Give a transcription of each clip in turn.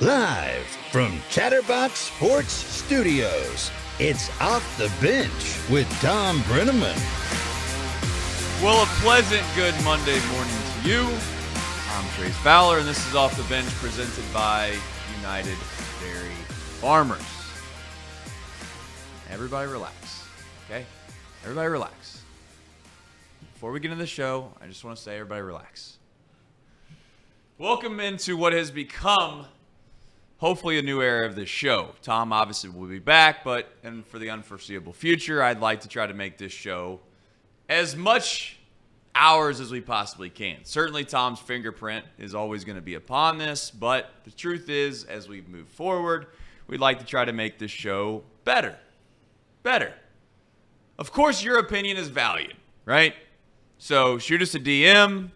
Live from Chatterbox Sports Studios, it's Off the Bench with Tom Brennaman. Well, a pleasant good Monday morning to you. I'm Trace Fowler, and this is Off the Bench presented by United Dairy Farmers. Everybody relax, okay? Everybody relax. Before we get into the show, I just want to say, everybody relax. Welcome into what has become hopefully a new era of this show. Tom obviously will be back, but and for the unforeseeable future, I'd like to try to make this show as much ours as we possibly can. Certainly, Tom's fingerprint is always going to be upon this, but the truth is, as we move forward, we'd like to try to make this show better. Better. Of course, your opinion is valued, right? So shoot us a DM,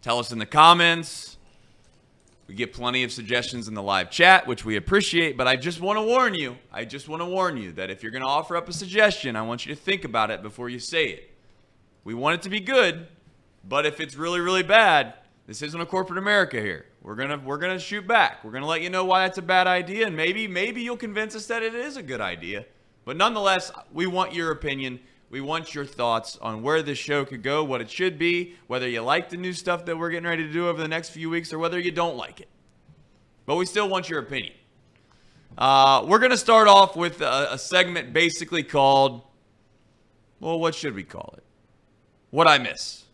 tell us in the comments. We get plenty of suggestions in the live chat, which we appreciate, but I just want to warn you. I just want to warn you that if you're going to offer up a suggestion, I want you to think about it before you say it. We want it to be good, but if it's really, really bad, this isn't a corporate America here. We're gonna we're gonna shoot back. We're gonna let you know why that's a bad idea, and maybe maybe you'll convince us that it is a good idea. But nonetheless, we want your opinion. We want your thoughts on where this show could go, what it should be, whether you like the new stuff that we're getting ready to do over the next few weeks, or whether you don't like it. But we still want your opinion. Uh, we're gonna start off with a, a segment basically called, well, what should we call it? what I miss.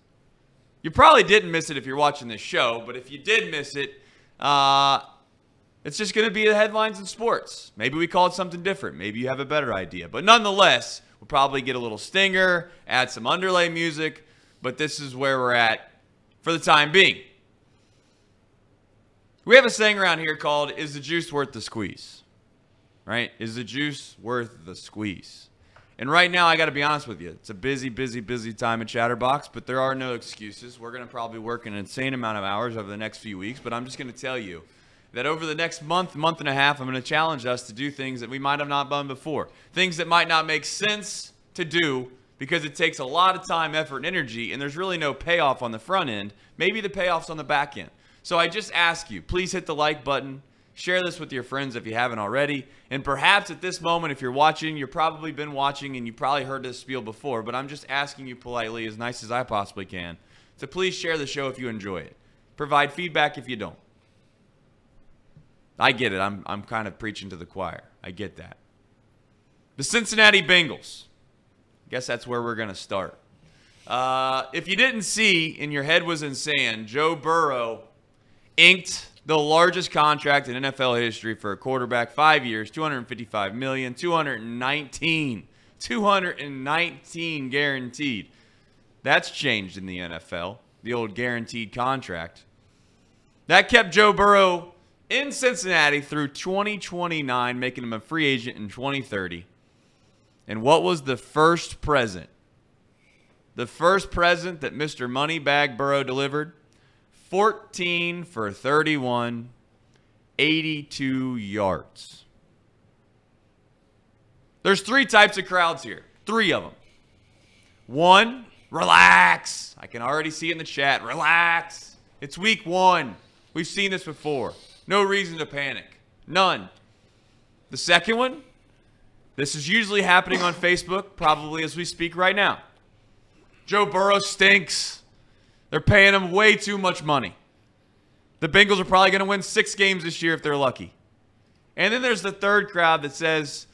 You probably didn't miss it if you're watching this show, but if you did miss it, uh, it's just going to be the headlines in sports. Maybe we call it something different. Maybe you have a better idea. But nonetheless, we'll probably get a little stinger, add some underlay music, but this is where we're at for the time being. We have a saying around here called Is the juice worth the squeeze? Right? Is the juice worth the squeeze? And right now, I got to be honest with you, it's a busy, busy, busy time at Chatterbox, but there are no excuses. We're going to probably work an insane amount of hours over the next few weeks, but I'm just going to tell you that over the next month, month and a half, I'm going to challenge us to do things that we might have not done before, things that might not make sense to do because it takes a lot of time, effort, and energy, and there's really no payoff on the front end. Maybe the payoff's on the back end. So I just ask you, please hit the like button. Share this with your friends if you haven't already. And perhaps at this moment, if you're watching, you've probably been watching and you probably heard this spiel before, but I'm just asking you politely, as nice as I possibly can, to please share the show if you enjoy it. Provide feedback if you don't. I get it. I'm, I'm kind of preaching to the choir. I get that. The Cincinnati Bengals. I guess that's where we're going to start. Uh, if you didn't see and your head was in sand, Joe Burrow inked the largest contract in NFL history for a quarterback, five years, 255 million, 219, 219 guaranteed. That's changed in the NFL, the old guaranteed contract. That kept Joe Burrow in Cincinnati through 2029, making him a free agent in 2030. And what was the first present? The first present that Mr. Moneybag Burrow delivered 14 for 31, 82 yards. There's three types of crowds here. Three of them. One, relax. I can already see in the chat. Relax. It's week one. We've seen this before. No reason to panic. None. The second one, this is usually happening on Facebook, probably as we speak right now. Joe Burrow stinks. They're paying him way too much money. The Bengals are probably going to win six games this year if they're lucky. And then there's the third crowd that says,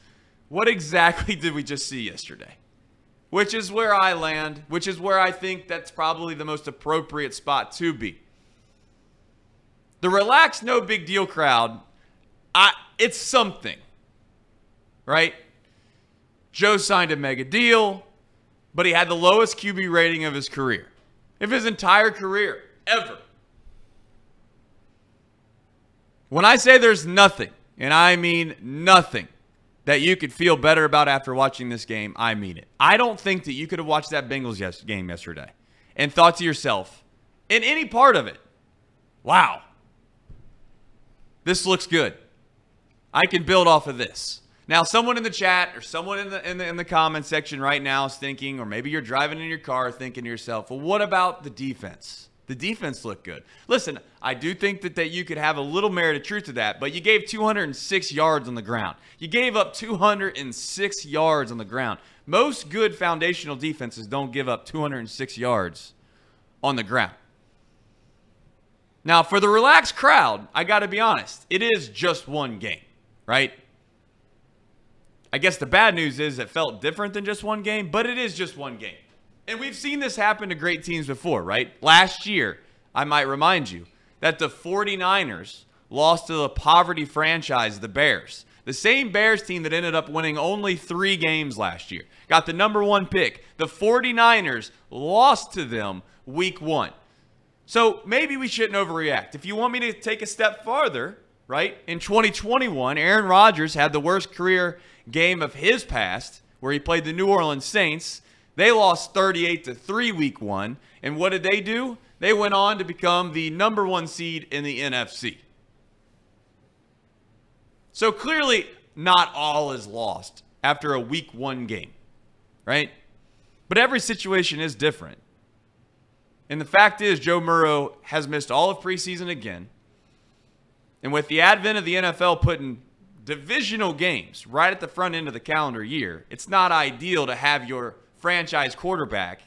What exactly did we just see yesterday? Which is where I land, which is where I think that's probably the most appropriate spot to be. The relaxed, no big deal crowd, I, it's something, right? Joe signed a mega deal, but he had the lowest QB rating of his career of his entire career, ever. When I say there's nothing, and I mean nothing, that you could feel better about after watching this game, I mean it. I don't think that you could have watched that Bengals yes- game yesterday and thought to yourself, in any part of it, wow, this looks good. I can build off of this. Now, someone in the chat or someone in the, in the in the comment section right now is thinking, or maybe you're driving in your car thinking to yourself, well, what about the defense? The defense looked good. Listen, I do think that, that you could have a little merit of truth to that, but you gave 206 yards on the ground. You gave up 206 yards on the ground. Most good foundational defenses don't give up 206 yards on the ground. Now, for the relaxed crowd, I got to be honest, it is just one game, right? I guess the bad news is it felt different than just one game, but it is just one game. And we've seen this happen to great teams before, right? Last year, I might remind you that the 49ers lost to the poverty franchise, the Bears. The same Bears team that ended up winning only three games last year. Got the number one pick. The 49ers lost to them week one. So maybe we shouldn't overreact. If you want me to take a step farther, right? In 2021, Aaron Rodgers had the worst career game of his past, where he played the New Orleans Saints they lost 38 to 3 week 1, and what did they do? They went on to become the number 1 seed in the NFC. So clearly not all is lost after a week 1 game, right? But every situation is different. And the fact is, Joe Burrow has missed all of preseason again. And with the advent of the NFL putting divisional games right at the front end of the calendar year, it's not ideal to have your franchise quarterback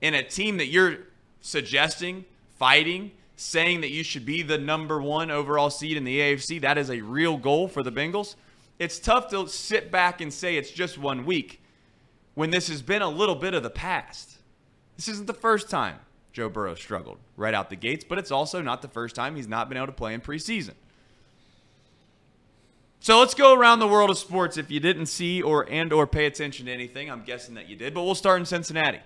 in a team that you're suggesting, fighting, saying that you should be the number one overall seed in the AFC, that is a real goal for the Bengals. It's tough to sit back and say it's just one week when this has been a little bit of the past. This isn't the first time Joe Burrow struggled right out the gates, but it's also not the first time he's not been able to play in preseason. So let's go around the world of sports. If you didn't see or and or pay attention to anything, I'm guessing that you did. But we'll start in Cincinnati.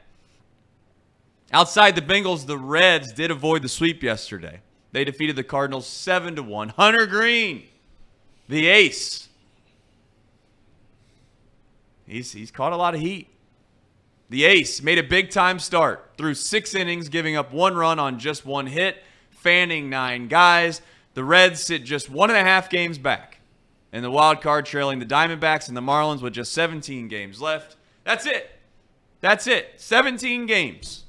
Outside the Bengals, the Reds did avoid the sweep yesterday. They defeated the Cardinals 7 to 1. Hunter Greene, the ace. He's he's caught a lot of heat. The ace made a big time start through 6 innings giving up one run on just one hit, fanning 9 guys. The Reds sit just one and a half games back and the wild card trailing the Diamondbacks and the Marlins with just 17 games left. That's it. That's it. 17 games.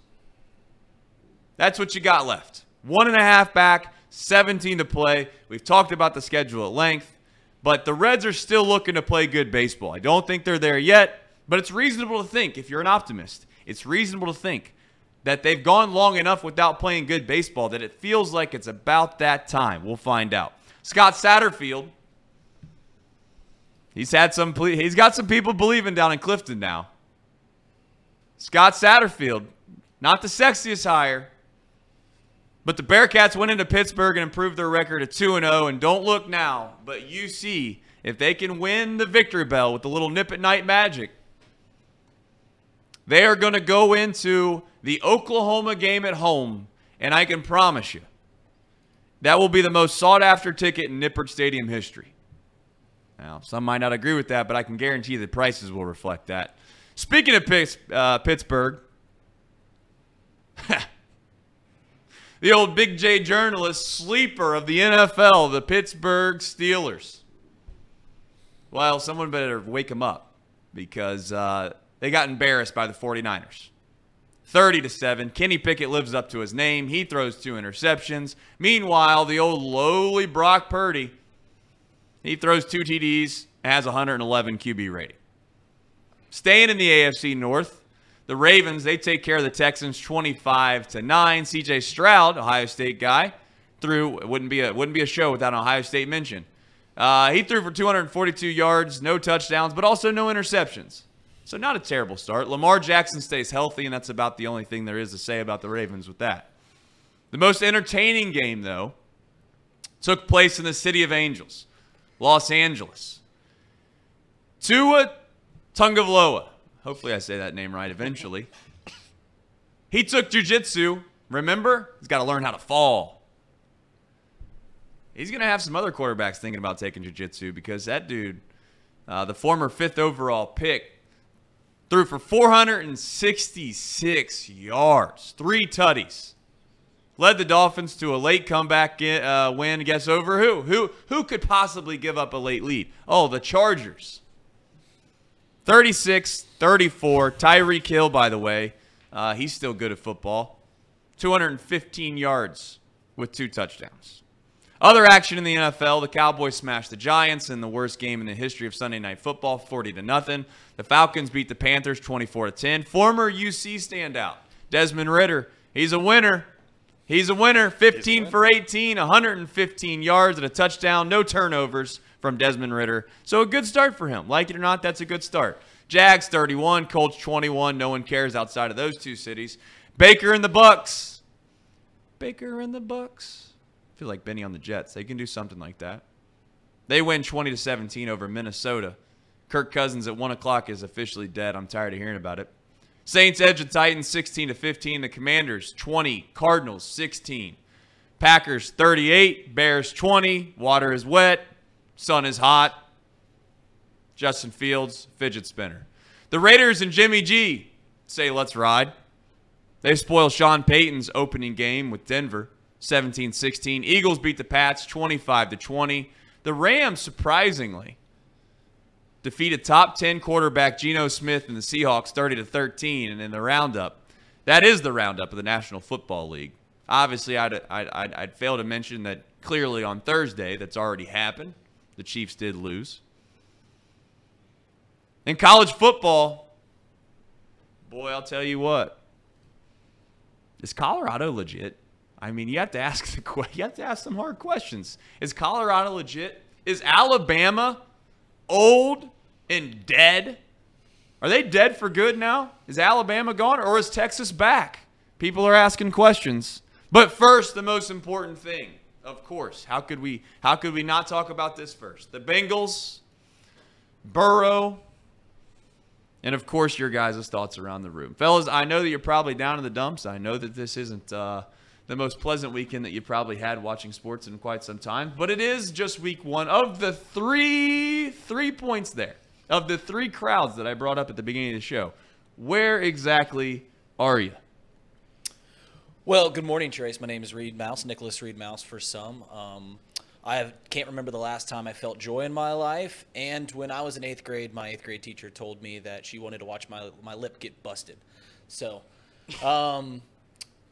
That's what you got left. One and a half back, 17 to play. We've talked about the schedule at length, but the Reds are still looking to play good baseball. I don't think they're there yet, but it's reasonable to think, if you're an optimist, it's reasonable to think that they've gone long enough without playing good baseball that it feels like it's about that time. We'll find out. Scott Satterfield He's had some. He's got some people believing down in Clifton now. Scott Satterfield, not the sexiest hire, but the Bearcats went into Pittsburgh and improved their record to 2 0. And don't look now, but you see if they can win the victory bell with the little Nippert night magic, they are going to go into the Oklahoma game at home. And I can promise you, that will be the most sought after ticket in Nippert Stadium history. Now, some might not agree with that, but I can guarantee the prices will reflect that. Speaking of Pitts, uh, Pittsburgh, the old Big J journalist sleeper of the NFL, the Pittsburgh Steelers. Well, someone better wake him up because uh, they got embarrassed by the 49ers. 30 to 7. Kenny Pickett lives up to his name. He throws two interceptions. Meanwhile, the old lowly Brock Purdy he throws two TDs, has 111 QB rating. Staying in the AFC North, the Ravens, they take care of the Texans 25 to 9. CJ Stroud, Ohio State guy, threw it wouldn't be a wouldn't be a show without an Ohio State mention. Uh, he threw for 242 yards, no touchdowns, but also no interceptions. So not a terrible start. Lamar Jackson stays healthy, and that's about the only thing there is to say about the Ravens with that. The most entertaining game, though, took place in the City of Angels. Los Angeles. Tua Tungavloa. Hopefully I say that name right eventually. He took jujitsu. Remember? He's got to learn how to fall. He's going to have some other quarterbacks thinking about taking jujitsu because that dude, uh, the former fifth overall pick, threw for 466 yards, three tutties led the Dolphins to a late comeback uh, win. Guess over who? Who who could possibly give up a late lead? Oh, the Chargers. 36 34. Tyreek Hill, by the way, uh, he's still good at football. 215 yards with two touchdowns. Other action in the NFL, the Cowboys smashed the Giants in the worst game in the history of Sunday Night Football, 40 to nothing. The Falcons beat the Panthers 24 to 10. Former UC standout Desmond Ridder, he's a winner. He's a winner. 15 for 18, 115 yards and a touchdown, no turnovers from Desmond Ridder. So a good start for him. Like it or not, that's a good start. Jags 31, Colts 21. No one cares outside of those two cities. Baker and the Bucs. Baker and the Bucs. Feel like Benny on the Jets. They can do something like that. They win 20 to 17 over Minnesota. Kirk Cousins at one o'clock is officially dead. I'm tired of hearing about it. Saints edge the Titans 16 to 15. The Commanders 20. Cardinals 16. Packers 38. Bears 20. Water is wet. Sun is hot. Justin Fields fidget spinner. The Raiders and Jimmy G say let's ride. They spoil Sean Payton's opening game with Denver 17-16. Eagles beat the Pats 25 to 20. The Rams surprisingly defeated top 10 quarterback Geno Smith and the Seahawks 30 to 13 and in the roundup. That is the roundup of the National Football League. Obviously, I'd, I'd, I'd, I'd fail to mention that clearly on Thursday that's already happened. The Chiefs did lose. In college football, boy, I'll tell you what. Is Colorado legit? I mean, you have to ask the you have to ask some hard questions. Is Colorado legit? Is Alabama old and dead? Are they dead for good now? Is Alabama gone or is Texas back? People are asking questions. But first, the most important thing, of course, how could we how could we not talk about this first? The Bengals, Burrow, and of course your guys' thoughts around the room. Fellas, I know that you're probably down in the dumps. I know that this isn't uh, the most pleasant weekend that you probably had watching sports in quite some time. But it is just week one of the three three points there of the three crowds that I brought up at the beginning of the show. Where exactly are you? Well, good morning, Trace. My name is Reed Mouse, Nicholas Reed Mouse for some. Um, I have, can't remember the last time I felt joy in my life. And when I was in eighth grade, my eighth grade teacher told me that she wanted to watch my my lip get busted. So, um,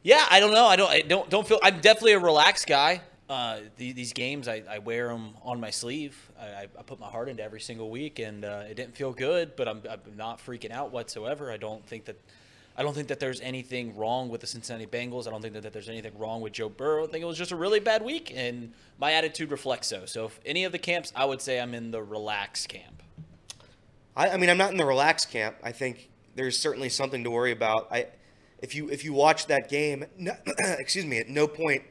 yeah, I don't know. I don't. I don't. Don't feel. I'm definitely a relaxed guy. Uh, the, these games, I, I, wear them on my sleeve. I, I, put my heart into every single week, and uh, it didn't feel good, but I'm, I'm, not freaking out whatsoever. I don't think that. I don't think that there's anything wrong with the Cincinnati Bengals. I don't think that, that there's anything wrong with Joe Burrow. I think it was just a really bad week, and my attitude reflects so. So, if any of the camps, I would say I'm in the relaxed camp. I, I mean, I'm not in the relaxed camp. I think there's certainly something to worry about. I if you if you watch that game, no, excuse me, at no point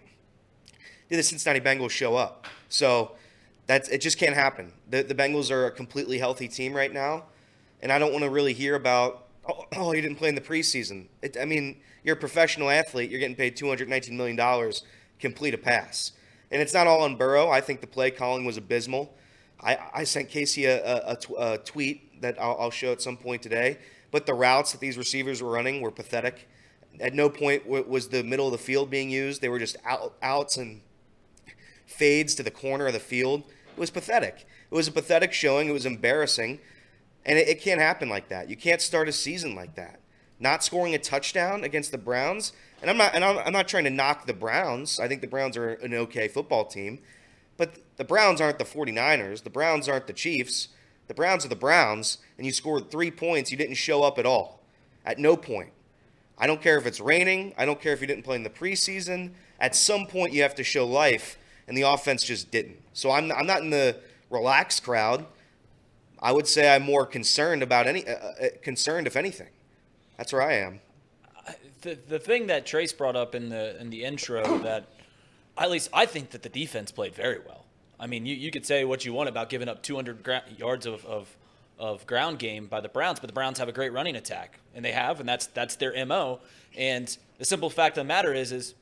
did the Cincinnati Bengals show up. So that's it. Just can't happen. The the Bengals are a completely healthy team right now, and I don't want to really hear about oh, oh you didn't play in the preseason. It, I mean, you're a professional athlete. You're getting paid 219 million dollars. Complete a pass, and it's not all on Burrow. I think the play calling was abysmal. I, I sent Casey a, a, a, a tweet that I'll, I'll show at some point today. But the routes that these receivers were running were pathetic. At no point was the middle of the field being used. They were just out, outs and fades to the corner of the field. It was pathetic. It was a pathetic showing. It was embarrassing. And it, it can't happen like that. You can't start a season like that. Not scoring a touchdown against the Browns. And I'm not and I'm, I'm not trying to knock the Browns. I think the Browns are an okay football team. But the Browns aren't the 49ers. The Browns aren't the Chiefs. The Browns are the Browns, and you scored three points. You didn't show up at all. At no point. I don't care if it's raining. I don't care if you didn't play in the preseason. At some point, you have to show life, and the offense just didn't. So I'm, I'm not in the relaxed crowd. I would say I'm more concerned about any uh, uh, concerned if anything. That's where I am. The, the thing that Trace brought up in the in the intro that at least I think that the defense played very well. I mean, you, you could say what you want about giving up 200 gra- yards of, of of ground game by the Browns, but the Browns have a great running attack, and they have, and that's that's their mo. And the simple fact of the matter is, is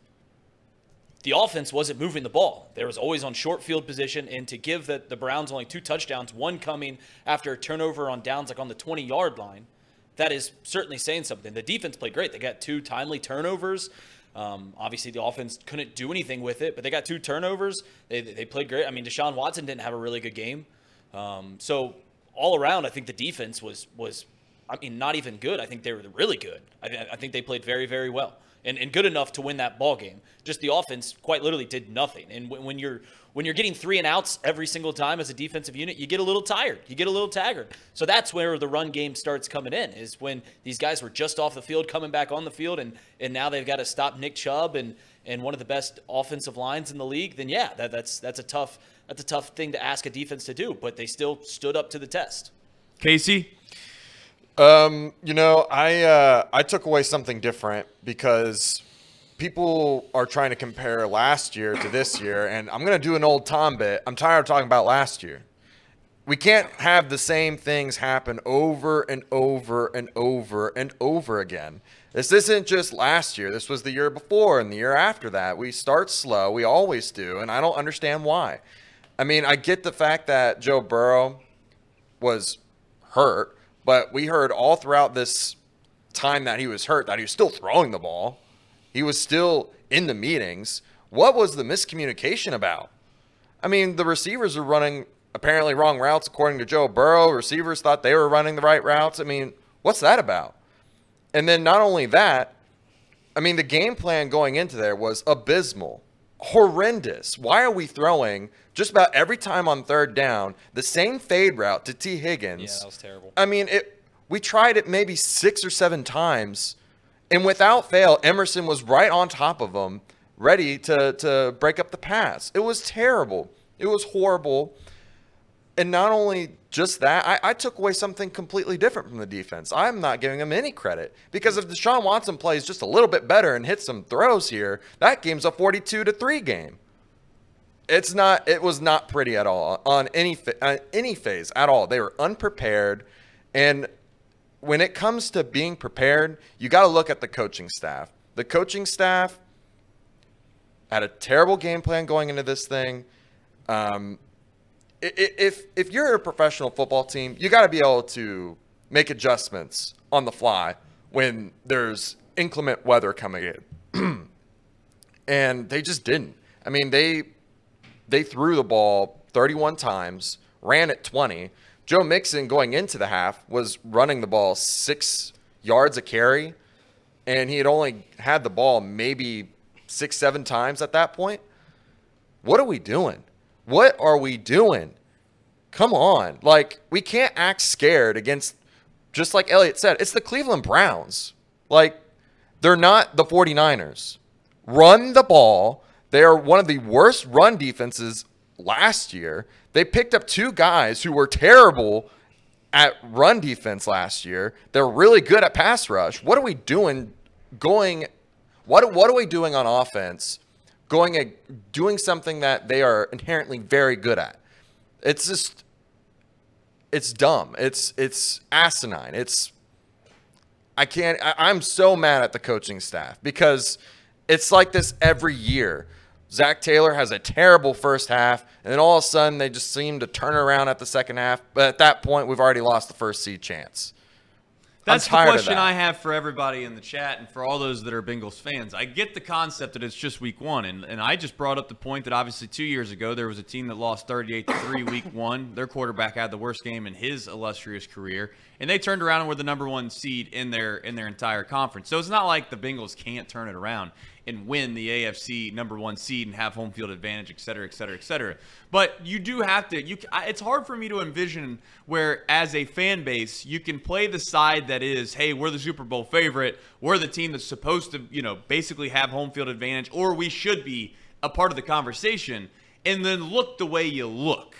the offense wasn't moving the ball. There was always on short field position, and to give the, the Browns only two touchdowns, one coming after a turnover on downs like on the 20 yard line, that is certainly saying something. The defense played great. They got two timely turnovers. Um, obviously, the offense couldn't do anything with it, but they got two turnovers. They, they played great. I mean, Deshaun Watson didn't have a really good game. Um, so all around, I think the defense was was, I mean, not even good. I think they were really good. I, I think they played very very well. and, and good enough to win that ball game. Just the offense quite literally did nothing. And when, when you're when you're getting three and outs every single time as a defensive unit, you get a little tired. You get a little tagged. So that's where the run game starts coming in. Is when these guys were just off the field, coming back on the field, and and now they've got to stop Nick Chubb and and one of the best offensive lines in the league. Then yeah, that, that's that's a tough that's a tough thing to ask a defense to do. But they still stood up to the test. Casey, Um, you know, I uh, I took away something different because people are trying to compare last year to this year, and I'm gonna do an old Tom bit. I'm tired of talking about last year. We can't have the same things happen over and over and over and over again. This isn't just last year. This was the year before and the year after that. We start slow. We always do, and I don't understand why. I mean, I get the fact that Joe Burrow was hurt, but we heard all throughout this time that he was hurt that he was still throwing the ball. He was still in the meetings. What was the miscommunication about? I mean, the receivers are running apparently wrong routes according to Joe Burrow. Receivers thought they were running the right routes. I mean, what's that about? And then not only that, I mean, the game plan going into there was abysmal, horrendous. Why are we throwing just about every time on third down the same fade route to Tee Higgins? Yeah, that was terrible. I mean, it. We tried it maybe six or seven times, and without fail, Emerson was right on top of him, ready to to break up the pass. It was terrible. It was horrible. And not only just that, I, I took away something completely different from the defense. I'm not giving them any credit because if Deshaun Watson plays just a little bit better and hits some throws here, that game's a 42 to three game. It's not. It was not pretty at all on any fa- uh, any phase at all. They were unprepared, and when it comes to being prepared, you got to look at the coaching staff. The coaching staff had a terrible game plan going into this thing. Um, if if you're a professional football team, you got to be able to make adjustments on the fly when there's inclement weather coming in, and they just didn't. I mean, they they threw the ball 31 times, ran it 20. Joe Mixon going into the half was running the ball six yards a carry, and he had only had the ball maybe six, seven times at that point. What are we doing? What are we doing? Come on. Like, we can't act scared against, just like Elliot said, it's the Cleveland Browns. Like, they're not the 49ers. Run the ball. They are one of the worst run defenses last year. They picked up two guys who were terrible at run defense last year. They're really good at pass rush. What are we doing going what what are we doing on offense going a, doing something that they are inherently very good at? It's just it's dumb. It's it's asinine. It's I can't. I, I'm so mad at the coaching staff because it's like this every year. Zac Taylor has a terrible first half, and then all of a sudden they just seem to turn around at the second half. But at that point, we've already lost the first seed chance. That's the question that. I have for everybody in the chat and for all those that are Bengals fans. I get the concept that it's just week one, and, and I just brought up the point that obviously two years ago there was a team that lost 38 to 3 week one. Their quarterback had the worst game in his illustrious career, and they turned around and were the number one seed in their in their entire conference. So it's not like the Bengals can't turn it around and win the AFC number one seed and have home field advantage, et cetera, et cetera, et cetera. But you do have to. You, it's hard for me to envision where, as a fan base, you can play the side that is, hey, we're the Super Bowl favorite, we're the team that's supposed to, you know, basically have home field advantage, or we should be a part of the conversation, and then look the way you look.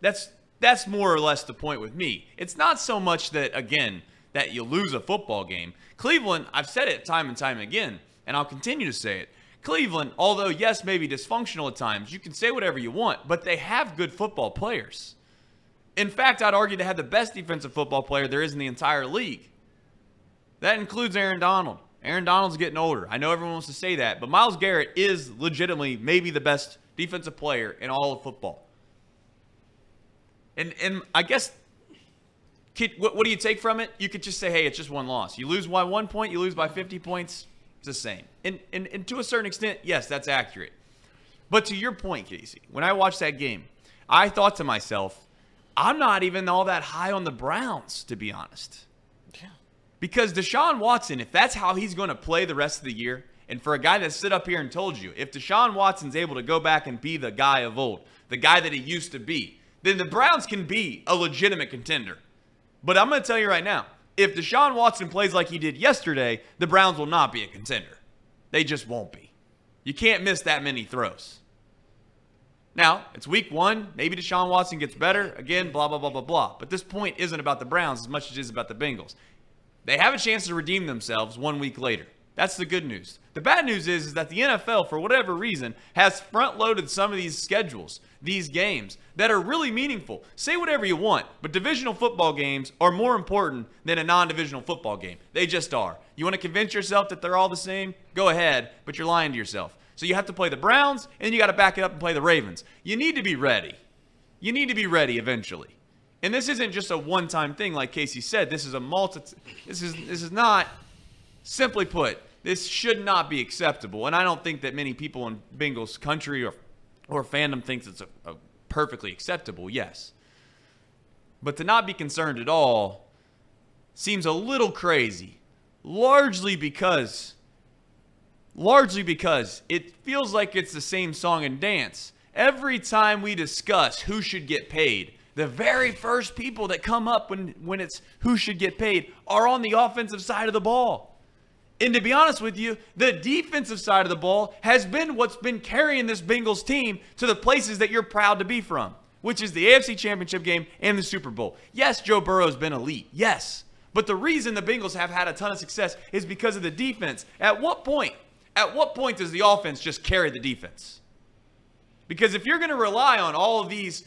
That's that's more or less the point with me. It's not so much that again that you lose a football game. Cleveland, I've said it time and time again, and I'll continue to say it. Cleveland, although yes, maybe dysfunctional at times, you can say whatever you want, but they have good football players. In fact, I'd argue they have the best defensive football player there is in the entire league. That includes Aaron Donald. Aaron Donald's getting older. I know everyone wants to say that, but Myles Garrett is legitimately maybe the best defensive player in all of football. And and I guess what, what do you take from it? You could just say, hey, it's just one loss. You lose by one point, you lose by 50 points. It's the same. And, and, and to a certain extent, yes, that's accurate. But to your point, Casey, when I watched that game, I thought to myself, I'm not even all that high on the Browns, to be honest. Yeah. Because Deshaun Watson, if that's how he's going to play the rest of the year, and for a guy that stood up here and told you, if Deshaun Watson's able to go back and be the guy of old, the guy that he used to be, then the Browns can be a legitimate contender. But I'm going to tell you right now, if Deshaun Watson plays like he did yesterday, the Browns will not be a contender. They just won't be. You can't miss that many throws. Now, it's week one. Maybe Deshaun Watson gets better. Again, blah, blah, blah, blah, blah. But this point isn't about the Browns as much as it is about the Bengals. They have a chance to redeem themselves one week later. That's the good news. The bad news is, is that the NFL, for whatever reason, has front loaded some of these schedules, these games that are really meaningful. Say whatever you want, but divisional football games are more important than a non divisional football game. They just are. You want to convince yourself that they're all the same? Go ahead, but you're lying to yourself. So you have to play the Browns, and then you got to back it up and play the Ravens. You need to be ready. You need to be ready eventually. And this isn't just a one-time thing, like Casey said. This is a multi. This is this is not. Simply put, this should not be acceptable. And I don't think that many people in Bengals country or or fandom thinks it's a, a perfectly acceptable. Yes, but to not be concerned at all seems a little crazy, largely because largely because it feels like it's the same song and dance. Every time we discuss who should get paid, the very first people that come up when, when it's who should get paid are on the offensive side of the ball. And to be honest with you, the defensive side of the ball has been what's been carrying this Bengals team to the places that you're proud to be from, which is the AFC Championship game and the Super Bowl. Yes, Joe Burrow's been elite. Yes. But the reason the Bengals have had a ton of success is because of the defense. At what point at what point does the offense just carry the defense? Because if you're going to rely on all of these,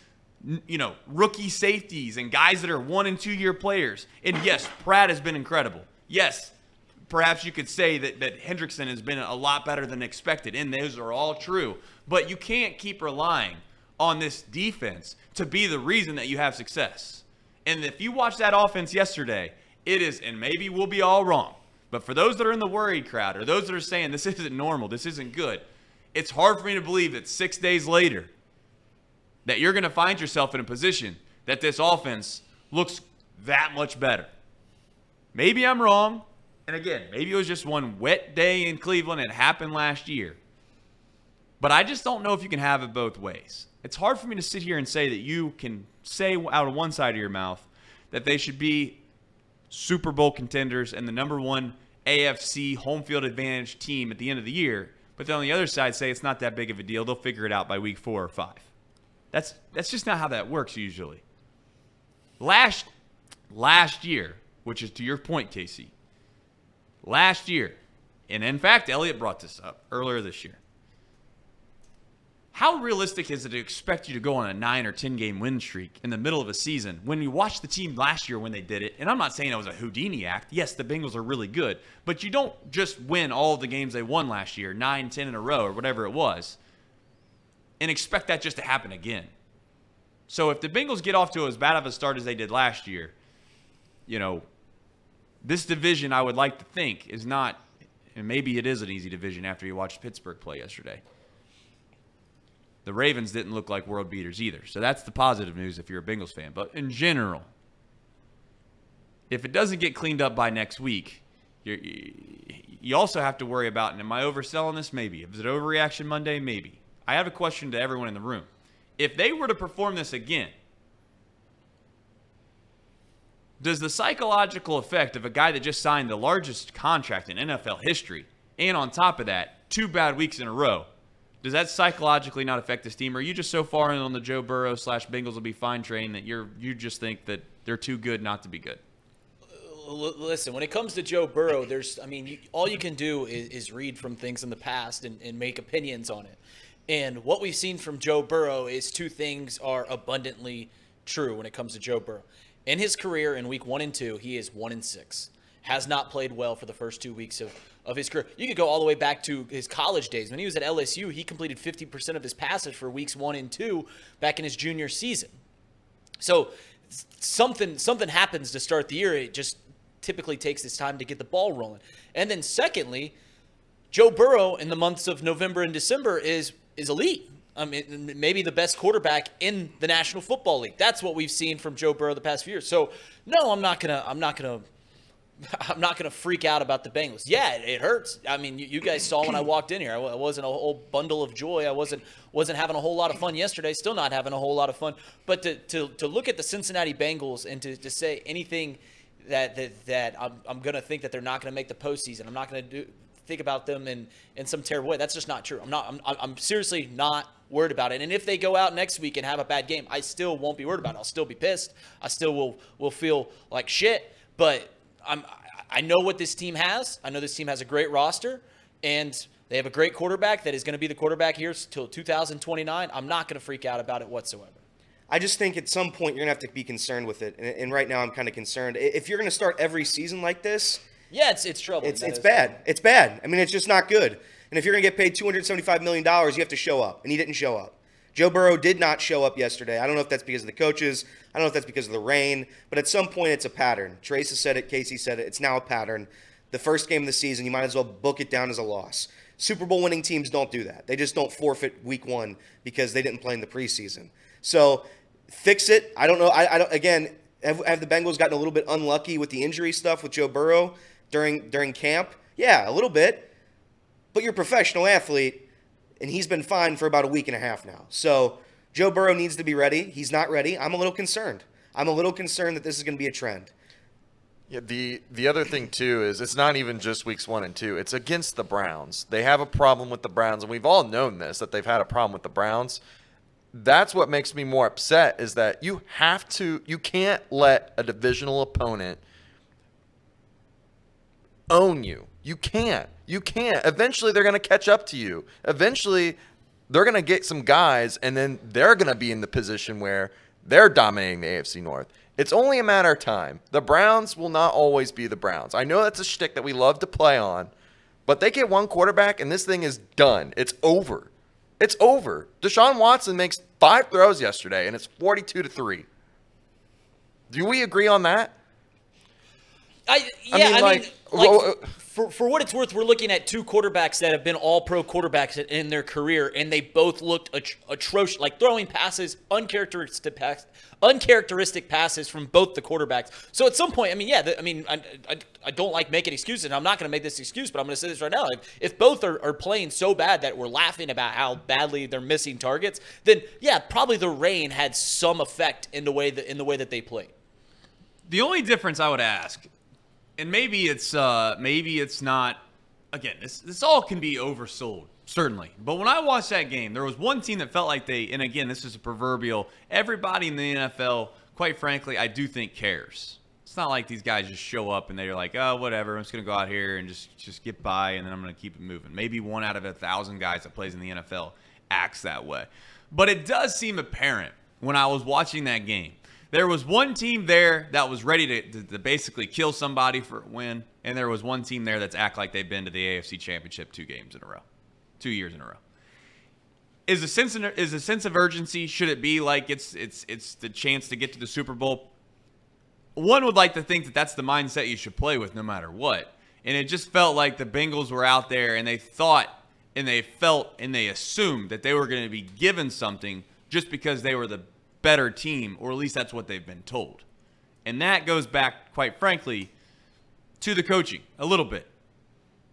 you know, rookie safeties and guys that are one and two year players, and yes, Pratt has been incredible. Yes, perhaps you could say that, that Hendrickson has been a lot better than expected, and those are all true. But you can't keep relying on this defense to be the reason that you have success. And if you watch that offense yesterday, it is, and maybe we'll be all wrong, but for those that are in the worried crowd or those that are saying this isn't normal, this isn't good, it's hard for me to believe that six days later that you're going to find yourself in a position that this offense looks that much better. Maybe I'm wrong. And again, maybe it was just one wet day in Cleveland. It happened last year. But I just don't know if you can have it both ways. It's hard for me to sit here and say that you can say out of one side of your mouth that they should be Super Bowl contenders and the number one AFC home field advantage team at the end of the year, but then on the other side say it's not that big of a deal. They'll figure it out by week four or five. That's that's just not how that works usually. Last last year, which is to your point, Casey. Last year, and in fact, Elliot brought this up earlier this year. How realistic is it to expect you to go on a nine or 10 game win streak in the middle of a season when you watched the team last year when they did it? And I'm not saying it was a Houdini act. Yes, the Bengals are really good, but you don't just win all the games they won last year, nine, 10 in a row, or whatever it was, and expect that just to happen again. So if the Bengals get off to as bad of a start as they did last year, you know, this division, I would like to think, is not, and maybe it is an easy division after you watched Pittsburgh play yesterday the Ravens didn't look like world beaters either. So that's the positive news if you're a Bengals fan. But in general, if it doesn't get cleaned up by next week, you also have to worry about, and am I overselling this? Maybe. Is it overreaction Monday? Maybe. I have a question to everyone in the room. If they were to perform this again, does the psychological effect of a guy that just signed the largest contract in NFL history, and on top of that, two bad weeks in a row, does that psychologically not affect this team? Or are you just so far in on the Joe Burrow slash Bengals will be fine train that you're you just think that they're too good not to be good? Listen, when it comes to Joe Burrow, there's I mean, you, all you can do is, is, read from things in the past and, and make opinions on it. And what we've seen from Joe Burrow is two things are abundantly true when it comes to Joe Burrow. In his career, in week one and two, he is one and six. Has not played well for the first two weeks of of his career. You could go all the way back to his college days. When he was at LSU, he completed 50% of his passes for weeks one and two back in his junior season. So something something happens to start the year. It just typically takes this time to get the ball rolling. And then secondly, Joe Burrow in the months of November and December is is elite. I mean, maybe the best quarterback in the National Football League. That's what we've seen from Joe Burrow the past few years. So, no, I'm not gonna I'm not gonna I'm not to freak out about the Bengals. Yeah, it, it hurts. I mean, you, you, guys saw when I walked in here, I, I wasn't a whole bundle of joy. I wasn't wasn't having a whole lot of fun yesterday. Still not having a whole lot of fun. But to to, to look at the Cincinnati Bengals and to, to say anything that that, that I'm, I'm going to think that they're not going to make the postseason. I'm not going to do think about them in, in some terrible way. That's just not true. I'm not. I'm, I'm seriously not worried about it. And if they go out next week and have a bad game, I still won't be worried about it. I'll still be pissed. I still will will feel like shit. But I'm I know what this team has. I know this team has a great roster, and they have a great quarterback that is going to be the quarterback here till 2029. I'm not going to freak out about it whatsoever. I just think at some point you're going to have to be concerned with it. And, and right now I'm kind of concerned. If you're going to start every season like this, yeah, it's it's trouble. It's it's bad. It's bad. I mean, it's just not good. And if you're going to get paid 275 million dollars, you have to show up, and he didn't show up. Joe Burrow did not show up yesterday. I don't know if that's because of the coaches. I don't know if that's because of the rain. But at some point, it's a pattern. Trace has said it. Casey said it. It's now a pattern. The first game of the season, you might as well book it down as a loss. Super Bowl winning teams don't do that. They just don't forfeit week one because they didn't play in the preseason. So fix it. I don't know. I, I don't. Again, have, have the Bengals gotten a little bit unlucky with the injury stuff with Joe Burrow during during camp? Yeah, a little bit. But you're a professional athlete and he's been fine for about a week and a half now. So Joe Burrow needs to be ready. He's not ready. I'm a little concerned. I'm a little concerned that this is going to be a trend. Yeah, the the other thing too is it's not even just weeks one and two. It's against the Browns. They have a problem with the Browns, and we've all known this that they've had a problem with the Browns. That's what makes me more upset is that you have to you can't let a divisional opponent own you. You can't. You can't. Eventually, they're going to catch up to you. Eventually, they're going to get some guys, and then they're going to be in the position where they're dominating the AFC North. It's only a matter of time. The Browns will not always be the Browns. I know that's a shtick that we love to play on, but they get one quarterback, and this thing is done. It's over. It's over. Deshaun Watson makes five throws yesterday, and it's 42 to 3. Do we agree on that? I, yeah, I mean, I like, mean like, well, for, for what it's worth, we're looking at two quarterbacks that have been all pro quarterbacks in their career, and they both looked at- atrocious, like throwing passes, uncharacteristic, pass, uncharacteristic passes from both the quarterbacks. So at some point, I mean, yeah, the, I mean, I, I, I, don't like making excuses, and I'm not going to make this excuse, but I'm going to say this right now. If, if both are, are playing so bad that we're laughing about how badly they're missing targets, then yeah, probably the rain had some effect in the way that in the way that they played. The only difference I would ask and maybe it's uh, maybe it's not. Again, this this all can be oversold, certainly. But when I watched that game, there was one team that felt like they, and again, this is a proverbial. Everybody in the NFL, quite frankly, I do think cares. It's not like these guys just show up and they're like, oh, whatever, I'm just gonna go out here and just just get by, and then I'm gonna keep it moving. Maybe one out of a thousand guys that plays in the NFL acts that way. But it does seem apparent when I was watching that game there was one team there that was ready to, to, to, basically kill somebody for a win, and there was one team there that's act like they've been to the AFC Championship two games in a row, two years in a row. Is a sense of, is a sense of urgency? Should it be like it's it's it's the chance to get to the Super Bowl? One would like to think that that's the mindset you should play with no matter what. And it just felt like the Bengals were out there and they thought and they felt and they assumed that they were going to be given something just because they were the better team, or at least that's what they've been told. And that goes back, quite frankly, to the coaching a little bit.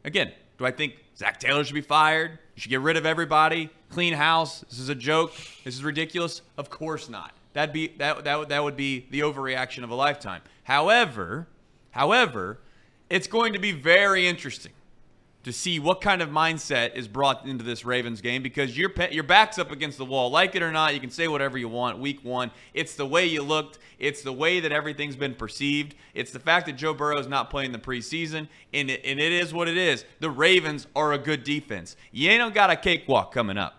Again, do I think Zac Taylor should be fired? You should get rid of everybody, clean house. This is a joke. This is ridiculous. Of course not. That'd be that that that would be the overreaction of a lifetime. However, however, it's going to be very interesting to see what kind of mindset is brought into this Ravens game because your your back's up against the wall. Like it or not, you can say whatever you want. Week one, it's the way you looked. It's the way that everything's been perceived. It's the fact that Joe Burrow is not playing the preseason, and it, and it is what it is. The Ravens are a good defense. You ain't got a cakewalk coming up.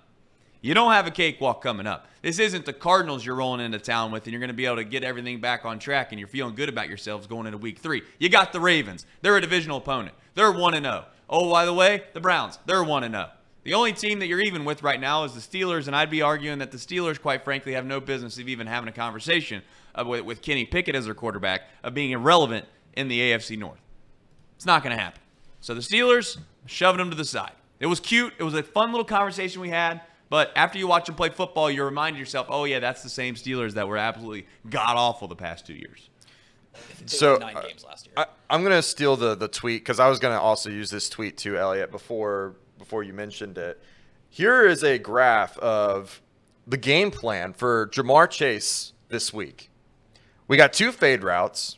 You don't have a cakewalk coming up. This isn't the Cardinals you're rolling into town with, and you're going to be able to get everything back on track, and you're feeling good about yourselves going into Week Three. You got the Ravens. They're a divisional opponent. They're one and zero. Oh. By the way, the Browns, they're 1 0. The only team that you're even with right now is the Steelers, and I'd be arguing that the Steelers, quite frankly, have no business of even having a conversation uh, with, with Kenny Pickett as their quarterback of being irrelevant in the AFC North. It's not going to happen. So the Steelers, shoving them to the side. It was cute. It was a fun little conversation we had. But after you watch them play football, you remind yourself, oh, yeah, that's the same Steelers that were absolutely god awful the past two years. So, nine uh, games last year. I, I'm gonna steal the the tweet because I was gonna also use this tweet too, Elliot, before before you mentioned it. Here is a graph of the game plan for Ja'Marr Chase this week. We got two fade routes,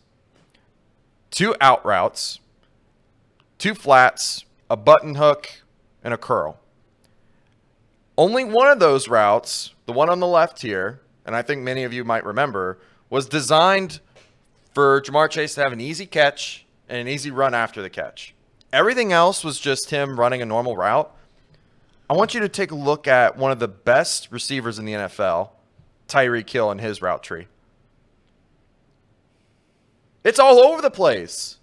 two out routes, two flats, a button hook, and a curl. Only one of those routes, the one on the left here, and I think many of you might remember, was designed for Ja'Marr Chase to have an easy catch and an easy run after the catch. Everything else was just him running a normal route. I want you to take a look at one of the best receivers in the NFL, Tyreek Hill, and his route tree. It's all over the place.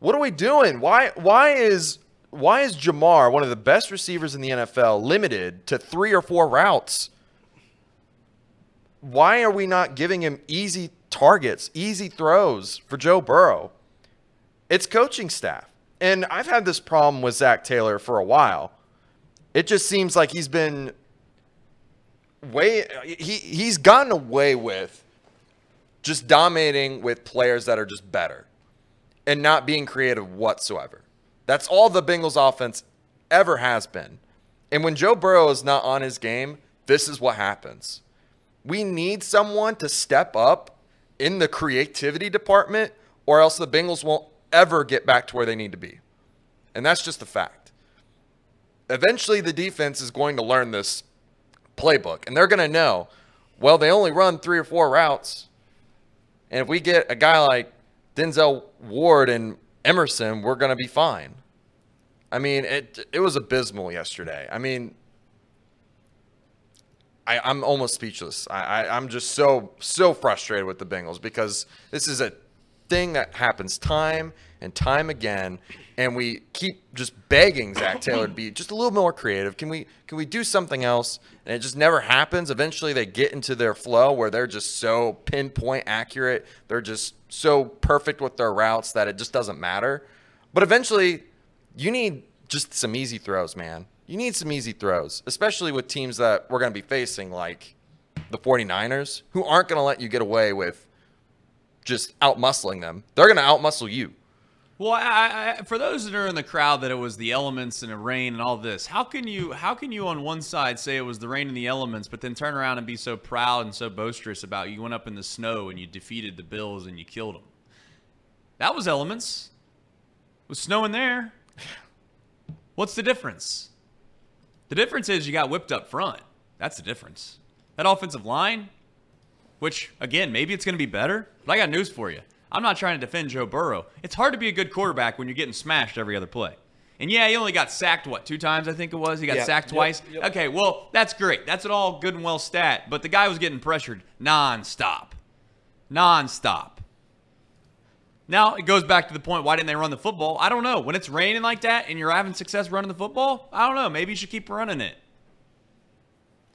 What are we doing? Why why is why is Ja'Marr, one of the best receivers in the NFL, limited to three or four routes? Why are we not giving him easy targets, easy throws for Joe Burrow? It's coaching staff. And I've had this problem with Zac Taylor for a while. It just seems like he's been way he he's gotten away with just dominating with players that are just better and not being creative whatsoever. That's all the Bengals offense ever has been. And when Joe Burrow is not on his game, this is what happens. We need someone to step up in the creativity department, or else the Bengals won't ever get back to where they need to be. And that's just a fact. Eventually, the defense is going to learn this playbook, and they're going to know well, they only run three or four routes. And if we get a guy like Denzel Ward and Emerson, we're going to be fine. I mean, it it was abysmal yesterday. I mean, I, I'm almost speechless. I, I, I'm just so so frustrated with the Bengals because this is a thing that happens time and time again, and we keep just begging Zac Taylor to be just a little more creative. Can we can we do something else? And it just never happens. Eventually, they get into their flow where they're just so pinpoint accurate. They're just so perfect with their routes that it just doesn't matter. But eventually, you need just some easy throws, man. You need some easy throws, especially with teams that we're going to be facing, like the 49ers, who aren't going to let you get away with just outmuscling them. They're going to outmuscle you. Well, I, I, for those that are in the crowd that it was the elements and the rain and all this, how can you how can you on one side say it was the rain and the elements, but then turn around and be so proud and so boisterous about you went up in the snow and you defeated the Bills and you killed them? That was elements. It was snow in there. What's the difference? The difference is you got whipped up front. That's the difference. That offensive line, which again, maybe it's going to be better, but I got news for you. I'm not trying to defend Joe Burrow. It's hard to be a good quarterback when you're getting smashed every other play. And yeah, he only got sacked what two times I think it was. He got Yeah. sacked Yep, twice. yep. Okay, well that's great. That's an all good and well stat. But the guy was getting pressured nonstop, nonstop. Now it goes back to the point: why didn't they run the football? I don't know. When it's raining like that and you're having success running the football, I don't know. Maybe you should keep running it.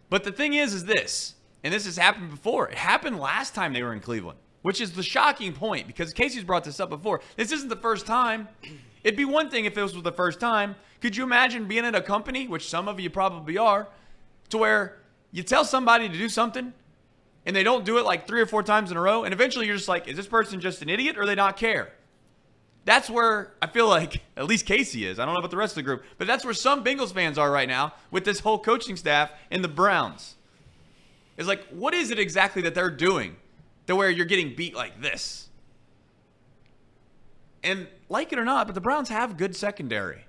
But the thing is, is this, and this has happened before. It happened last time they were in Cleveland, which is the shocking point because Casey's brought this up before. This isn't the first time. It'd be one thing if this was the first time. Could you imagine being at a company, which some of you probably are, to where you tell somebody to do something and they don't do it like three or four times in a row, and eventually you're just like, is this person just an idiot or they not care? That's where I feel like at least Casey is. I don't know about the rest of the group, but that's where some Bengals fans are right now with this whole coaching staff and the Browns. It's like, what is it exactly that they're doing to where you're getting beat like this? And like it or not, but the Browns have good secondary.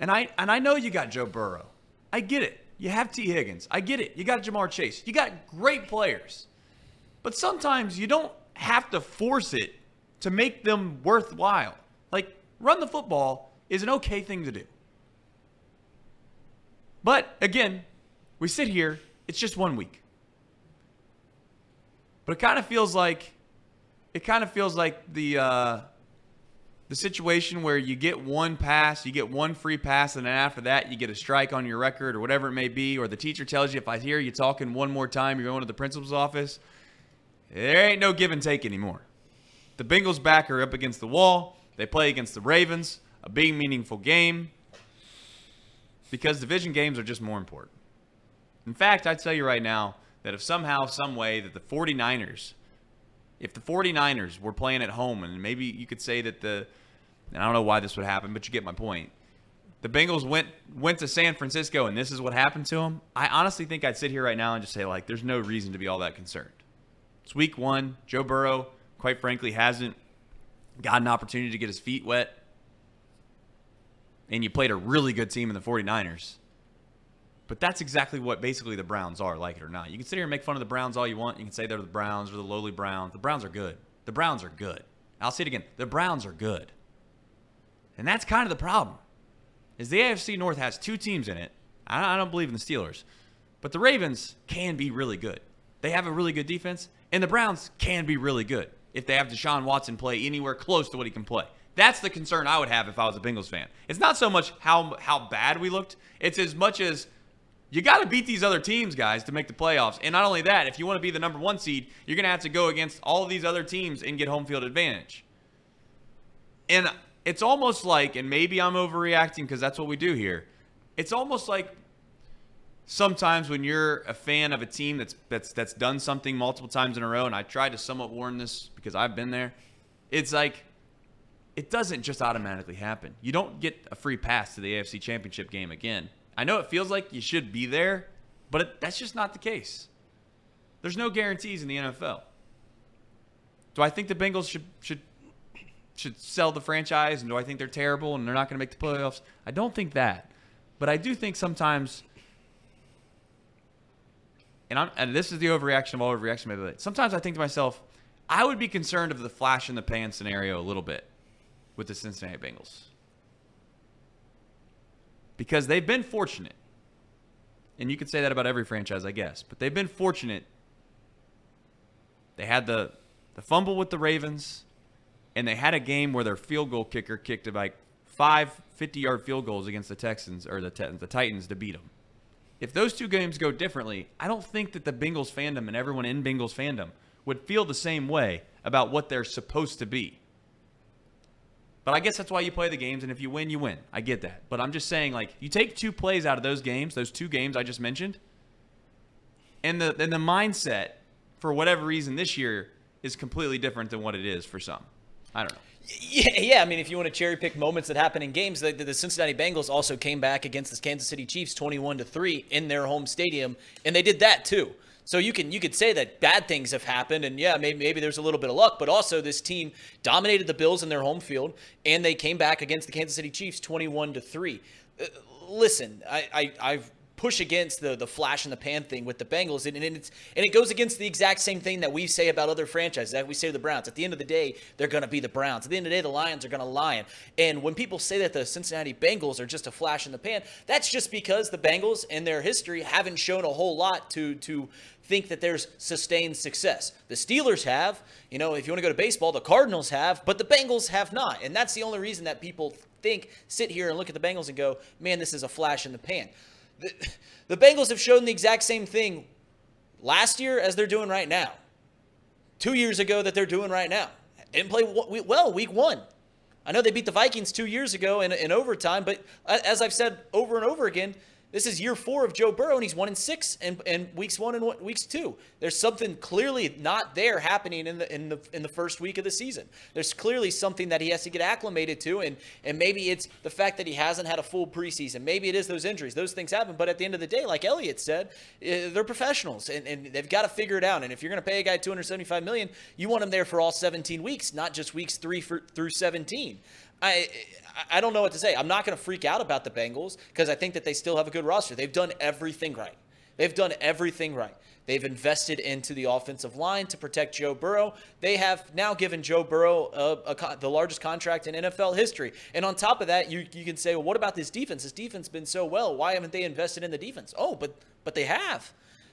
And I and I know you got Joe Burrow. I get it. You have Tee Higgins. I get it. You got Ja'Marr Chase. You got great players. But sometimes you don't have to force it to make them worthwhile. Like, run the football is an okay thing to do. But again, we sit here, it's just one week. But it kind of feels like it kind of feels like the uh, the situation where you get one pass, you get one free pass, and then after that you get a strike on your record or whatever it may be, or the teacher tells you if I hear you talking one more time, you're going to the principal's office. There ain't no give and take anymore. The Bengals back are up against the wall. They play against the Ravens, a big meaningful game. Because division games are just more important. In fact, I'd tell you right now that if somehow, some way that the 49ers If the 49ers were playing at home, and maybe you could say that the, and I don't know why this would happen, but you get my point. The Bengals went went to San Francisco, and this is what happened to them. I honestly think I'd sit here right now and just say like, there's no reason to be all that concerned. It's week one. Joe Burrow, quite frankly, hasn't got an opportunity to get his feet wet. And you played a really good team in the 49ers. But that's exactly what basically the Browns are, like it or not. You can sit here and make fun of the Browns all you want. You can say they're the Browns or the lowly Browns. The Browns are good. The Browns are good. I'll say it again. The Browns are good. And that's kind of the problem. Is the AFC North has two teams in it. I don't believe in the Steelers. But the Ravens can be really good. They have a really good defense, and the Browns can be really good if they have Deshaun Watson play anywhere close to what he can play. That's the concern I would have if I was a Bengals fan. It's not so much how how bad we looked. It's as much as you got to beat these other teams, guys, to make the playoffs. And not only that, if you want to be the number one seed, you're going to have to go against all these other teams and get home field advantage. And it's almost like, and maybe I'm overreacting because that's what we do here. It's almost like sometimes when you're a fan of a team that's that's that's done something multiple times in a row, and I tried to somewhat warn this because I've been there. It's like it doesn't just automatically happen. You don't get a free pass to the AFC Championship game again. I know it feels like you should be there, but it, that's just not the case. There's no guarantees in the NFL. Do I think the Bengals should should should sell the franchise and do I think they're terrible and they're not going to make the playoffs? I don't think that. But I do think sometimes and I'm and this is the overreaction of all overreaction maybe. Sometimes I think to myself, I would be concerned of the flash in the pan scenario a little bit with the Cincinnati Bengals because they've been fortunate. And you could say that about every franchise, I guess, but they've been fortunate. They had the the fumble with the Ravens, and they had a game where their field goal kicker kicked like five 50-yard field goals against the Texans or the the Titans to beat them. If those two games go differently, I don't think that the Bengals fandom and everyone in Bengals fandom would feel the same way about what they're supposed to be. But I guess that's why you play the games, and if you win, you win. I get that. But I'm just saying, like, you take two plays out of those games, those two games I just mentioned, and the and the mindset for whatever reason this year is completely different than what it is for some. I don't know. Yeah, yeah. I mean, if you want to cherry pick moments that happen in games, the, the Cincinnati Bengals also came back against the Kansas City Chiefs, twenty-one to three in their home stadium, and they did that too. So you can you could say that bad things have happened, and yeah, maybe maybe there's a little bit of luck, but also this team dominated the Bills in their home field, and they came back against the Kansas City Chiefs, 21 to three. Uh, listen, I, I I've push against the the flash in the pan thing with the Bengals, and, and it's and it goes against the exact same thing that we say about other franchises. That we say to the Browns. At the end of the day, they're going to be the Browns. At the end of the day, the Lions are going to lion. And when people say that the Cincinnati Bengals are just a flash in the pan, that's just because the Bengals in their history haven't shown a whole lot to to think that there's sustained success. The Steelers have, you know, if you want to go to baseball, the Cardinals have, but the Bengals have not. And that's the only reason that people think, sit here and look at the Bengals and go, man, this is a flash in the pan. The, the Bengals have shown the exact same thing last year as they're doing right now. Two years ago that they're doing right now. Didn't play well week one. I know they beat the Vikings two years ago in, in overtime, but uh, as I've said over and over again, this is year four of Joe Burrow, and he's one in six, and, and weeks one and one, weeks two. There's something clearly not there happening in the in the in the first week of the season. There's clearly something that he has to get acclimated to, and and maybe it's the fact that he hasn't had a full preseason. Maybe it is those injuries. Those things happen. But at the end of the day, like Elliot said, eh, they're professionals, and, and they've got to figure it out. And if you're going to pay a guy 275 million, you want him there for all 17 weeks, not just weeks three for, through 17. I I don't know what to say. I'm not going to freak out about the Bengals because I think that they still have a good roster. They've done everything right. They've done everything right. They've invested into the offensive line to protect Joe Burrow. They have now given Joe Burrow a, a, the largest contract in NFL history. And on top of that, you, you can say, well, what about this defense? This defense been so well. Why haven't they invested in the defense? Oh, but but they have.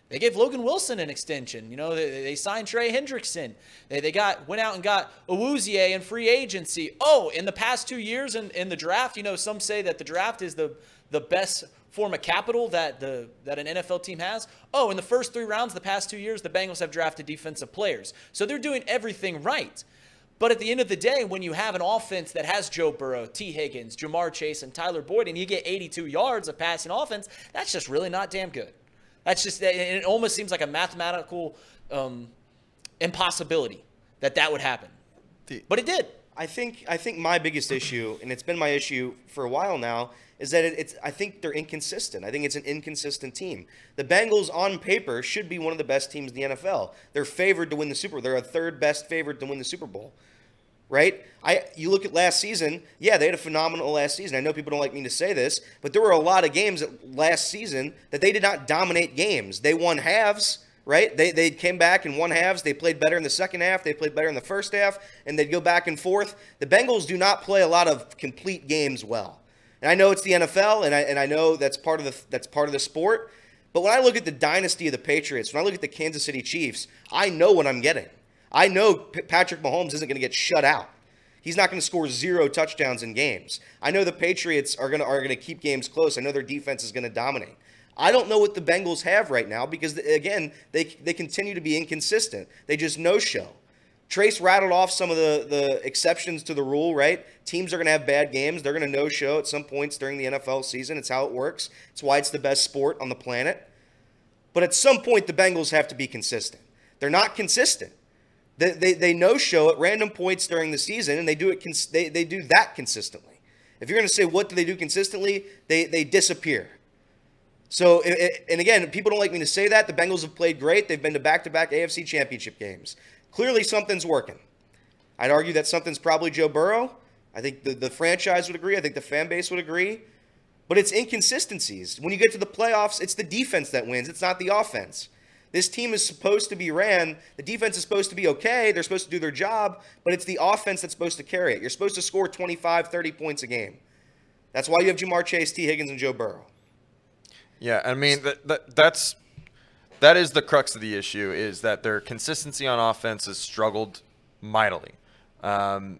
They gave Logan Wilson an extension. You know, they, they signed Trey Hendrickson. They, they got went out and got Awuzie in free agency. Oh, in the past two years in, in the draft, you know, some say that the draft is the the best form of capital that the that an NFL team has. Oh, in the first three rounds, the past two years, the Bengals have drafted defensive players. So they're doing everything right. But at the end of the day, when you have an offense that has Joe Burrow, Tee Higgins, Ja'Marr Chase, and Tyler Boyd, and you get 82 yards of passing offense, that's just really not damn good. That's just, it almost seems like a mathematical um, impossibility that that would happen. But it did. I think I think my biggest issue, and it's been my issue for a while now, is that it, it's I think they're inconsistent. I think it's an inconsistent team. The Bengals on paper should be one of the best teams in the NFL. They're favored to win the Super. They're a third best favorite to win the Super Bowl. Right? I you look at last season, yeah, they had a phenomenal last season. I know people don't like me to say this, but there were a lot of games last season that they did not dominate games. They won halves, right? They, they came back and won halves. They played better in the second half. They played better in the first half, and they'd go back and forth. The Bengals do not play a lot of complete games well. And I know it's the NFL, and I, and I know that's part of the that's part of the sport. But when I look at the dynasty of the Patriots, when I look at the Kansas City Chiefs, I know what I'm getting. I know P- Patrick Mahomes isn't going to get shut out. He's not going to score zero touchdowns in games. I know the Patriots are going to are going to keep games close. I know their defense is going to dominate. I don't know what the Bengals have right now because again, they they continue to be inconsistent. They just no show. Trace rattled off some of the the exceptions to the rule, right? Teams are going to have bad games. They're going to no show at some points during the NFL season. It's how it works. It's why it's the best sport on the planet. But at some point, the Bengals have to be consistent. They're not consistent. They, they, they no show at random points during the season, and they do it. Cons- they, they do that consistently. If you're going to say what do they do consistently, they they disappear. So, and again, people don't like me to say that. The Bengals have played great. They've been to back-to-back AFC Championship games. Clearly, something's working. I'd argue that something's probably Joe Burrow. I think the, the franchise would agree. I think the fan base would agree. But it's inconsistencies. When you get to the playoffs, it's the defense that wins. It's not the offense. This team is supposed to be ran. The defense is supposed to be okay. They're supposed to do their job, but it's the offense that's supposed to carry it. You're supposed to score 25, 30 points a game. That's why you have Ja'Marr Chase, Tee Higgins, and Joe Burrow. Yeah, I mean that, that that's that is the crux of the issue is that their consistency on offense has struggled mightily. Um,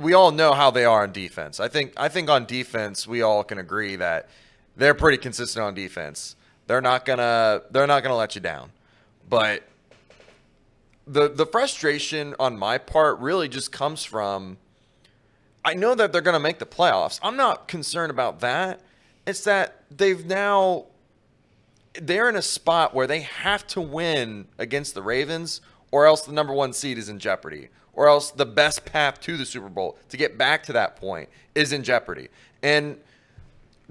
we all know how they are on defense. I think I think on defense we all can agree that they're pretty consistent on defense. They're not gonna they're not gonna let you down. But the the frustration on my part really just comes from I know that they're to make the playoffs. I'm not concerned about that. It's that they've now they're in a spot where they have to win against the Ravens or else the number 1 seed is in jeopardy or else the best path to the Super Bowl to get back to that point is in jeopardy. And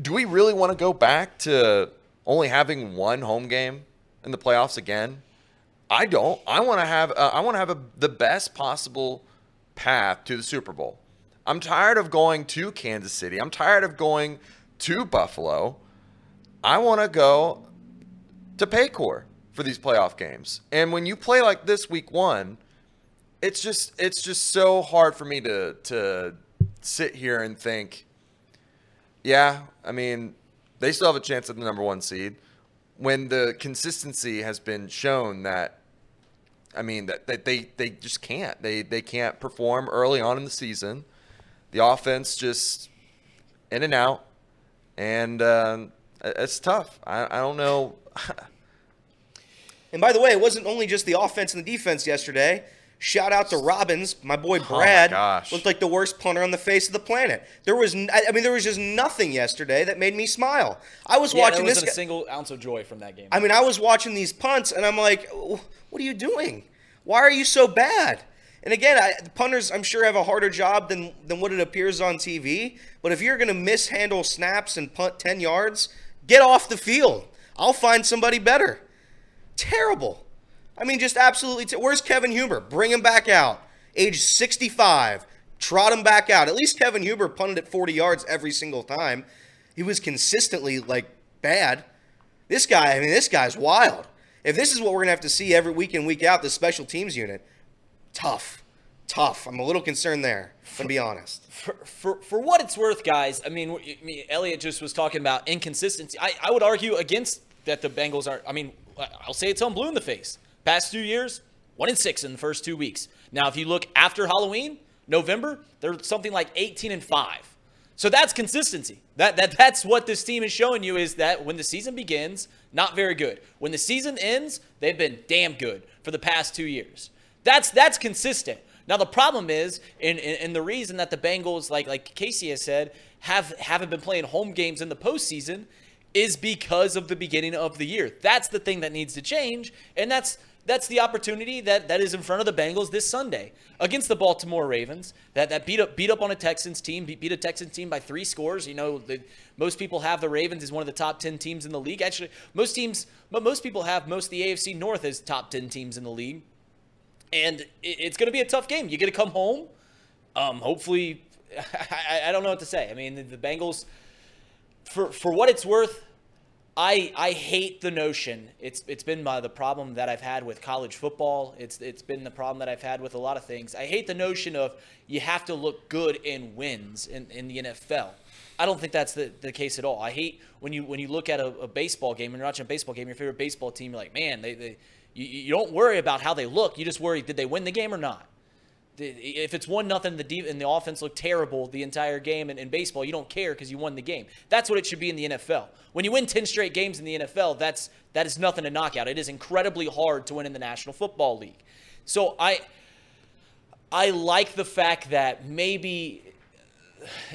do we really want to go back to only having one home game in the playoffs again? I don't. I want to have. Uh, I want to have a, the best possible path to the Super Bowl. I'm tired of going to Kansas City. I'm tired of going to Buffalo. I want to go to Paycor for these playoff games. And when you play like this week one, it's just it's just so hard for me to to sit here and think, yeah, I mean, they still have a chance at the number one seed when the consistency has been shown that I mean that, that they they just can't. They they can't perform early on in the season. The offense just in and out, and um, it's tough. I, I don't know. And by the way, it wasn't only just the offense and the defense yesterday. Shout out to Robbins, my boy Oh my Brad. gosh. Looked like the worst punter on the face of the planet. There was, I mean, there was just nothing yesterday that made me smile. I was Yeah, watching there this. wasn't a single ounce of joy from that game. I mean, I was watching these punts, and I'm like, what are you doing? Why are you so bad? And again, I, the punters, I'm sure, have a harder job than, than what it appears on TV. But if you're going to mishandle snaps and punt 10 yards, get off the field. I'll find somebody better. Terrible. I mean, just absolutely. Ter- Where's Kevin Huber? Bring him back out. Age 65. Trot him back out. At least Kevin Huber punted at 40 yards every single time. He was consistently, like, bad. This guy, I mean, this guy's wild. If this is what we're going to have to see every week in, week out, the special teams unit, tough. Tough. I'm a little concerned there, to be honest. for, for, for what it's worth, guys, I mean, I mean, Elliot just was talking about inconsistency. I, I would argue against that the Bengals are, I mean, I'll say it's on blue in the face. Past two years, one in six in the first two weeks. Now, if you look after Halloween, November, they're something like 18 and five. So that's consistency. That, that that's what this team is showing you is that when the season begins, not very good. When the season ends, they've been damn good for the past two years. That's that's consistent. Now the problem is, and, and, the reason that the Bengals, like like Casey has said, have haven't been playing home games in the postseason, is because of the beginning of the year. That's the thing that needs to change, and that's that's the opportunity that, that is in front of the Bengals this Sunday against the Baltimore Ravens. That that beat up beat up on a Texans team, beat, beat a Texans team by three scores. You know, the, most people have the Ravens as one of the top ten teams in the league. Actually, most teams, but most people have most of the AFC North as top ten teams in the league. And it, it's going to be a tough game. You get to come home. Um, hopefully, I, I don't know what to say. I mean, the, the Bengals, for for what it's worth, I I hate the notion. It's it's been my, the problem that I've had with college football. It's it's been the problem that I've had with a lot of things. I hate the notion of you have to look good in wins in, in the NFL. I don't think that's the, the case at all. I hate when you when you look at a, a baseball game and you're watching a baseball game, your favorite baseball team, you're like, man, they, they you, you don't worry about how they look. You just worry, did they win the game or not? If it's one nothing, the deep and the offense looked terrible the entire game. And in baseball, you don't care because you won the game. That's what it should be in the NFL. When you win ten straight games in the NFL, that's that is nothing to knock out. It is incredibly hard to win in the National Football League. So I I like the fact that maybe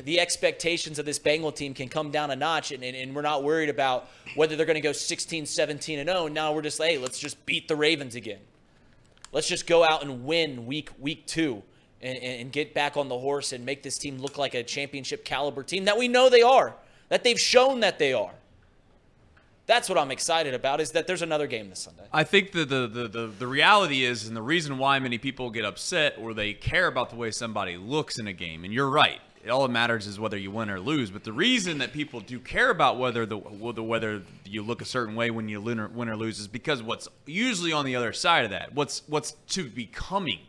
the expectations of this Bengal team can come down a notch and, and, and we're not worried about whether they're going to go 16, 17 and 0. Now we're just, hey, let's just beat the Ravens again. Let's just go out and win week week two and, and get back on the horse and make this team look like a championship caliber team that we know they are, that they've shown that they are. That's what I'm excited about is that there's another game this Sunday. I think the, the, the, the, the reality is, and the reason why many people get upset or they care about the way somebody looks in a game, and you're right, all that matters is whether you win or lose. But the reason that people do care about whether the whether you look a certain way when you win or, win or lose is because what's usually on the other side of that, what's what's to be coming.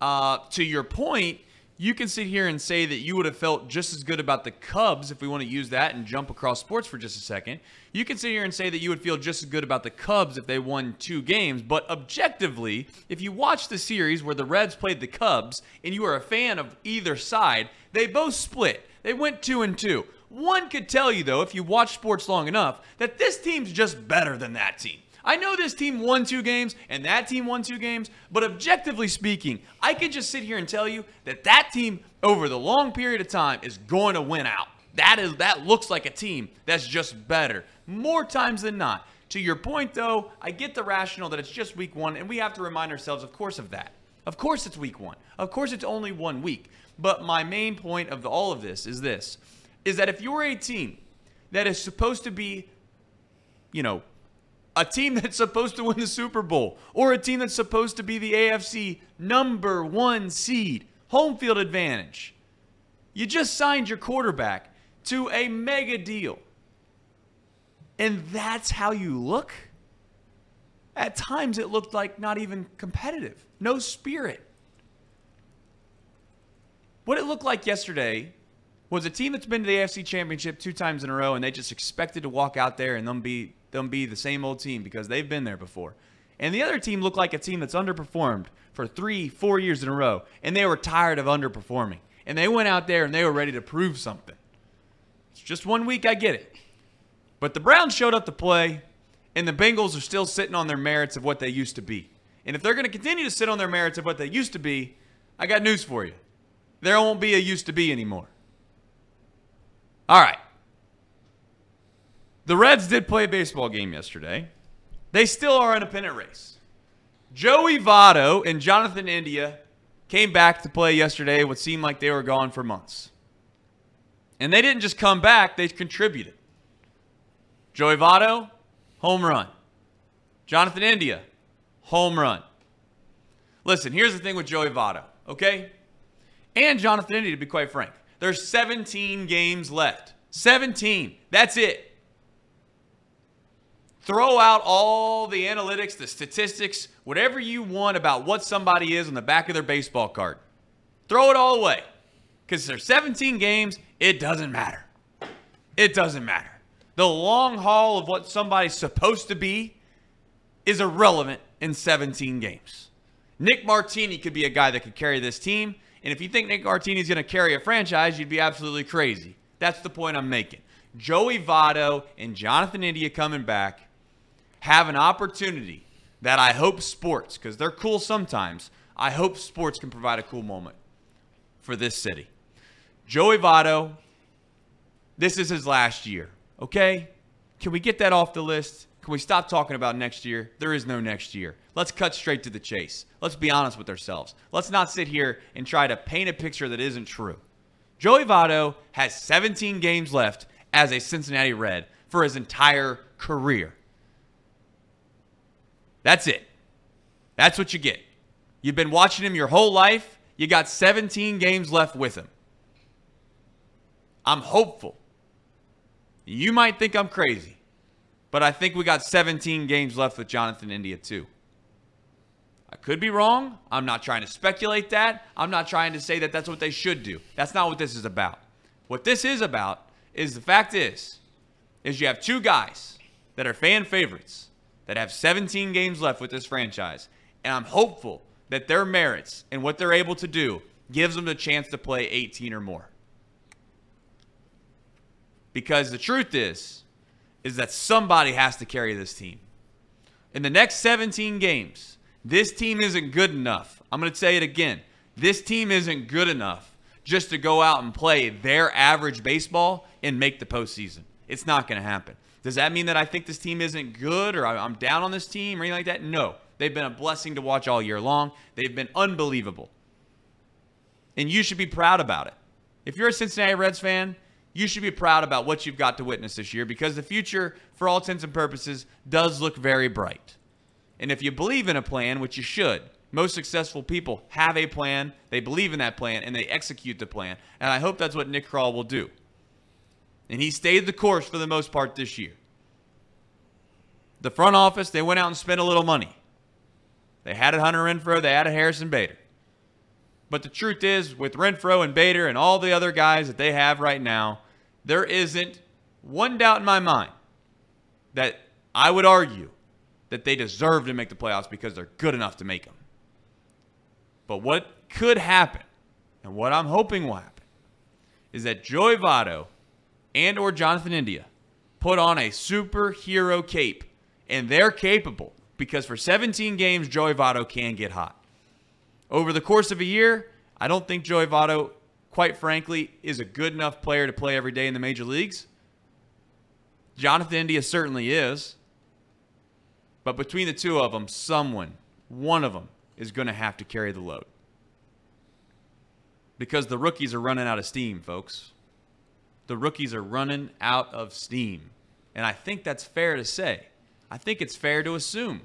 Uh, to your point, you can sit here and say that you would have felt just as good about the Cubs if we want to use that and jump across sports for just a second. You can sit here and say that you would feel just as good about the Cubs if they won two games, but objectively, if you watch the series where the Reds played the Cubs and you are a fan of either side, they both split. They went 2 and 2. One could tell you though if you watch sports long enough that this team's just better than that team. I know this team won two games and that team won two games, but objectively speaking, I can just sit here and tell you that that team over the long period of time is going to win out. That is that looks like a team that's just better more times than not. To your point though, I get the rationale that it's just week 1 and we have to remind ourselves of course of that. Of course it's week 1. Of course it's only one week. But my main point of the, all of this is this is that if you're a team that is supposed to be you know a team that's supposed to win the Super Bowl or a team that's supposed to be the AFC number one seed, home field advantage. You just signed your quarterback to a mega deal. And that's how you look? At times, it looked like not even competitive, no spirit. What it looked like yesterday was a team that's been to the AFC Championship two times in a row, and they just expected to walk out there and them be them be the same old team because they've been there before. And the other team looked like a team that's underperformed for three, four years in a row, and they were tired of underperforming. And they went out there and they were ready to prove something. It's just one week, I get it. But the Browns showed up to play, and the Bengals are still sitting on their merits of what they used to be. And if they're going to continue to sit on their merits of what they used to be, I got news for you. There won't be a used to be anymore. All right. The Reds did play a baseball game yesterday. They still are in a pennant race. Joey Votto and Jonathan India came back to play yesterday what seemed like they were gone for months. And they didn't just come back, they contributed. Joey Votto, home run. Jonathan India, home run. Listen, here's the thing with Joey Votto, okay? And Jonathan India, to be quite frank. There's 17 games left. 17. That's it. Throw out all the analytics, the statistics, whatever you want about what somebody is on the back of their baseball card. Throw it all away. Because there's 17 games, it doesn't matter. It doesn't matter. The long haul of what somebody's supposed to be is irrelevant in 17 games. Nick Martini could be a guy that could carry this team. And if you think Nick Martini is going to carry a franchise, you'd be absolutely crazy. That's the point I'm making. Joey Votto and Jonathan India coming back have an opportunity that I hope sports, because they're cool sometimes, I hope sports can provide a cool moment for this city. Joey Votto, this is his last year, okay? Can we get that off the list? Can we stop talking about next year? There is no next year. Let's cut straight to the chase. Let's be honest with ourselves. Let's not sit here and try to paint a picture that isn't true. Joey Votto has 17 games left as a Cincinnati Red for his entire career. That's it. That's what you get. You've been watching him your whole life. You got 17 games left with him. I'm hopeful. You might think I'm crazy, but I think we got 17 games left with Jonathan India, too. I could be wrong. I'm not trying to speculate that. I'm not trying to say that that's what they should do. That's not what this is about. What this is about is the fact is, is you have two guys that are fan favorites that have 17 games left with this franchise, and I'm hopeful that their merits and what they're able to do gives them the chance to play 18 or more. Because the truth is, is that somebody has to carry this team. In the next 17 games, this team isn't good enough. I'm going to say it again. This team isn't good enough just to go out and play their average baseball and make the postseason. It's not going to happen. Does that mean that I think this team isn't good or I'm down on this team or anything like that? No. They've been a blessing to watch all year long. They've been unbelievable. And you should be proud about it. If you're a Cincinnati Reds fan, you should be proud about what you've got to witness this year because the future, for all intents and purposes, does look very bright. And if you believe in a plan, which you should, most successful people have a plan, they believe in that plan, and they execute the plan. And I hope that's what Nick Krall will do. And he stayed the course for the most part this year. The front office, they went out and spent a little money. They had a Hunter Renfroe, they had a Harrison Bader. But the truth is, with Renfroe and Bader and all the other guys that they have right now, there isn't one doubt in my mind that I would argue that they deserve to make the playoffs because they're good enough to make them. But what could happen, and what I'm hoping will happen, is that Joey Votto and or Jonathan India put on a superhero cape, and they're capable because for 17 games, Joey Votto can get hot. Over the course of a year, I don't think Joey Votto, quite frankly, is a good enough player to play every day in the major leagues. Jonathan India certainly is. But between the two of them, someone, one of them, is going to have to carry the load. Because the rookies are running out of steam, folks. The rookies are running out of steam. And I think that's fair to say. I think it's fair to assume.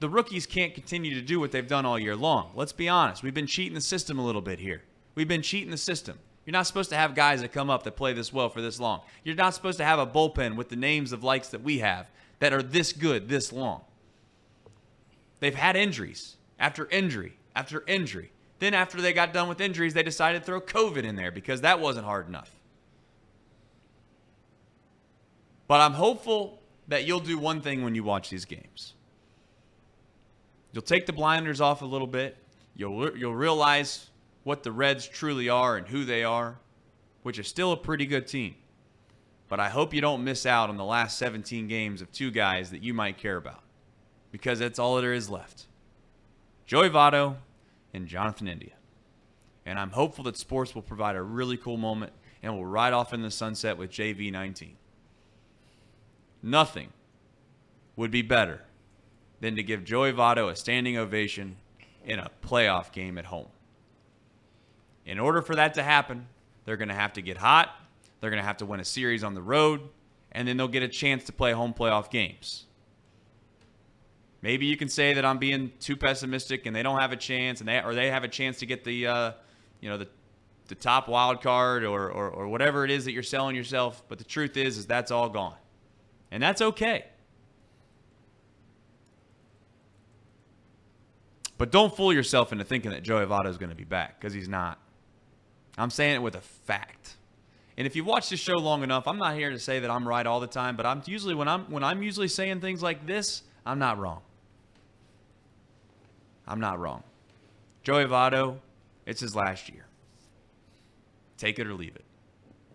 The rookies can't continue to do what they've done all year long. Let's be honest. We've been cheating the system a little bit here. We've been cheating the system. You're not supposed to have guys that come up that play this well for this long. You're not supposed to have a bullpen with the names of likes that we have that are this good this long. They've had injuries after injury after injury. Then, after they got done with injuries, they decided to throw COVID in there because that wasn't hard enough. But I'm hopeful that you'll do one thing when you watch these games. You'll take the blinders off a little bit. You'll, you'll realize what the Reds truly are and who they are, which is still a pretty good team. But I hope you don't miss out on the last 17 games of two guys that you might care about because that's all there is left Joey Votto and Jonathan India. And I'm hopeful that sports will provide a really cool moment and we'll ride off in the sunset with JV19. Nothing would be better than to give Joey Votto a standing ovation in a playoff game at home. In order for that to happen, they're going to have to get hot they're going to have to win a series on the road, and then they'll get a chance to play home playoff games. Maybe you can say that I'm being too pessimistic, and they don't have a chance, and they or they have a chance to get the, uh, you know, the the top wild card or, or or whatever it is that you're selling yourself. But the truth is, is that's all gone, and that's okay. But don't fool yourself into thinking that Joey Votto is going to be back because he's not. I'm saying it with a fact. And if you've watched this show long enough, I'm not here to say that I'm right all the time, but I'm usually when I'm when I'm usually saying things like this, I'm not wrong. I'm not wrong. Joey Votto, it's his last year. Take it or leave it.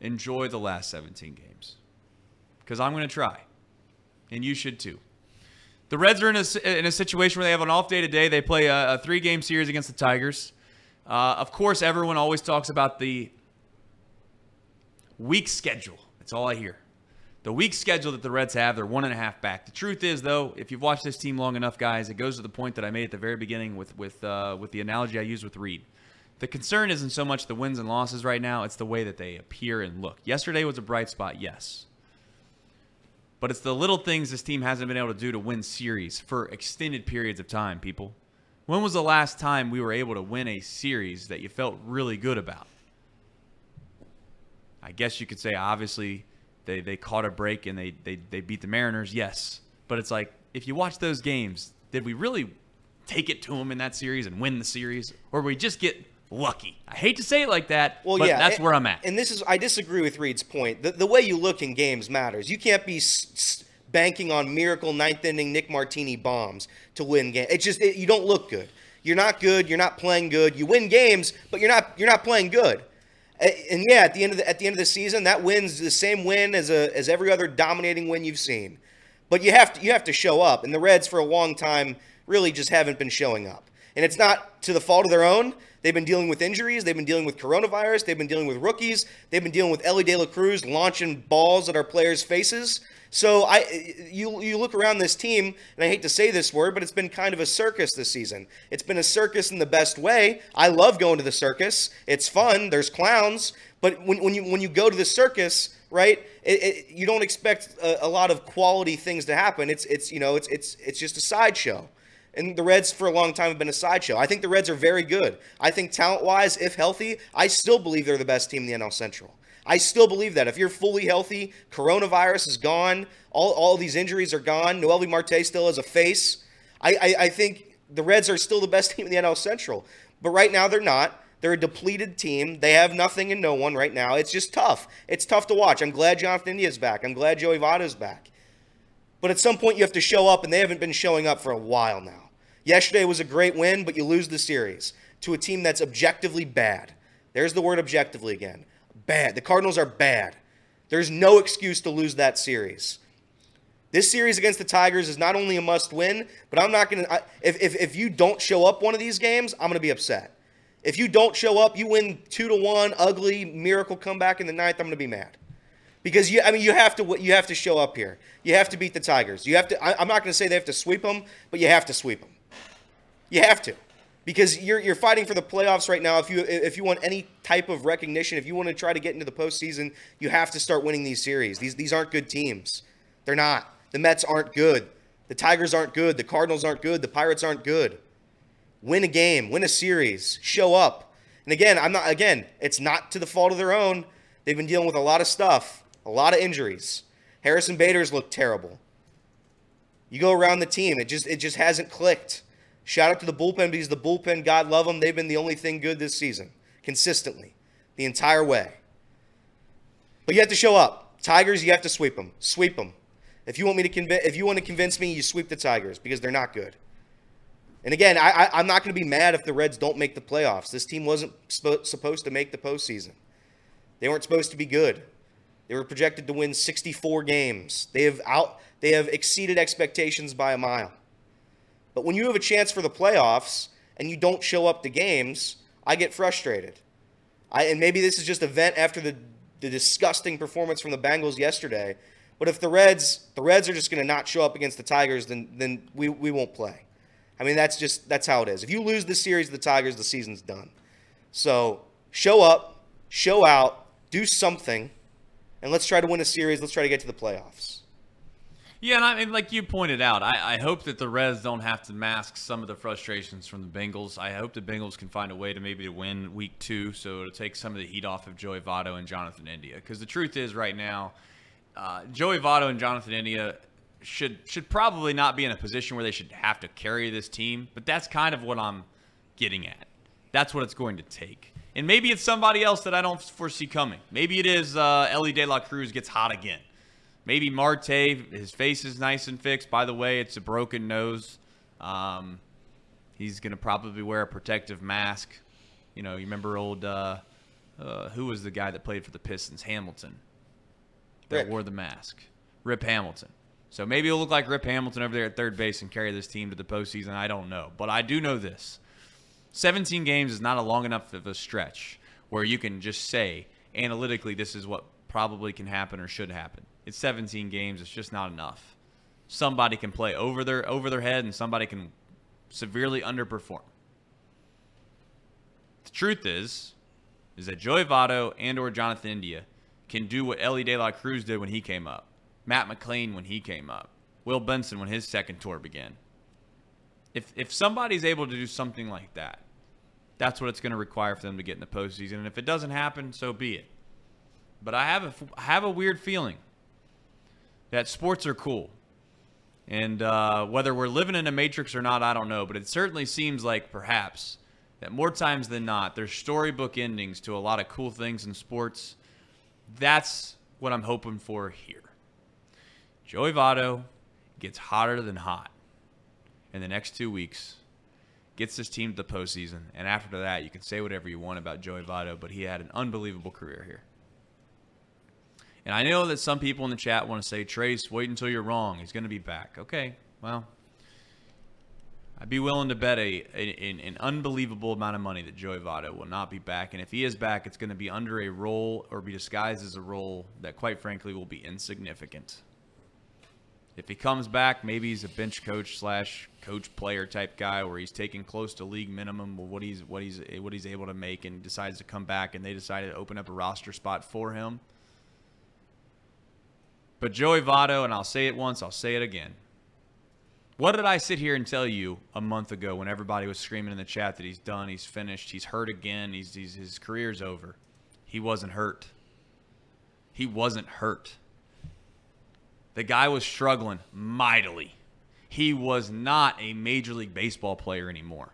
Enjoy the last 17 games. Because I'm going to try. And you should too. The Reds are in a, in a situation where they have an off day today. They play a, a three game series against the Tigers. Uh, of course, everyone always talks about the weak schedule. That's all I hear. The weak schedule that the Reds have, they're one and a half back. The truth is, though, if you've watched this team long enough, guys, it goes to the point that I made at the very beginning with with uh, with the analogy I used with Reed. The concern isn't so much the wins and losses right now; it's the way that they appear and look. Yesterday was a bright spot, yes, but it's the little things this team hasn't been able to do to win series for extended periods of time. People, when was the last time we were able to win a series that you felt really good about? I guess you could say obviously they, they caught a break and they, they, they beat the Mariners, yes. But it's like, if you watch those games, did we really take it to them in that series and win the series? Or we just get lucky? I hate to say it like that, Well, but yeah, that's and- where I'm at. And this is, I disagree with Reed's point. The, the way you look in games matters. You can't be s- s- banking on miracle ninth inning Nick Martini bombs to win games. It's just it, you don't look good. You're not good. You're not playing good. You win games, but you're not you're not playing good. And yeah, at the end of the, at the end of the season, that win's the same win as a as every other dominating win you've seen. But you have to you have to show up, and the Reds for a long time really just haven't been showing up. And it's not to the fault of their own. They've been dealing with injuries. They've been dealing with coronavirus. They've been dealing with rookies. They've been dealing with Elly De La Cruz launching balls at our players' faces. So I, you you look around this team, and I hate to say this word, but it's been kind of a circus this season. It's been a circus in the best way. I love going to the circus. It's fun. There's clowns, but when, when you when you go to the circus, right? It, it, you don't expect a, a lot of quality things to happen. It's it's you know it's it's it's just a sideshow. And the Reds for a long time have been a sideshow. I think the Reds are very good. I think talent wise, if healthy, I still believe they're the best team in the NL Central. I still believe that. If you're fully healthy, coronavirus is gone, all, all these injuries are gone, Noelvi Marte still has a face. I, I, I think the Reds are still the best team in the NL Central. But right now they're not. They're a depleted team. They have nothing and no one right now. It's just tough. It's tough to watch. I'm glad Jonathan India's back. I'm glad Joey Votto's back. But at some point, you have to show up, and they haven't been showing up for a while now. Yesterday was a great win, but you lose the series to a team that's objectively bad. There's the word objectively again. Bad. The Cardinals are bad. There's no excuse to lose that series. This series against the Tigers is not only a must win, but I'm not going to. If, if, if you don't show up one of these games, I'm going to be upset. If you don't show up, you win two to one, ugly miracle comeback in the ninth. I'm going to be mad because you. I mean, you have to. You have to show up here. You have to beat the Tigers. You have to. I, I'm not going to say they have to sweep them, but you have to sweep them. You have to, because you're you're fighting for the playoffs right now. If you if you want any type of recognition, if you want to try to get into the postseason, you have to start winning these series. These these aren't good teams. They're not. The Mets aren't good. The Tigers aren't good. The Cardinals aren't good. The Pirates aren't good. Win a game. Win a series. Show up. And again, I'm not. Again, it's not to the fault of their own. They've been dealing with a lot of stuff, a lot of injuries. Harrison Bader's looked terrible. You go around the team, it just it just hasn't clicked. Shout out to the bullpen because the bullpen, God love them, they've been the only thing good this season, consistently, the entire way. But you have to show up. Tigers, you have to sweep them. Sweep them. If you want me to convince, if you want to convince me, you sweep the Tigers because they're not good. And again, I, I'm not going to be mad if the Reds don't make the playoffs. This team wasn't spo- supposed to make the postseason. They weren't supposed to be good. They were projected to win 64 games. They have out they have exceeded expectations by a mile. But when you have a chance for the playoffs and you don't show up to games, I get frustrated. I and maybe this is just a vent after the the disgusting performance from the Bengals yesterday. But if the Reds the Reds are just going to not show up against the Tigers, then then we, we won't play. I mean that's just that's how it is. If you lose this series to the Tigers, the season's done. So show up, show out, do something, and let's try to win a series. Let's try to get to the playoffs. Yeah, and I mean, like you pointed out, I, I hope that the Reds don't have to mask some of the frustrations from the Bengals. I hope the Bengals can find a way to maybe to win Week Two, so it'll take some of the heat off of Joey Votto and Jonathan India. Because the truth is, right now, uh, Joey Votto and Jonathan India should should probably not be in a position where they should have to carry this team. But that's kind of what I'm getting at. That's what it's going to take. And maybe it's somebody else that I don't foresee coming. Maybe it is uh, Elly De La Cruz gets hot again. Maybe Marte, his face is nice and fixed. By the way, it's a broken nose. Um, he's going to probably wear a protective mask. You know, you remember old, uh, uh, who was the guy that played for the Pistons? Hamilton. That Rip. wore the mask. Rip Hamilton. So maybe it'll look like Rip Hamilton over there at third base and carry this team to the postseason. I don't know. But I do know this 17 games is not a long enough of a stretch where you can just say analytically this is what probably can happen or should happen. It's 17 games. It's just not enough. Somebody can play over their over their head, and somebody can severely underperform. The truth is, is that Joey Votto and or Jonathan India can do what Elly De La Cruz did when he came up, Matt McLain when he came up, Will Benson when his second tour began. If if somebody's able to do something like that, that's what it's going to require for them to get in the postseason. And if it doesn't happen, so be it. But I have a I have a weird feeling that sports are cool. And uh, whether we're living in a matrix or not, I don't know. But it certainly seems like perhaps that more times than not, there's storybook endings to a lot of cool things in sports. That's what I'm hoping for here. Joey Votto gets hotter than hot in the next two weeks, gets this team to the postseason, and after that, you can say whatever you want about Joey Votto, but he had an unbelievable career here. And I know that some people in the chat want to say, Trace, wait until you're wrong. He's going to be back. Okay, well, I'd be willing to bet a, a an, unbelievable amount of money that Joey Votto will not be back. And if he is back, it's going to be under a role or be disguised as a role that, quite frankly, will be insignificant. If he comes back, maybe he's a bench coach slash coach player type guy where he's taking close to league minimum of what he's what he's what he's able to make and decides to come back and they decide to open up a roster spot for him. But Joey Votto, and I'll say it once, I'll say it again. What did I sit here and tell you a month ago when everybody was screaming in the chat that he's done, he's finished, he's hurt again, he's, he's his career's over? He wasn't hurt. He wasn't hurt. The guy was struggling mightily. He was not a Major League Baseball player anymore.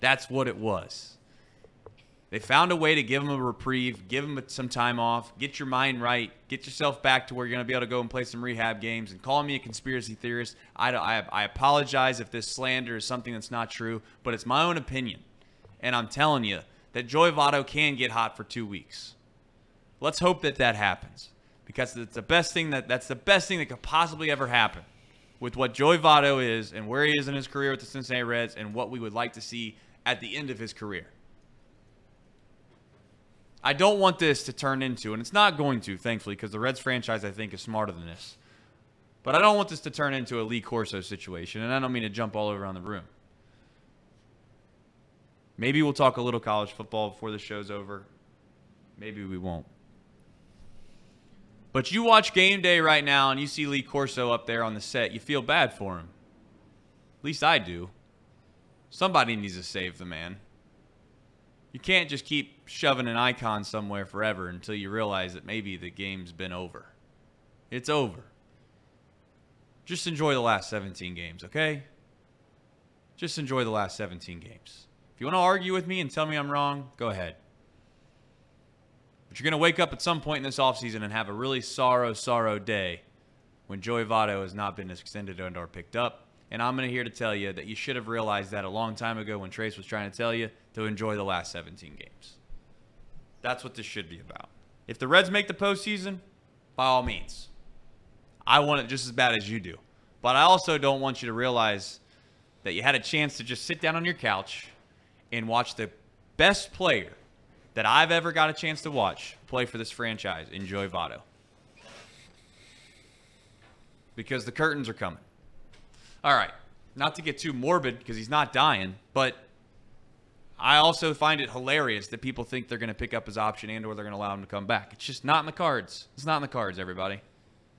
That's what it was. They found a way to give him a reprieve, give him some time off, get your mind right, get yourself back to where you're going to be able to go and play some rehab games. And call me a conspiracy theorist. I, I, I apologize if this slander is something that's not true, but it's my own opinion. And I'm telling you that Joey Votto can get hot for two weeks. Let's hope that that happens because it's the best thing that that's the best thing that could possibly ever happen with what Joey Votto is and where he is in his career with the Cincinnati Reds and what we would like to see at the end of his career. I don't want this to turn into, and it's not going to, thankfully, because the Reds franchise, I think, is smarter than this. But I don't want this to turn into a Lee Corso situation, and I don't mean to jump all over on the room. Maybe we'll talk a little college football before the show's over. Maybe we won't. But you watch game day right now and you see Lee Corso up there on the set, you feel bad for him. At least I do. Somebody needs to save the man. You can't just keep shoving an icon somewhere forever until you realize that maybe the game's been over. It's over. Just enjoy the last 17 games, okay? Just enjoy the last 17 games. If you want to argue with me and tell me I'm wrong, go ahead. But you're going to wake up at some point in this offseason and have a really sorrow, sorrow day when Joey Votto has not been extended and or picked up. And I'm going to here to tell you that you should have realized that a long time ago when Trace was trying to tell you to enjoy the last 17 games. That's what this should be about. If the Reds make the postseason, by all means. I want it just as bad as you do. But I also don't want you to realize that you had a chance to just sit down on your couch and watch the best player that I've ever got a chance to watch play for this franchise Enjoy Votto. Because the curtains are coming. All right. Not to get too morbid because he's not dying, but I also find it hilarious that people think they're going to pick up his option and or they're going to allow him to come back. It's just not in the cards. It's not in the cards, everybody.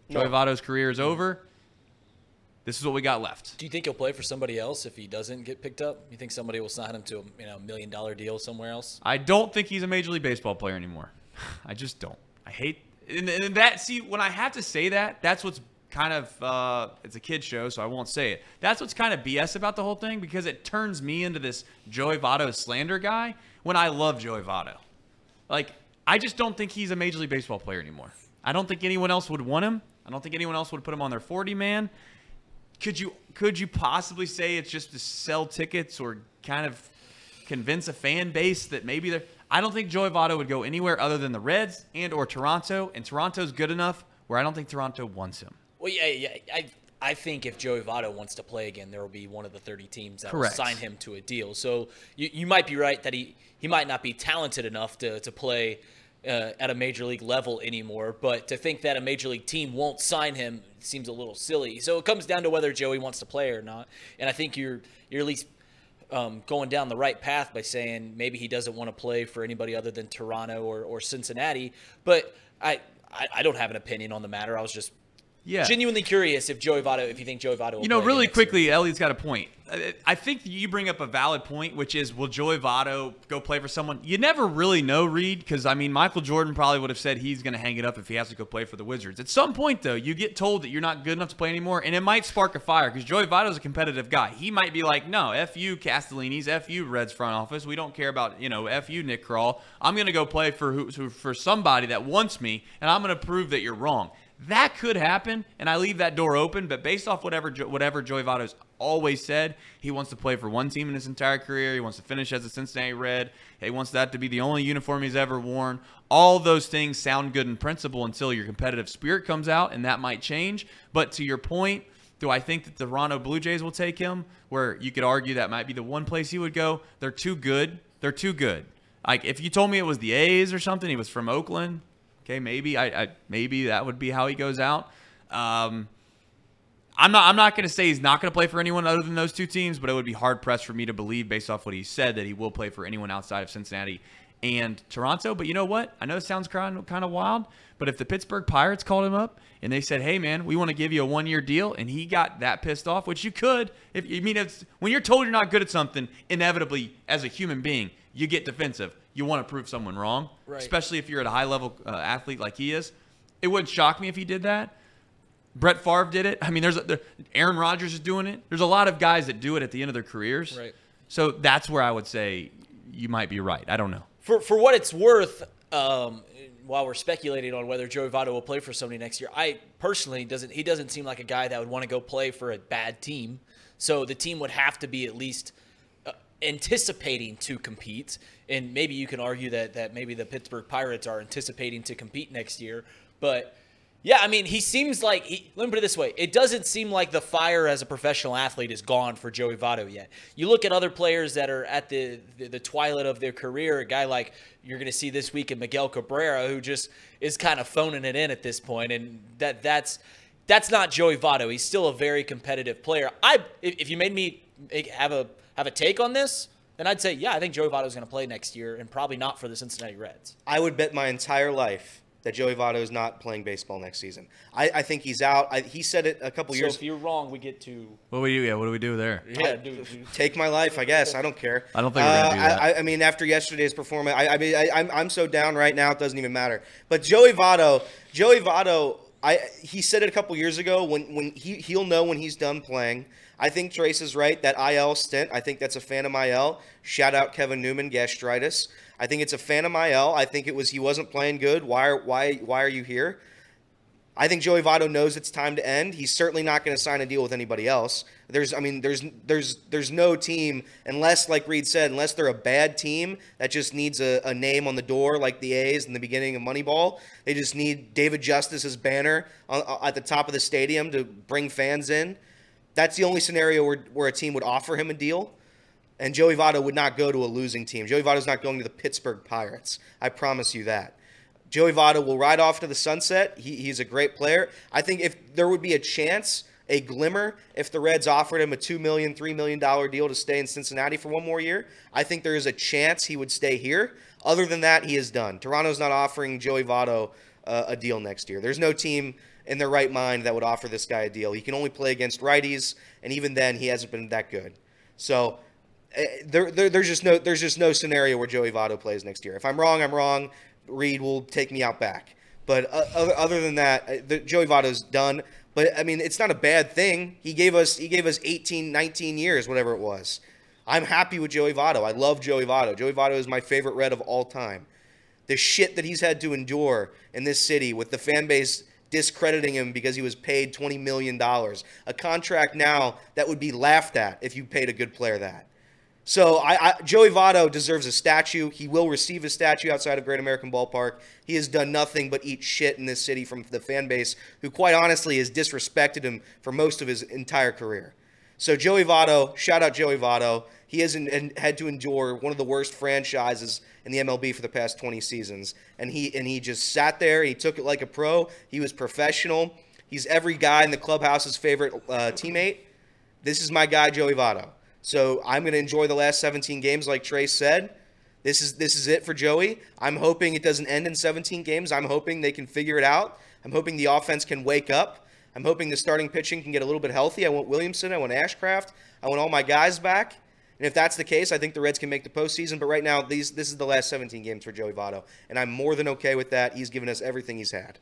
No. Joey Votto's career is over. This is what we got left. Do you think he'll play for somebody else if he doesn't get picked up? You think somebody will sign him to a you know million dollar deal somewhere else? I don't think he's a major league baseball player anymore. I just don't. I hate and, and that. See, when I have to say that, that's what's kind of uh, it's a kid show, so I won't say it. That's what's kind of BS about the whole thing because it turns me into this Joey Votto slander guy when I love Joey Votto. Like I just don't think he's a major league baseball player anymore. I don't think anyone else would want him. I don't think anyone else would put him on their 40 man. Could you could you possibly say it's just to sell tickets or kind of convince a fan base that maybe they're I don't think Joey Votto would go anywhere other than the Reds and or Toronto, and Toronto's good enough where I don't think Toronto wants him. Well, yeah, yeah. I I think if Joey Votto wants to play again, there will be one of the 30 teams that Correct. will sign him to a deal. So you, you might be right that he, he might not be talented enough to, to play uh, at a major league level anymore. But to think that a major league team won't sign him seems a little silly. So it comes down to whether Joey wants to play or not. And I think you're you're at least um, going down the right path by saying maybe he doesn't want to play for anybody other than Toronto or, or Cincinnati. But I, I I don't have an opinion on the matter. I was just Yeah. genuinely curious if Joey Votto, if you think Joey Votto, will You know, play really next year. quickly, Elliott's got a point. I- I think you bring up a valid point, which is will Joey Votto go play for someone? You never really know, Reed, because I mean, Michael Jordan probably would have said he's going to hang it up if he has to go play for the Wizards. At some point, though, you get told that you're not good enough to play anymore, and it might spark a fire because Joey Votto's a competitive guy. He might be like, no, F you, Castellini's, F you, Reds front office. We don't care about, you know, F you, Nick Krall. I'm going to go play for, who, for somebody that wants me, and I'm going to prove that you're wrong. That could happen, and I leave that door open. But based off whatever whatever Joey Votto's always said, he wants to play for one team in his entire career. He wants to finish as a Cincinnati Red. He wants that to be the only uniform he's ever worn. All those things sound good in principle until your competitive spirit comes out, and that might change. But to your point, do I think that the Toronto Blue Jays will take him? Where you could argue that might be the one place he would go. They're too good. They're too good. Like if you told me it was the A's or something, he was from Oakland. Okay, maybe I, I maybe that would be how he goes out. Um, I'm not I'm not going to say he's not going to play for anyone other than those two teams, but it would be hard pressed for me to believe based off what he said that he will play for anyone outside of Cincinnati and Toronto. But you know what? I know it sounds kind of, kind of wild, but if the Pittsburgh Pirates called him up and they said, "Hey man, we want to give you a one year deal," and he got that pissed off, which you could, if you mean it's when you're told you're not good at something, inevitably as a human being, you get defensive. You want to prove someone wrong, Right. especially if you're at a high level uh, athlete like he is. It wouldn't shock me if he did that. Brett Favre did it. I mean, there's a, there, Aaron Rodgers is doing it. There's a lot of guys that do it at the end of their careers. Right. So that's where I would say you might be right. I don't know. for for what it's worth, um, while we're speculating on whether Joey Votto will play for somebody next year, I personally doesn't he doesn't seem like a guy that would want to go play for a bad team. So the team would have to be at least anticipating to compete, and maybe you can argue that that maybe the Pittsburgh Pirates are anticipating to compete next year, but. Yeah, I mean, he seems like he, let me put it this way: it doesn't seem like the fire as a professional athlete is gone for Joey Votto yet. You look at other players that are at the the, the twilight of their career. A guy like you're going to see this week in Miguel Cabrera, who just is kind of phoning it in at this point, and that that's that's not Joey Votto. He's still a very competitive player. I if, if you made me have a have a take on this, then I'd say yeah, I think Joey Votto is going to play next year, and probably not for the Cincinnati Reds. I would bet my entire life that Joey Votto is not playing baseball next season. I, I think he's out. I, he said it a couple So years. So if you're wrong, we get to What do we do? Yeah, what do we do there? yeah, dude. dude. Take my life, I guess. I don't care. I don't think we're gonna Uh, do that. I, I mean, after yesterday's performance, I, I mean, I, I'm, I'm so down right now. It doesn't even matter. But Joey Votto, Joey Votto, I he said it a couple years ago when when he he'll know when he's done playing. I think Trace is right. That IL stint, I think that's a phantom IL. Shout out Kevin Newman, gastritis. I think it's a phantom IL. I think it was he wasn't playing good. Why are why why are you here? I think Joey Votto knows it's time to end. He's certainly not going to sign a deal with anybody else. There's, I mean, there's, there's, there's no team unless, like Reed said, unless they're a bad team that just needs a, a name on the door, like the A's in the beginning of Moneyball. They just need David Justice's banner on, at the top of the stadium to bring fans in. That's the only scenario where, where a team would offer him a deal. And Joey Votto would not go to a losing team. Joey Votto's not going to the Pittsburgh Pirates. I promise you that. Joey Votto will ride off to the sunset. He, he's a great player. I think if there would be a chance, a glimmer, if the Reds offered him a $2 million, $3 million deal to stay in Cincinnati for one more year, I think there is a chance he would stay here. Other than that, he is done. Toronto's not offering Joey Votto uh, a deal next year. There's no team in their right mind that would offer this guy a deal. He can only play against righties, and even then, he hasn't been that good. So uh, there, there, there's just no there's just no scenario where Joey Votto plays next year. If I'm wrong, I'm wrong. Reed will take me out back. But uh, other, other than that, uh, the, Joey Votto's done. But I mean, it's not a bad thing. He gave us he gave us 18, 19 years, whatever it was. I'm happy with Joey Votto. I love Joey Votto. Joey Votto is my favorite Red of all time. The shit that he's had to endure in this city with the fan base discrediting him because he was paid $20 million. A contract now that would be laughed at if you paid a good player that. So I, I, Joey Votto deserves a statue. He will receive a statue outside of Great American Ballpark. He has done nothing but eat shit in this city from the fan base, who quite honestly has disrespected him for most of his entire career. So Joey Votto, shout out Joey Votto. He hasn't had to endure one of the worst franchises in the MLB for the past 20 seasons, and he and he just sat there. He took it like a pro. He was professional. He's every guy in the clubhouse's favorite uh, teammate. This is my guy, Joey Votto. So I'm going to enjoy the last 17 games, like Trace said. This is this is it for Joey. I'm hoping it doesn't end in 17 games. I'm hoping they can figure it out. I'm hoping the offense can wake up. I'm hoping the starting pitching can get a little bit healthy. I want Williamson. I want Ashcraft. I want all my guys back. And if that's the case, I think the Reds can make the postseason. But right now, these this is the last 17 games for Joey Votto, and I'm more than okay with that. He's given us everything he's had.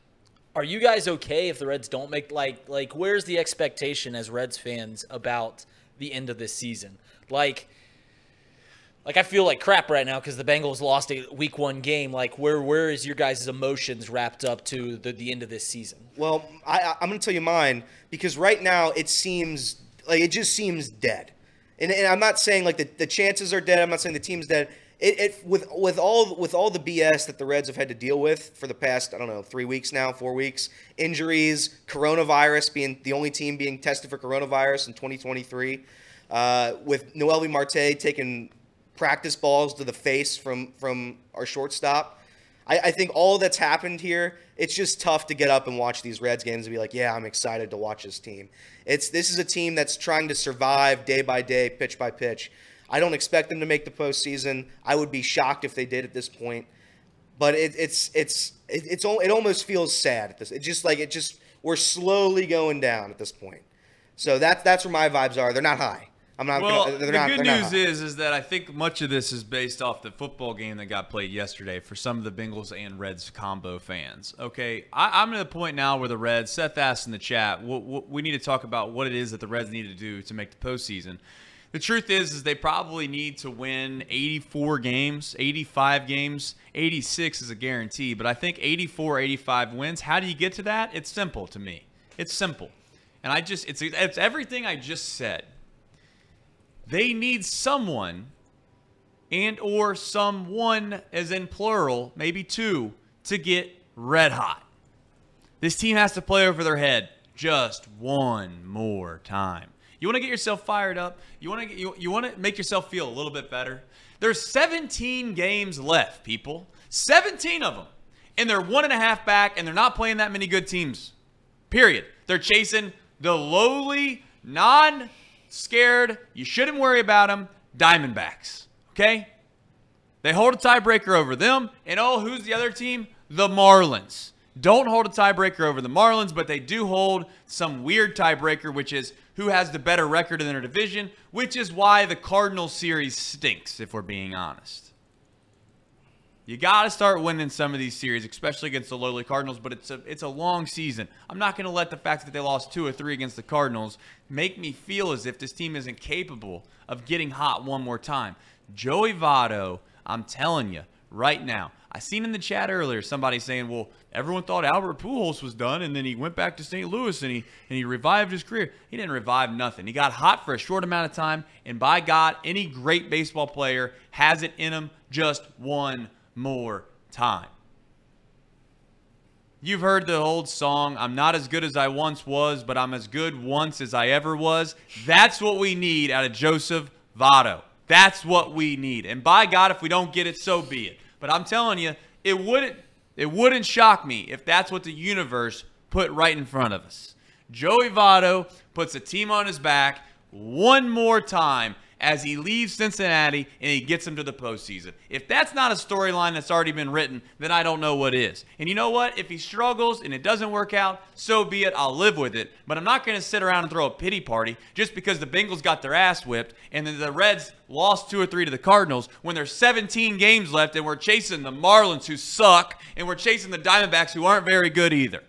Are you guys okay if the Reds don't make like like where's the expectation as Reds fans about the end of this season? Like like I feel like crap right now because the Bengals lost a week one game. Like where where is your guys' emotions wrapped up to the, the end of this season? Well, I, I- I'm going to tell you mine because right now it seems like it just seems dead. And, and I'm not saying like the, the chances are dead. I'm not saying the team's dead. It, it with with all with all the BS that the Reds have had to deal with for the past I don't know three weeks now, four weeks, injuries, coronavirus being the only team being tested for coronavirus in 2023, uh, with Noelvi Marte taking practice balls to the face from from our shortstop. I, I think all that's happened here, it's just tough to get up and watch these Reds games and be like, yeah, I'm excited to watch this team. It's this is a team that's trying to survive day by day, pitch by pitch. I don't expect them to make the postseason. I would be shocked if they did at this point. But it, it's it's it, it's it almost feels sad at this. It just like it just we're slowly going down at this point. So that's that's where my vibes are. They're not high. I'm not. Well, gonna, the not, good they're not news is is that I think much of this is based off the football game that got played yesterday for some of the Bengals and Reds combo fans. Okay, I, I'm at a point now where the Reds, Seth asked in the chat, w- w- we need to talk about what it is that the Reds need to do to make the postseason. The truth is, is they probably need to win 84 games, 85 games, 86 is a guarantee. But I think 84, 85 wins. How do you get to that? It's simple to me. It's simple, and I just it's it's everything I just said they need someone and or someone as in plural maybe two to get red hot. This team has to play over their head just one more time. You want to get yourself fired up? You want to you, you want to make yourself feel a little bit better? There's 17 games left people. 17 of them and they're one and a half back and they're not playing that many good teams. Period. They're chasing the lowly, non scared, you shouldn't worry about them, Diamondbacks. Okay? They hold a tiebreaker over them. And oh, who's the other team? The Marlins. Don't hold a tiebreaker over the Marlins, but they do hold some weird tiebreaker, which is who has the better record in their division, which is why the Cardinals series stinks, if we're being honest. You got to start winning some of these series, especially against the lowly Cardinals. But it's a it's a long season. I'm not going to let the fact that they lost two or three against the Cardinals make me feel as if this team isn't capable of getting hot one more time. Joey Votto, I'm telling you right now. I seen in the chat earlier somebody saying, "Well, everyone thought Albert Pujols was done, and then he went back to St. Louis and he and he revived his career. He didn't revive nothing. He got hot for a short amount of time, and by God, any great baseball player has it in him just one more time. You've heard the old song, I'm not as good as I once was, but I'm as good once as I ever was. That's what we need out of Joseph Votto. That's what we need. And by God, if we don't get it, so be it. But I'm telling you, it wouldn't it wouldn't shock me if that's what the universe put right in front of us. Joey Votto puts a team on his back one more time as he leaves Cincinnati and he gets them to the postseason. If that's not a storyline that's already been written, then I don't know what is. And you know what? If he struggles and it doesn't work out, so be it. I'll live with it. But I'm not going to sit around and throw a pity party just because the Bengals got their ass whipped and then the Reds lost two or three to the Cardinals when there's 17 games left and we're chasing the Marlins who suck and we're chasing the Diamondbacks who aren't very good either.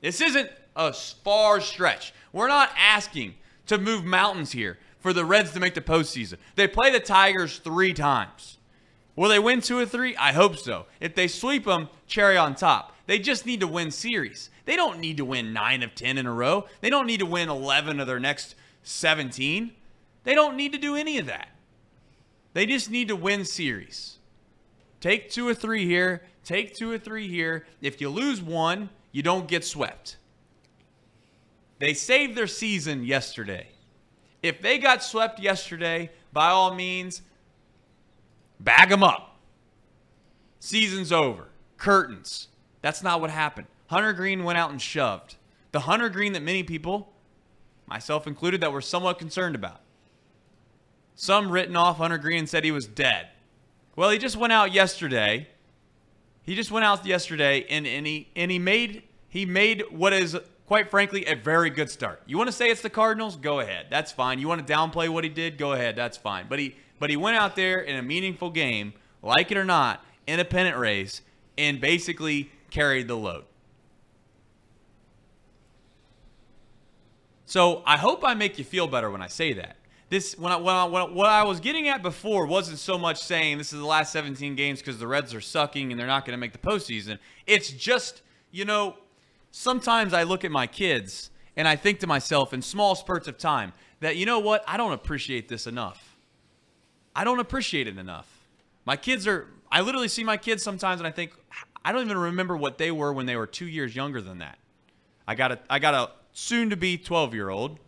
This isn't a far stretch. We're not asking to move mountains here for the Reds to make the postseason. They play the Tigers three times. Will they win two or three? I hope so. If they sweep them, cherry on top. They just need to win series. They don't need to win nine of 10 in a row. They don't need to win 11 of their next 17. They don't need to do any of that. They just need to win series. Take two or three here. Take two or three here. If you lose one, you don't get swept. They saved their season yesterday. If they got swept yesterday, by all means, bag them up. Season's over. Curtains. That's not what happened. Hunter Greene went out and shoved. The Hunter Greene that many people, myself included, that were somewhat concerned about. Some written off Hunter Greene and said he was dead. Well, he just went out yesterday. He just went out yesterday and, and he and he made he made what is quite frankly a very good start. You want to say it's the Cardinals? Go ahead. That's fine. You want to downplay what he did? Go ahead. That's fine. But he but he went out there in a meaningful game, like it or not, in a pennant race, and basically carried the load. So I hope I make you feel better when I say that. This when I, when I, when I- what I was getting at before wasn't so much saying this is the last 17 games because the Reds are sucking and they're not going to make the postseason. It's just you know sometimes I look at my kids and I think to myself in small spurts of time that you know what I don't appreciate this enough. I don't appreciate it enough. My kids are I literally see my kids sometimes and I think I don't even remember what they were when they were 2 years younger than that. I got a I got a soon to be 12 year old.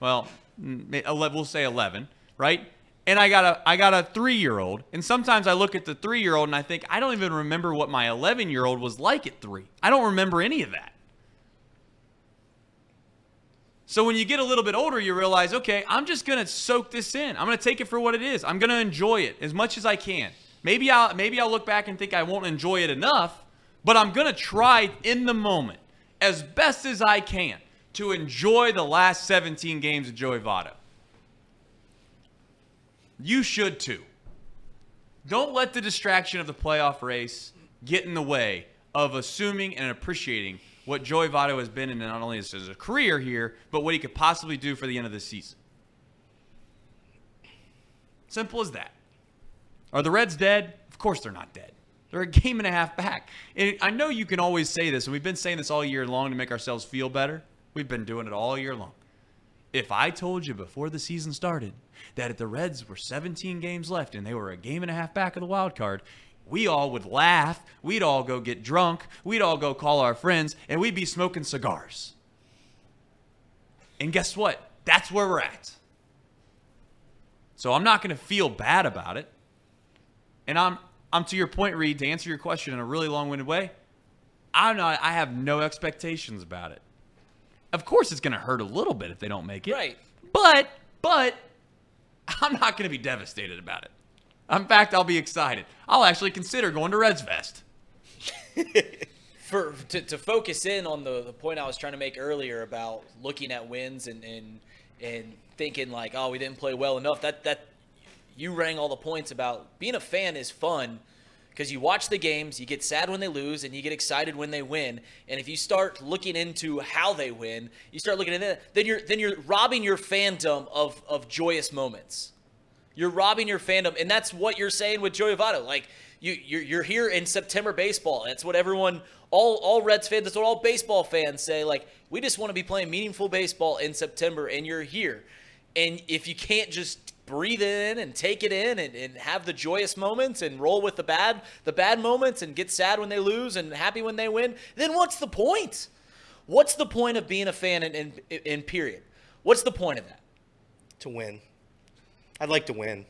Well, may- 11 we'll say 11, right? And I got a I got a 3 year old. And sometimes I look at the 3 year old and I think I don't even remember what my 11 year old was like at 3. I don't remember any of that. So when you get a little bit older, you realize, okay, I'm just gonna soak this in. I'm gonna take it for what it is. I'm gonna enjoy it as much as I can. Maybe I'll maybe I'll look back and think I won't enjoy it enough, but I'm gonna try in the moment as best as I can to enjoy the last 17 games of Joey Votto. You should too. Don't let the distraction of the playoff race get in the way of assuming and appreciating what Joey Votto has been in not only as a career here, but what he could possibly do for the end of the season. Simple as that. Are the Reds dead? Of course they're not dead. They're a game and a half back. And I know you can always say this, and we've been saying this all year long to make ourselves feel better. We've been doing it all year long. If I told you before the season started that if the Reds were 17 games left and they were a game and a half back of the wild card, we all would laugh. We'd all go get drunk. We'd all go call our friends, and we'd be smoking cigars. And guess what? That's where we're at. So I'm not going to feel bad about it. And I'm I'm to your point, Reed, to answer your question in a really long-winded way. I'm not I have no expectations about it. Of course it's going to hurt a little bit if they don't make it. Right. But but I'm not going to be devastated about it. In fact, I'll be excited. I'll actually consider going to Reds Fest. for to, to focus in on the, the point I was trying to make earlier about looking at wins and, and and thinking like, oh, we didn't play well enough. That that you rang all the points about being a fan is fun because you watch the games, you get sad when they lose, and you get excited when they win. And if you start looking into how they win, you start looking at that, then you're then you're robbing your fandom of of joyous moments. You're robbing your fandom, and that's what you're saying with Joey Votto. Like you, you're, you're here in September baseball. That's what everyone, all all Reds fans, that's what all baseball fans say. Like we just want to be playing meaningful baseball in September, and you're here. And if you can't just breathe in and take it in and, and have the joyous moments and roll with the bad the bad moments and get sad when they lose and happy when they win, then what's the point? What's the point of being a fan in, in, in period? What's the point of that? to win. I'd like to win.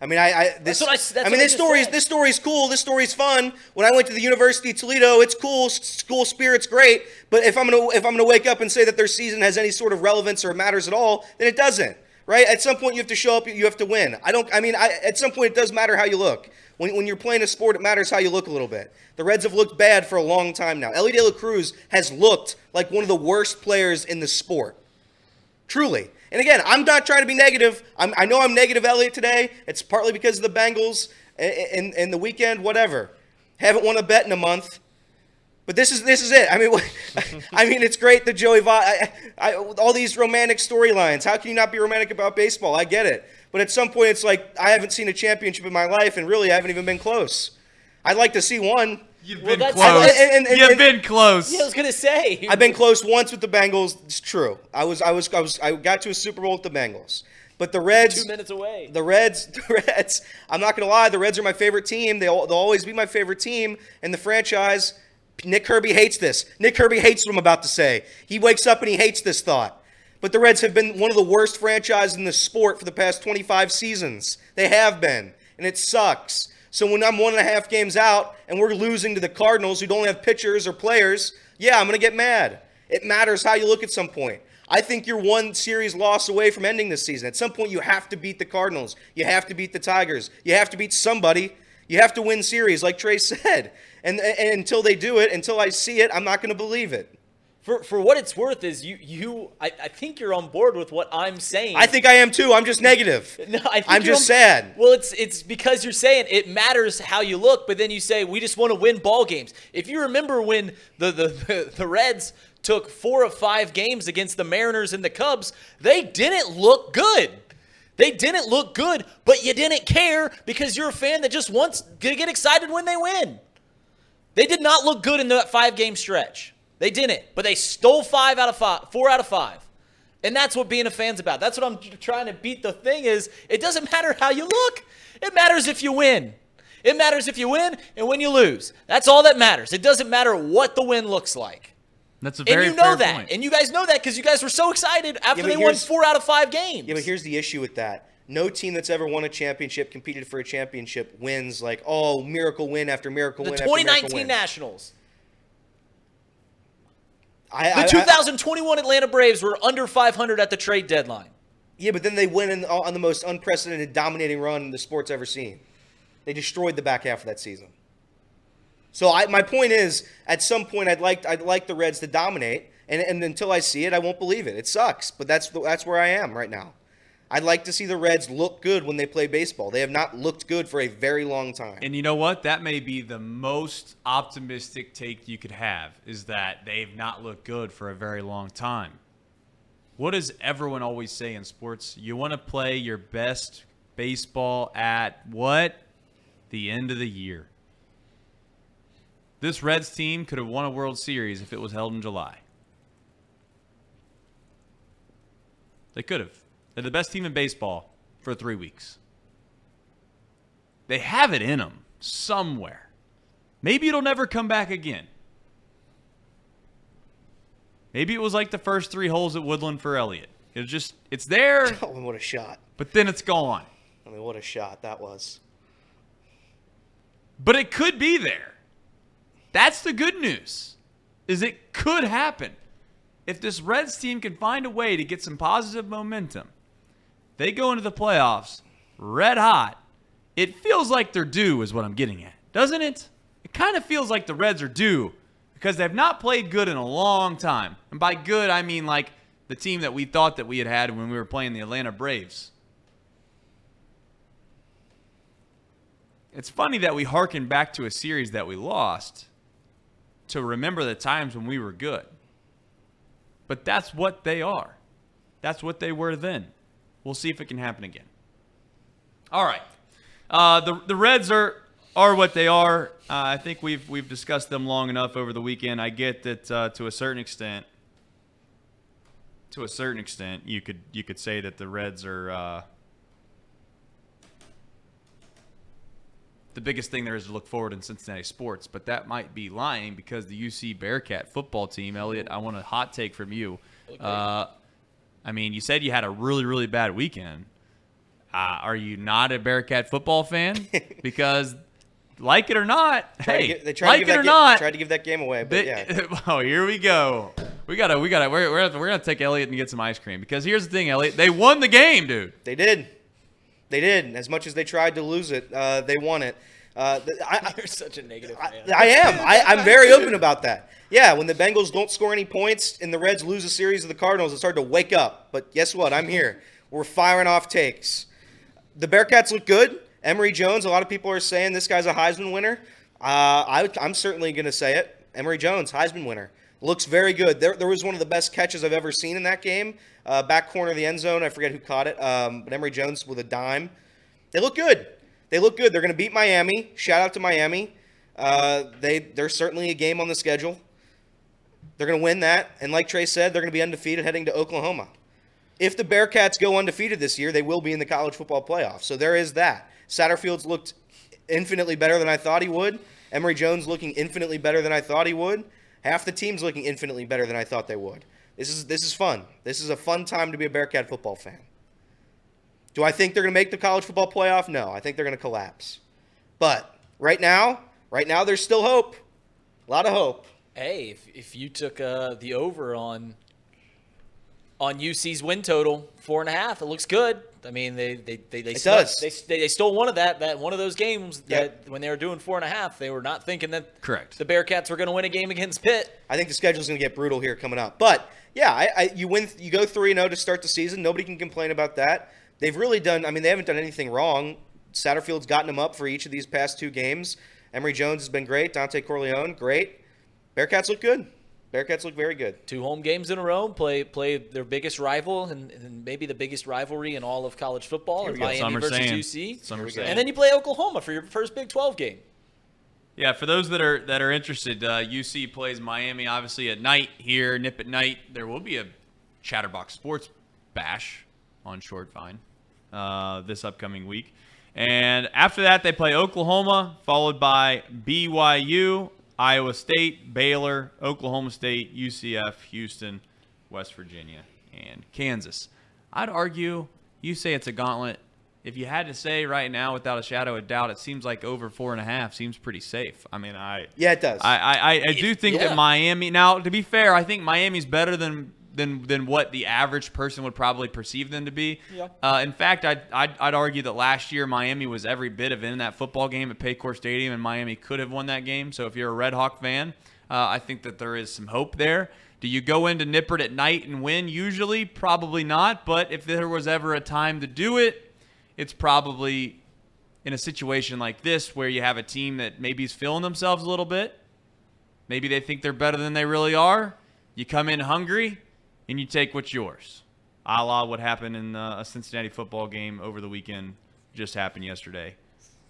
I mean, I, I this. what I I mean, this story said. this story's cool. This story's fun. When I went to the University of Toledo, it's cool. School spirit's great. But if I'm gonna if I'm gonna wake up and say that their season has any sort of relevance or matters at all, then it doesn't. Right? At some point, you have to show up. You have to win. I don't. I mean, I, at some point, it does matter how you look. When, when you're playing a sport, it matters how you look a little bit. The Reds have looked bad for a long time now. Elly De La Cruz has looked like one of the worst players in the sport. Truly. And again, I'm not trying to be negative. I'm, I know I'm negative Elliot, today. It's partly because of the Bengals and, and the weekend, whatever. Haven't won a bet in a month. But this is this is it. I mean, I mean, it's great that Joey Votto, I, I, all these romantic storylines. How can you not be romantic about baseball? I get it. But at some point, it's like I haven't seen a championship in my life, and really, I haven't even been close. I'd like to see one. You've Well, been that's- close. and- and- and- You've and- been close. Yeah, I was gonna say. I've been close once with the Bengals. It's true. I was I was I was I got to a Super Bowl with the Bengals. But the Reds two minutes away. The Reds, the Reds. I'm not gonna lie. The Reds are my favorite team. They'll, they'll always be my favorite team in the franchise. Nick Kirby hates this. Nick Kirby hates what I'm about to say. He wakes up and he hates this thought. But the Reds have been one of the worst franchises in the sport for the past 25 seasons. They have been, and it sucks. So when I'm one and a half games out and we're losing to the Cardinals who don't have pitchers or players, yeah, I'm going to get mad. It matters how you look at some point. I think you're one series loss away from ending this season. At some point, you have to beat the Cardinals. You have to beat the Tigers. You have to beat somebody. You have to win series, like Trace said. And, and until they do it, until I see it, I'm not going to believe it. For, for what it's worth, is you you I, I think you're on board with what I'm saying. I think I am too. I'm just negative. No, I think I'm just on- sad. Well, it's it's because you're saying it matters how you look, but then you say we just want to win ball games. If you remember when the the, the, the Reds took four of five games against the Mariners and the Cubs, they didn't look good. They didn't look good, but you didn't care because you're a fan that just wants to get excited when they win. They did not look good in that five game stretch. They didn't, but they stole five out of five, four out of five. And that's what being a fan's about. That's what I'm trying to beat. The thing is, it doesn't matter how you look. It matters if you win. It matters if you win and when you lose. That's all that matters. It doesn't matter what the win looks like. That's a And very you know fair that. point. And you guys know that because you guys were so excited after but they won four out of five games. Yeah, but here's the issue with that. No team that's ever won a championship, competed for a championship, wins like, oh, miracle win after miracle the win after miracle 2019 win. Nationals. I, The I- I- 2021 Atlanta Braves were under 500 at the trade deadline. yeah, but then they went in, on the most unprecedented, dominating run the sport's ever seen. They destroyed the back half of that season. So I, my point is, at some point, I'd like I'd like the Reds to dominate, and, and until I see it, I won't believe it. It sucks, but that's the, that's where I am right now. I'd like to see the Reds look good when they play baseball. They have not looked good for a very long time. And you know what? That may be the most optimistic take you could have is that they've not looked good for a very long time. What does everyone always say in sports? You want to play your best baseball at what? The end of the year. This Reds team could have won a World Series if it was held in July. They could have. They're the best team in baseball for three weeks. They have it in them somewhere. Maybe it'll never come back again. Maybe it was like the first three holes at Woodland for Elliott. It's just, it's there, Oh, what a shot! but then it's gone. I mean, what a shot that was. But it could be there. That's the good news. Is it could happen. If this Reds team can find a way to get some positive momentum, they go into the playoffs red hot. It feels like they're due is what I'm getting at. Doesn't it? It kind of feels like the Reds are due because they've not played good in a long time. And by good, I mean like the team that we thought that we had had when we were playing the Atlanta Braves. It's funny that we harken back to a series that we lost to remember the times when we were good. But that's what they are. That's what they were then. We'll see if it can happen again. All right. Uh, the the Reds are are what they are. Uh, I think we've we've discussed them long enough over the weekend. I get that uh, to a certain extent. To a certain extent, you could you could say that the Reds are uh, the biggest thing there is to look forward in Cincinnati sports, but that might be lying because the UC Bearcat football team, Elliot, I want a hot take from you. Uh, I mean, you said you had a really, really bad weekend. Uh, are you not a Bearcat football fan? Because, like it or not, hey, get- they tried like to give it that or ga- not, tried to give that game away, but they- yeah. oh, here we go. We gotta, we gotta, we're, we're, we're gonna take Elliot and get some ice cream because here's the thing, Elliot, they won the game, dude. They did. They did. As much as they tried to lose it, uh, they won it. Uh, I, You're such a negative I, man. I am. I, I'm very open about that. Yeah, when the Bengals don't score any points and the Reds lose a series of the Cardinals, it's hard to wake up. But guess what? I'm here. We're firing off takes. The Bearcats look good. Emory Jones, a lot of people are saying this guy's a Heisman winner. Uh, I, I'm certainly going to say it. Emory Jones, Heisman winner. Looks very good. There, there was one of the best catches I've ever seen in that game. Uh, back corner of the end zone. I forget who caught it. Um, but Emory Jones with a dime. They look good. They look good. They're going to beat Miami. Shout out to Miami. Uh, they there's certainly a game on the schedule. They're going to win that, and like Trace said, they're going to be undefeated heading to Oklahoma. If the Bearcats go undefeated this year, they will be in the college football playoff. So there is that. Satterfield's looked infinitely better than I thought he would. Emory Jones looking infinitely better than I thought he would. Half the team's looking infinitely better than I thought they would. This is this is fun. This is a fun time to be a Bearcat football fan. Do I think they're going to make the college football playoff? No, I think they're going to collapse. But right now, right now, there's still hope. A lot of hope. Hey, if, if you took uh, the over on on UC's win total four and a half, it looks good. I mean, they they they they, It stole, does. they, they they stole one of that that one of those games Yep. that when they were doing four and a half, they were not thinking that Correct. the Bearcats were going to win a game against Pitt. I think the schedule's going to get brutal here coming up. But yeah, I, I, you win, you go three and zero to start the season. Nobody can complain about that. They've really done. I mean, they haven't done anything wrong. Satterfield's gotten them up for each of these past two games. Emory Jones has been great. Dontay Corleone, great. Bearcats look good. Bearcats look very good. Two home games in a row, play play their biggest rival and, and maybe the biggest rivalry in all of college football, in. Miami Some versus saying. UC. Some are saying. And then you play Oklahoma for your first Big 12 game. Yeah, for those that are that are interested, uh, UC plays Miami obviously at night here, Nippert night. There will be a Chatterbox Sports Bash on Short Vine uh, this upcoming week, and after that they play Oklahoma, followed by BYU, Iowa State, Baylor, Oklahoma State, UCF, Houston, West Virginia, and Kansas. I'd argue you say it's a gauntlet. If you had to say right now, without a shadow of doubt, it seems like over four and a half seems pretty safe. I mean, I Yeah, it does. I I, I, I do think yeah. that Miami. Now, to be fair, I think Miami's better than than than what the average person would probably perceive them to be. Yeah. Uh, in fact, I'd, I'd I'd argue that last year Miami was every bit of in that football game at Paycor Stadium, and Miami could have won that game. So if you're a Red Hawk fan, uh, I think that there is some hope there. Do you go into Nippert at night and win? Usually, probably not. But if there was ever a time to do it, it's probably in a situation like this where you have a team that maybe is feeling themselves a little bit. Maybe they think they're better than they really are. You come in hungry and you take what's yours. A la what happened in uh, a Cincinnati football game over the weekend, just happened yesterday.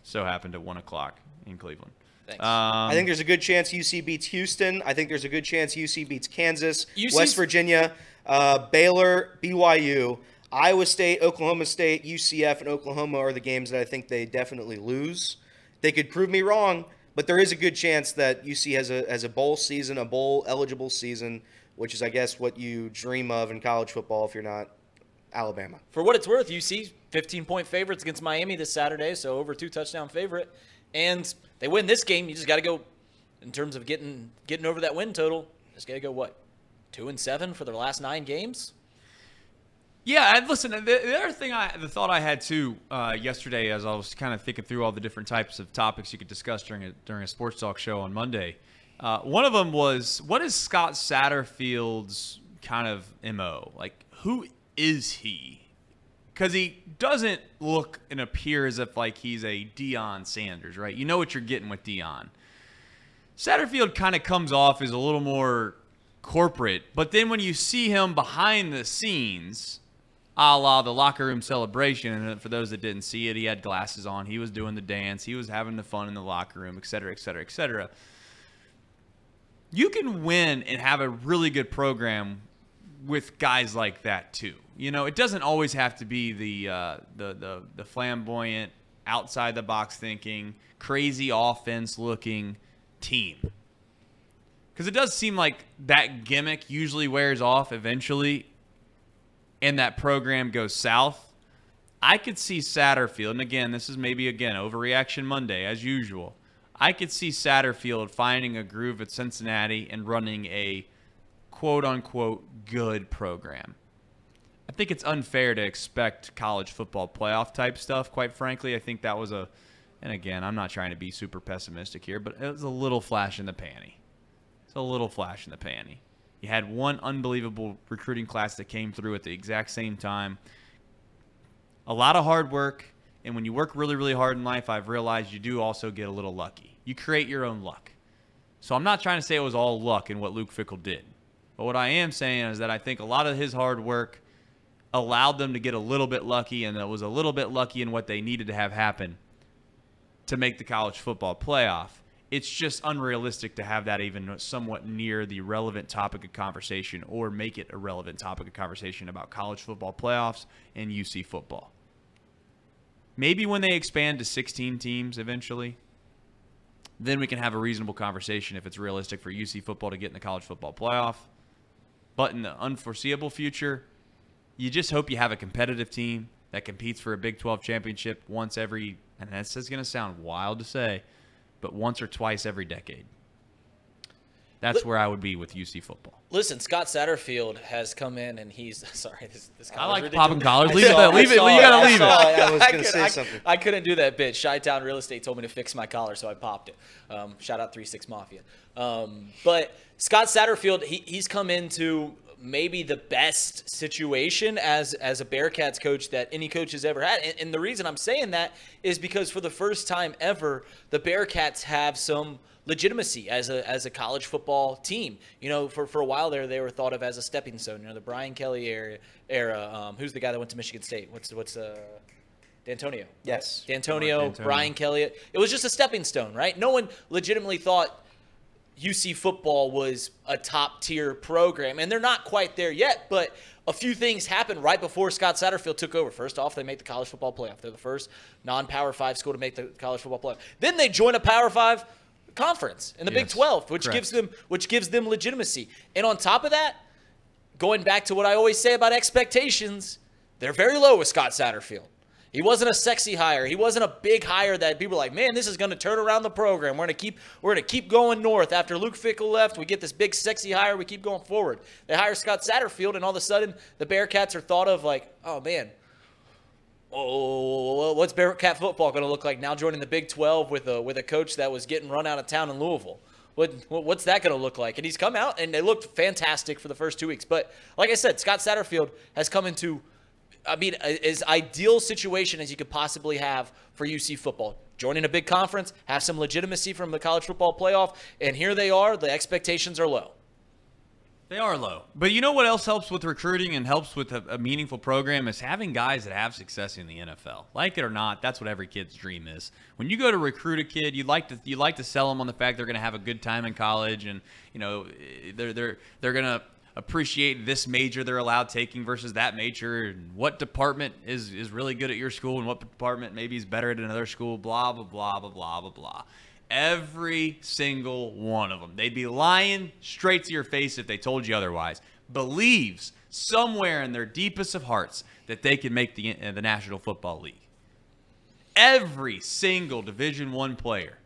So happened at 1 o'clock in Cleveland. Thanks. Um, I think there's a good chance UC beats Houston. I think there's a good chance UC beats Kansas, UC's West Virginia, uh, Baylor, BYU, Iowa State, Oklahoma State, UCF, and Oklahoma are the games that I think they definitely lose. They could prove me wrong, but there is a good chance that UC has a has a bowl season, a bowl eligible season, which is I guess what you dream of in college football if you're not Alabama. For what it's worth, UC 15 point favorites against Miami this Saturday, so over two touchdown favorite. And they win this game, you just got to go in terms of getting getting over that win total. Just got to go what? 2 and 7 for their last 9 games? Yeah, and listen. The, the other thing, I the thought I had too uh, yesterday, as I was kind of thinking through all the different types of topics you could discuss during a during a sports talk show on Monday. Uh, one of them was, what is Scott Satterfield's kind of mo? Like, who is he? Because he doesn't look and appear as if like he's a Deion Sanders, right? You know what you're getting with Deion. Satterfield kind of comes off as a little more corporate, but then when you see him behind the scenes, a la the locker room celebration, and for those that didn't see it, he had glasses on, he was doing the dance, he was having the fun in the locker room, et cetera, et cetera, et cetera. You can win and have a really good program with guys like that too. You know, it doesn't always have to be the uh, the, the the flamboyant, outside the box thinking, crazy offense looking team. Because it does seem like that gimmick usually wears off eventually, and that program goes south. I could see Satterfield, and again, this is maybe again overreaction Monday as usual. I could see Satterfield finding a groove at Cincinnati and running a quote unquote good program. I think it's unfair to expect college football playoff type stuff, quite frankly. I think that was a, and again, I'm not trying to be super pessimistic here, but it was a little flash in the panty. It's a little flash in the panty. You had one unbelievable recruiting class that came through at the exact same time. A lot of hard work, and when you work really, really hard in life, I've realized you do also get a little lucky. You create your own luck. So I'm not trying to say it was all luck in what Luke Fickell did. But what I am saying is that I think a lot of his hard work allowed them to get a little bit lucky, and it was a little bit lucky in what they needed to have happen to make the college football playoff. It's just unrealistic to have that even somewhat near the relevant topic of conversation or make it a relevant topic of conversation about college football playoffs and UC football. Maybe when they expand to 16 teams eventually, then we can have a reasonable conversation if it's realistic for UC football to get in the college football playoff. But in the unforeseeable future, you just hope you have a competitive team that competes for a Big 12 championship once every, and this is going to sound wild to say, but once or twice every decade. That's Look- where I would be with UC football. Listen, Scott Satterfield has come in and he's sorry. This, this I like ridiculous. popping collars. Leave it saw there. I Leave it. saw You gotta I leave it. saw I was gonna could- say I- something. I couldn't do that bit. Chi Town Real Estate told me to fix my collar, so I popped it. Um, shout out Three Six Mafia. Um, but Scott Satterfield, he, he's come into maybe the best situation as as a Bearcats coach that any coach has ever had. And, and the reason I'm saying that is because for the first time ever, the Bearcats have some legitimacy as a as a college football team. You know, for, for a while there, they were thought of as a stepping stone. You know, the Brian Kelly era. era um, who's the guy that went to Michigan State? What's what's uh, D'Antonio? Yes. D'Antonio, D'Antonio. Brian Kelly. It was just a stepping stone, right? No one legitimately thought UC football was a top tier program, and they're not quite there yet. But a few things happened right before Scott Satterfield took over. First off, they make the college football playoff. They're the first non-power five school to make the college football playoff. Then they join a Power Five conference in the Big 12, which correct. gives them which gives them legitimacy. And on top of that, going back to what I always say about expectations, they're very low with Scott Satterfield. He wasn't a sexy hire. He wasn't a big hire that people are like, man, this is going to turn around the program. We're going to keep we're going to keep going north. After Luke Fickell left, we get this big sexy hire. We keep going forward. They hire Scott Satterfield, and all of a sudden, the Bearcats are thought of like, oh man, oh, what's Bearcat football going to look like now? Joining the Big 12 with a with a coach that was getting run out of town in Louisville. What, what- what's that going to look like? And he's come out and they looked fantastic for the first two weeks. But like I said, Scott Satterfield has come into, I mean, as ideal situation as you could possibly have for UC football. Joining a big conference, have some legitimacy from the college football playoff, and here they are. The expectations are low. They are low. But you know what else helps with recruiting and helps with a, a meaningful program is having guys that have success in the NFL. Like it or not, that's what every kid's dream is. When you go to recruit a kid, you like to you like to sell them on the fact they're going to have a good time in college and you know they're they're they're going to appreciate this major they're allowed taking versus that major and what department is is really good at your school and what department maybe is better at another school blah blah blah blah blah blah blah Every single one of them. They'd be lying straight to your face if they told you otherwise. Believes somewhere in their deepest of hearts that they can make the uh, the National Football League. Every single Division 1 player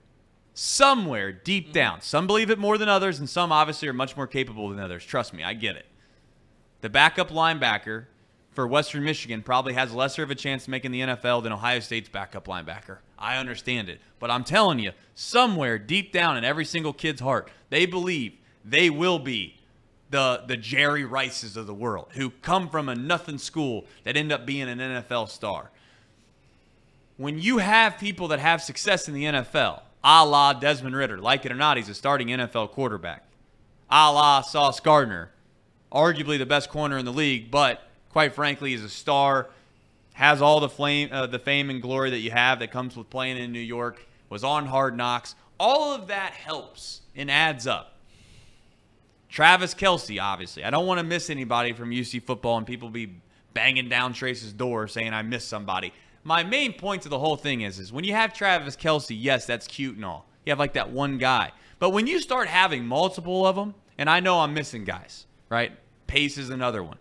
somewhere deep down. Some believe it more than others and some obviously are much more capable than others. Trust me, I get it. The backup linebacker for Western Michigan probably has lesser of a chance of making the NFL than Ohio State's backup linebacker. I understand it. But I'm telling you, somewhere deep down in every single kid's heart, they believe they will be the the Jerry Rices of the world who come from a nothing school that end up being an NFL star. When you have people that have success in the NFL, a la Desmond Ridder, like it or not, he's a starting NFL quarterback. A la Sauce Gardner, arguably the best corner in the league, but quite frankly, is a star, has all the flame, uh, the fame and glory that you have that comes with playing in New York. Was on Hard Knocks. All of that helps and adds up. Travis Kelce, obviously. I don't want to miss anybody from UC football and people be banging down Trace's door saying I missed somebody. My main point to the whole thing is, is when you have Travis Kelce, yes, that's cute and all. You have like that one guy. But when you start having multiple of them, and I know I'm missing guys, right? Pace is another one.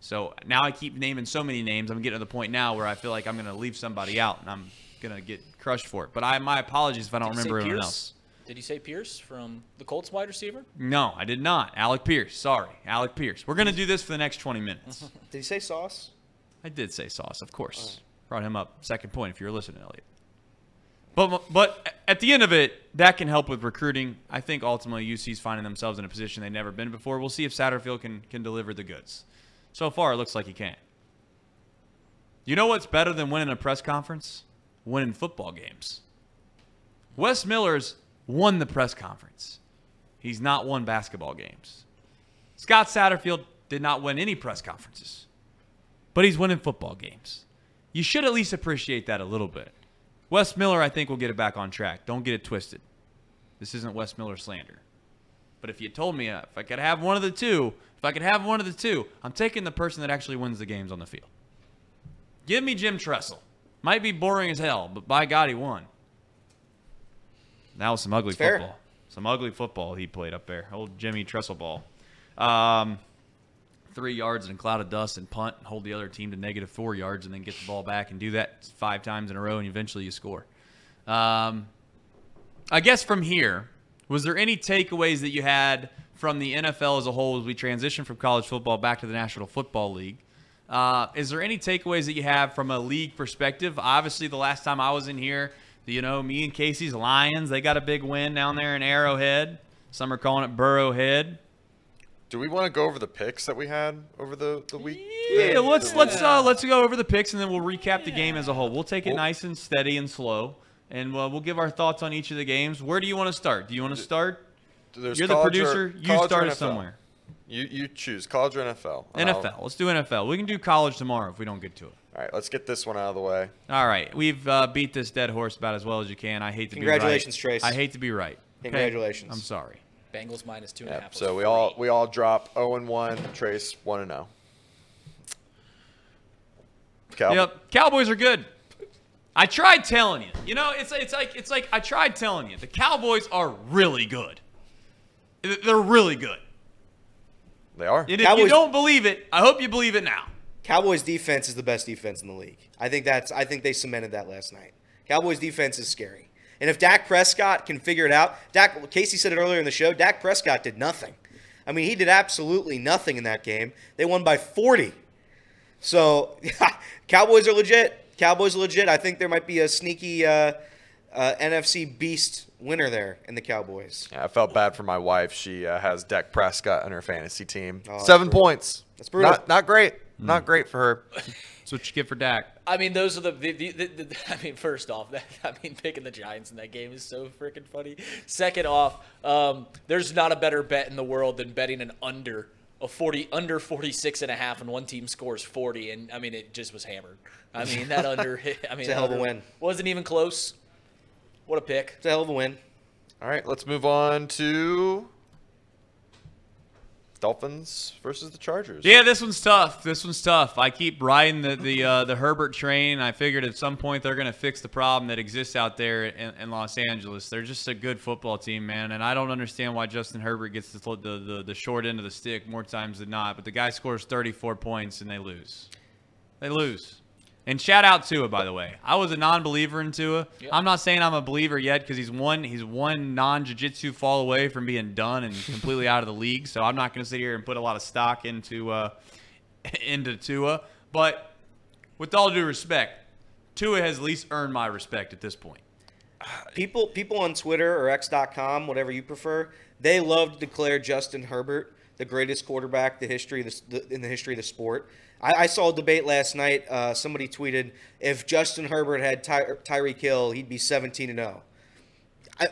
So now I keep naming so many names. I'm getting to the point now where I feel like I'm going to leave somebody out and I'm going to get crushed for it. But I, my apologies if I don't Did you say remember anyone Pierce? else. Did you say Pierce from the Colts wide receiver? No, I did not. Alec Pierce. Sorry. Alec Pierce. We're going to do this for the next 20 minutes. Did he say sauce? I did say Sauce, of course. Brought him up second point if you were listening, Elliot. But but at the end of it, that can help with recruiting. I think ultimately UC's finding themselves in a position they've never been before. We'll see if Satterfield can can deliver the goods. So far, it looks like he can't. You know what's better than winning a press conference? Winning football games. Wes Miller's won the press conference. He's not won basketball games. Scott Satterfield did not win any press conferences but he's winning football games. You should at least appreciate that a little bit. Wes Miller, I think, will get it back on track. Don't get it twisted. This isn't Wes Miller slander. But if you told me uh, if I could have one of the two, if I could have one of the two, I'm taking the person that actually wins the games on the field. Give me Jim Tressel. Might be boring as hell, but by God, he won. That was some ugly It's fair. football. Some ugly football he played up there. Old Jimmy Tressel ball. Um, three yards in a cloud of dust and punt and hold the other team to negative four yards and then get the ball back and do that five times in a row and eventually you score. Um, I guess from here, was there any takeaways that you had from the NFL as a whole as we transition from college football back to the National Football League? Uh, is there any takeaways that you have from a league perspective? Obviously, the last time I was in here, you know, me and Casey's Lions, they got a big win down there in Arrowhead. Some are calling it Burrowhead. Do we want to go over the picks that we had over the, the week? Yeah, let's let's uh, let's go over the picks and then we'll recap the game as a whole. We'll take it nice and steady and slow, and uh, we'll give our thoughts on each of the games. Where do you want to start? Do you want to start? There's You're the college or- producer. You college or start NFL? us somewhere. You you choose college or NFL. And I'll- NFL. Let's do NFL. We can do college tomorrow if we don't get to it. All right, let's get this one out of the way. All right, we've uh, beat this dead horse about as well as you can. I hate to Congratulations, be right. Congratulations, Trace. I hate to be right. okay? Congratulations. I'm sorry. Bengals minus two and a half. So was we all we all drop 0 and 1. Trace 1 and 0. Cal, Yep, Cowboys are good. I tried telling you. You know, it's it's like it's like I tried telling you. The Cowboys are really good. They're really good. They are. And if you don't believe it, I hope you believe it now. Cowboys defense is the best defense in the league. I think that's I think they cemented that last night. Cowboys defense is scary. And if Dak Prescott can figure it out, Dak Casey said it earlier in the show, Dak Prescott did nothing. I mean, he did absolutely nothing in that game. They won by 40. So, Cowboys are legit. Cowboys are legit. I think there might be a sneaky uh, uh, NFC beast winner there in the Cowboys. Yeah, I felt bad for my wife. She uh, has Dak Prescott on her fantasy team. Oh, that's Seven brutal. points. That's brutal. Not not great. Hmm. Not great for her. That's what you get for Dak. I mean, those are the. the, the, the, the I mean, first off, that, I mean, picking the Giants in that game is so freaking funny. Second off, um, there's not a better bet in the world than betting an under a 40 under 46 and a half and one team scores 40 and I mean it just was hammered. I mean that under I mean It's a hell of a win. Wasn't even close. What a pick. It's a hell of a win. All right, let's move on to Dolphins versus the Chargers. Yeah, this one's tough. This one's tough. I keep riding the the uh, the Herbert train. I figured at some point they're going to fix the problem that exists out there in, in Los Angeles. They're just a good football team, man, and I don't understand why Justin Herbert gets the the, the, the short end of the stick more times than not. But the guy scores 34 points and they lose. They lose. And shout out Tua, by the way. I was a non-believer in Tua. Yep. I'm not saying I'm a believer yet because he's one he's one non-jiu-jitsu fall away from being done and completely out of the league. So I'm not going to sit here and put a lot of stock into uh, into Tua. But with all due respect, Tua has at least earned my respect at this point. People people on Twitter or X.com, whatever you prefer, they love to declare Justin Herbert the greatest quarterback the history of the, the, in the history of the sport. I, I saw a debate last night. Uh, somebody tweeted if Justin Herbert had Ty, Tyreek Hill, he'd be 17 and 0.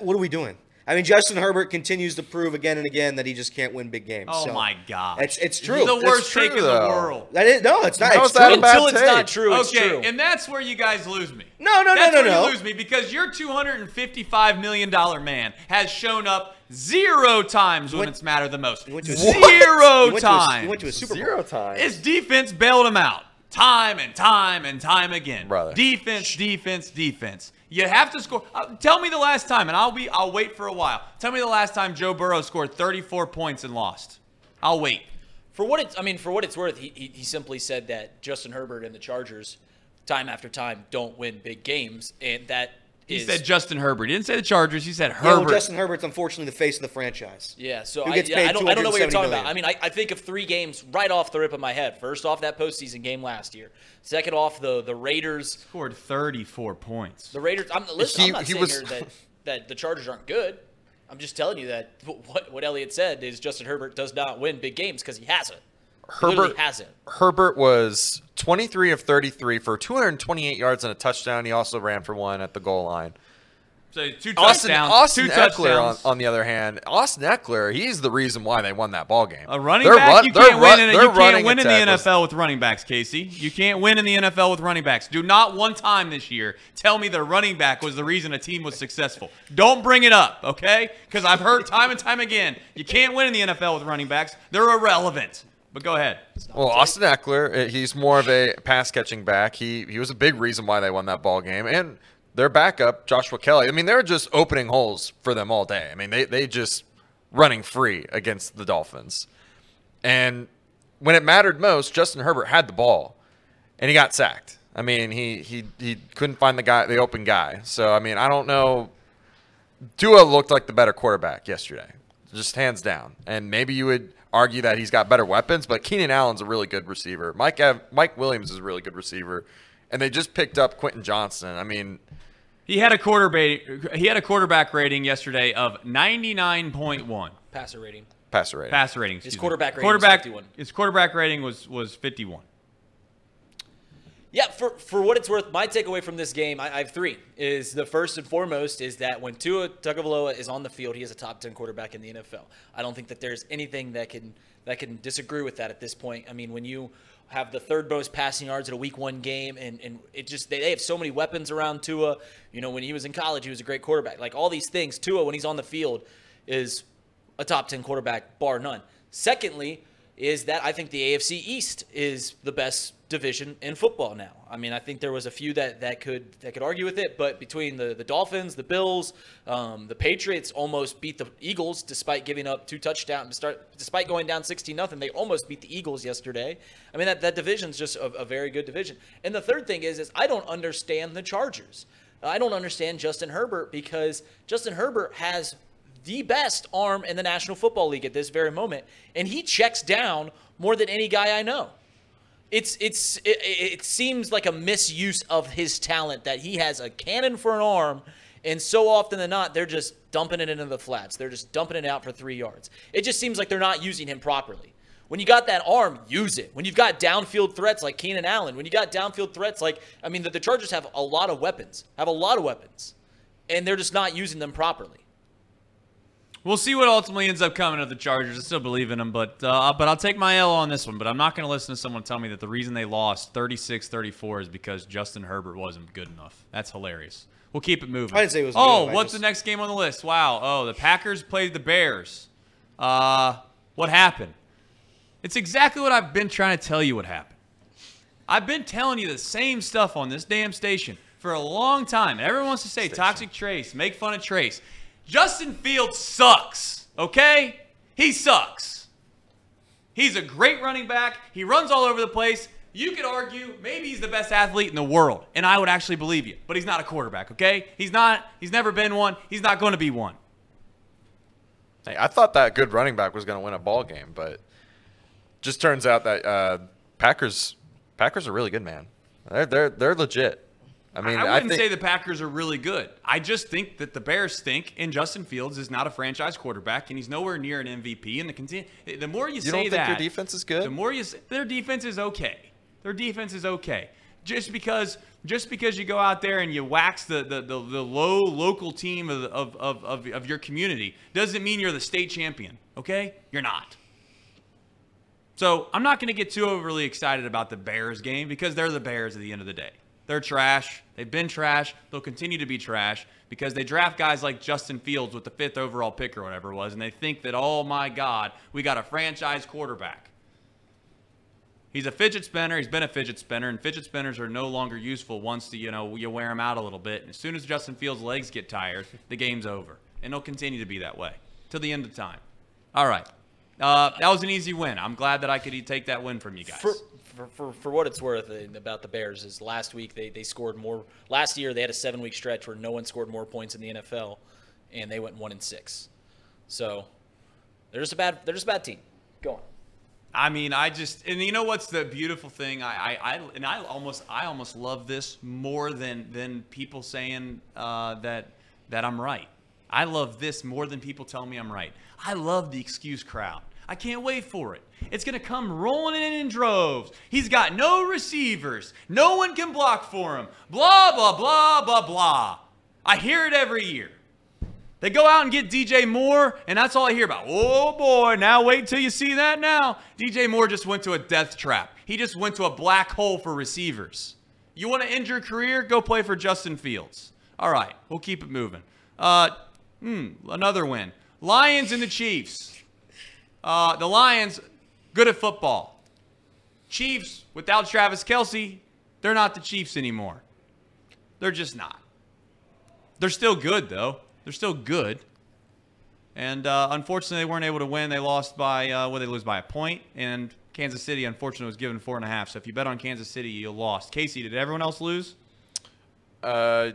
What are we doing? I mean, Justin Herbert continues to prove again and again that he just can't win big games. Oh So, my God! It's it's true. The worst true, take in the world. That is no, it's not. How it's is true. Until it's not take? true, it's okay, true. and that's where you guys lose me. No, no, no, That's no, where no. you lose me because your 255 million dollar man has shown up zero times when went- it's mattered the most. He went Zero He went to a- times. He went to a Super Bowl. Zero times. His defense bailed him out time and time and time again. Brother. Defense, defense, defense. You have to score. Uh, tell me the last time, and I'll be. I'll wait for a while. Tell me the last time Joe Burrow scored 34 points and lost. I'll wait. For what it's, I mean, for what it's worth, he, he, he simply said that Justin Herbert and the Chargers, time after time, don't win big games, and that He is- said Justin Herbert. He didn't say the Chargers. He said Yeah, Herbert. well, Justin Herbert's unfortunately the face of the franchise. Yeah, so I, yeah, I don't, I don't know what you're talking $270 about. I mean, I, I think of three games right off the rip of my head. First off, that postseason game last year. Second off, the the Raiders. scored 34 points. The Raiders. I'm listen. He- I'm not saying was- here that that the Chargers aren't good. I'm just telling you that what what Elliott said is Justin Herbert does not win big games because he hasn't. He literally Herbert hasn't. Herbert was 23 of 33 for 228 yards and a touchdown. He also ran for one at the goal line. So two Austin, touchdowns. Austin two Ekeler, on, on the other hand, Austin Ekeler, he's the reason why they won that ball game. A running They're back, run- you can't run- win in, you can't win in the NFL with running backs, Casey. You can't win in the NFL with running backs. Do not one time this year tell me the running back was the reason a team was successful. Don't bring it up, okay? Because I've heard time and time again, you can't win in the NFL with running backs. They're irrelevant. But go ahead. Well, Austin Ekeler, uh, he's more of a pass catching back. He he was a big reason why they won that ball game. And their backup, Joshua Kelley. I mean, they're just opening holes for them all day. I mean, they they just running free against the Dolphins. And when it mattered most, Justin Herbert had the ball, and he got sacked. I mean, he he he couldn't find the guy, the open guy. So I mean, I don't know. Tua looked like the better quarterback yesterday, just hands down. And maybe you would argue that he's got better weapons, but Keenan Allen's a really good receiver. Mike Ev- Mike Williams is a really good receiver, and they just picked up Quentin Johnston. I mean, He had a quarterback. He had a quarterback rating yesterday of 99.1 Passer rating. passer rating. passer rating. excuse me. quarterback was quarterback, 51. His quarterback rating was was 51. Yeah, for, for what it's worth, my takeaway from this game, I, I have three. Is the first and foremost is that when Tua Tagovailoa is on the field, he is a top ten quarterback in the NFL. I don't think that there's anything that can that can disagree with that at this point. I mean, when you have the third most passing yards in a Week One game, and, and it just they, they have so many weapons around Tua. You know, when he was in college, he was a great quarterback. Like all these things, Tua when he's on the field is a top 10 quarterback, bar none. Secondly, is that I think the AFC East is the best division in football now. I mean, I think there was a few that, that could that could argue with it, but between the, the Dolphins, the Bills, um, the Patriots almost beat the Eagles despite giving up two touchdowns. Start despite going down 16 nothing, they almost beat the Eagles yesterday. I mean, that that division's just a, a very good division. And the third thing is is I don't understand the Chargers. I don't understand Justin Herbert because Justin Herbert has the best arm in the National Football League at this very moment, and he checks down more than any guy I know. It's it's it, it seems like a misuse of his talent that he has a cannon for an arm, and so often than not they're just dumping it into the flats. They're just dumping it out for three yards. It just seems like they're not using him properly. When you got that arm, use it. When you've got downfield threats like Keenan Allen, when you got downfield threats like I mean, the, the Chargers have a lot of weapons, have a lot of weapons, and they're just not using them properly. We'll see what ultimately ends up coming of the Chargers. I still believe in them, but uh, but I'll take my L on this one. But I'm not going to listen to someone tell me that the reason they lost 36-34 is because Justin Herbert wasn't good enough. That's hilarious. We'll keep it moving. I didn't say it was Oh, good. What's just- the next game on the list? Wow. Oh, the Packers played the Bears. Uh, what happened? It's exactly what I've been trying to tell you. What happened? I've been telling you the same stuff on this damn station for a long time. Everyone wants to say toxic Trace, make fun of Trace. Justin Fields sucks, okay? He sucks. He's a great running back. He runs all over the place. You could argue maybe he's the best athlete in the world, and I would actually believe you. But he's not a quarterback, okay? He's not. He's never been one. He's not going to be one. Hey, I thought that good running back was going to win a ball game, but just turns out that uh, Packers Packers are really good, man. They're they're they're legit. I mean, I I, wouldn't think say the Packers are really good. I just think that the Bears stink, and Justin Fields is not a franchise quarterback, and he's nowhere near an MVP. And the conti- the more you, you say don't think that, their defense is good. the more you say, their defense is okay. Their defense is okay. Just because just because you go out there and you wax the the, the, the low local team of, of, of, of, of your community doesn't mean you're the state champion. Okay, you're not. So I'm not going to get too overly excited about the Bears game because they're the Bears at the end of the day. They're trash. They've been trash. They'll continue to be trash because they draft guys like Justin Fields with the fifth overall pick or whatever it was, and they think that, oh my God, we got a franchise quarterback. He's a fidget spinner. He's been a fidget spinner, and fidget spinners are no longer useful once the, you know you wear them out a little bit. And as soon as Justin Fields' legs get tired, the game's over, and it'll continue to be that way till the end of time. All right, uh, that was an easy win. I'm glad that I could take that win from you guys. For, for, for, for what it's worth uh, about the Bears is last week they, they scored more. Last year they had a seven week stretch where no one scored more points in the NFL, and they went one and six. So they're just a bad they're just a bad team. Go on. I mean, I just and you know what's the beautiful thing? I I, I and I almost I almost love this more than than people saying uh, that that I'm right. I love this more than people telling me I'm right. I love the excuse crowd. I can't wait for it. It's going to come rolling in in droves. He's got no receivers. No one can block for him. Blah, blah, blah, blah, blah. I hear it every year. They go out and get DJ Moore, and that's all I hear about. Oh boy, now wait till you see that now. DJ Moore just went to a death trap. He just went to a black hole for receivers. You want to end your career? Go play for Justin Fields. All right, we'll keep it moving. Uh, hmm, another win. Lions and the Chiefs. Uh, the Lions, good at football. Chiefs, without Travis Kelce, they're not the Chiefs anymore. They're just not. They're still good, though. They're still good. And uh, unfortunately, they weren't able to win. They lost by, uh, what, they lose by a point. And Kansas City, unfortunately, was given four and a half. So if you bet on Kansas City, you lost. Casey, did everyone else lose? Uh,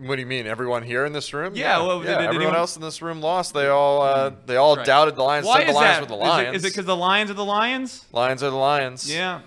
what do you mean? Everyone here in this room? Yeah, well, did- did everyone anyone- else in this room lost. They all uh, they all Right. doubted the Lions. Why said the is Lions that? the it- Lions. Is it because the Lions are the Lions? Lions are the Lions? Yeah.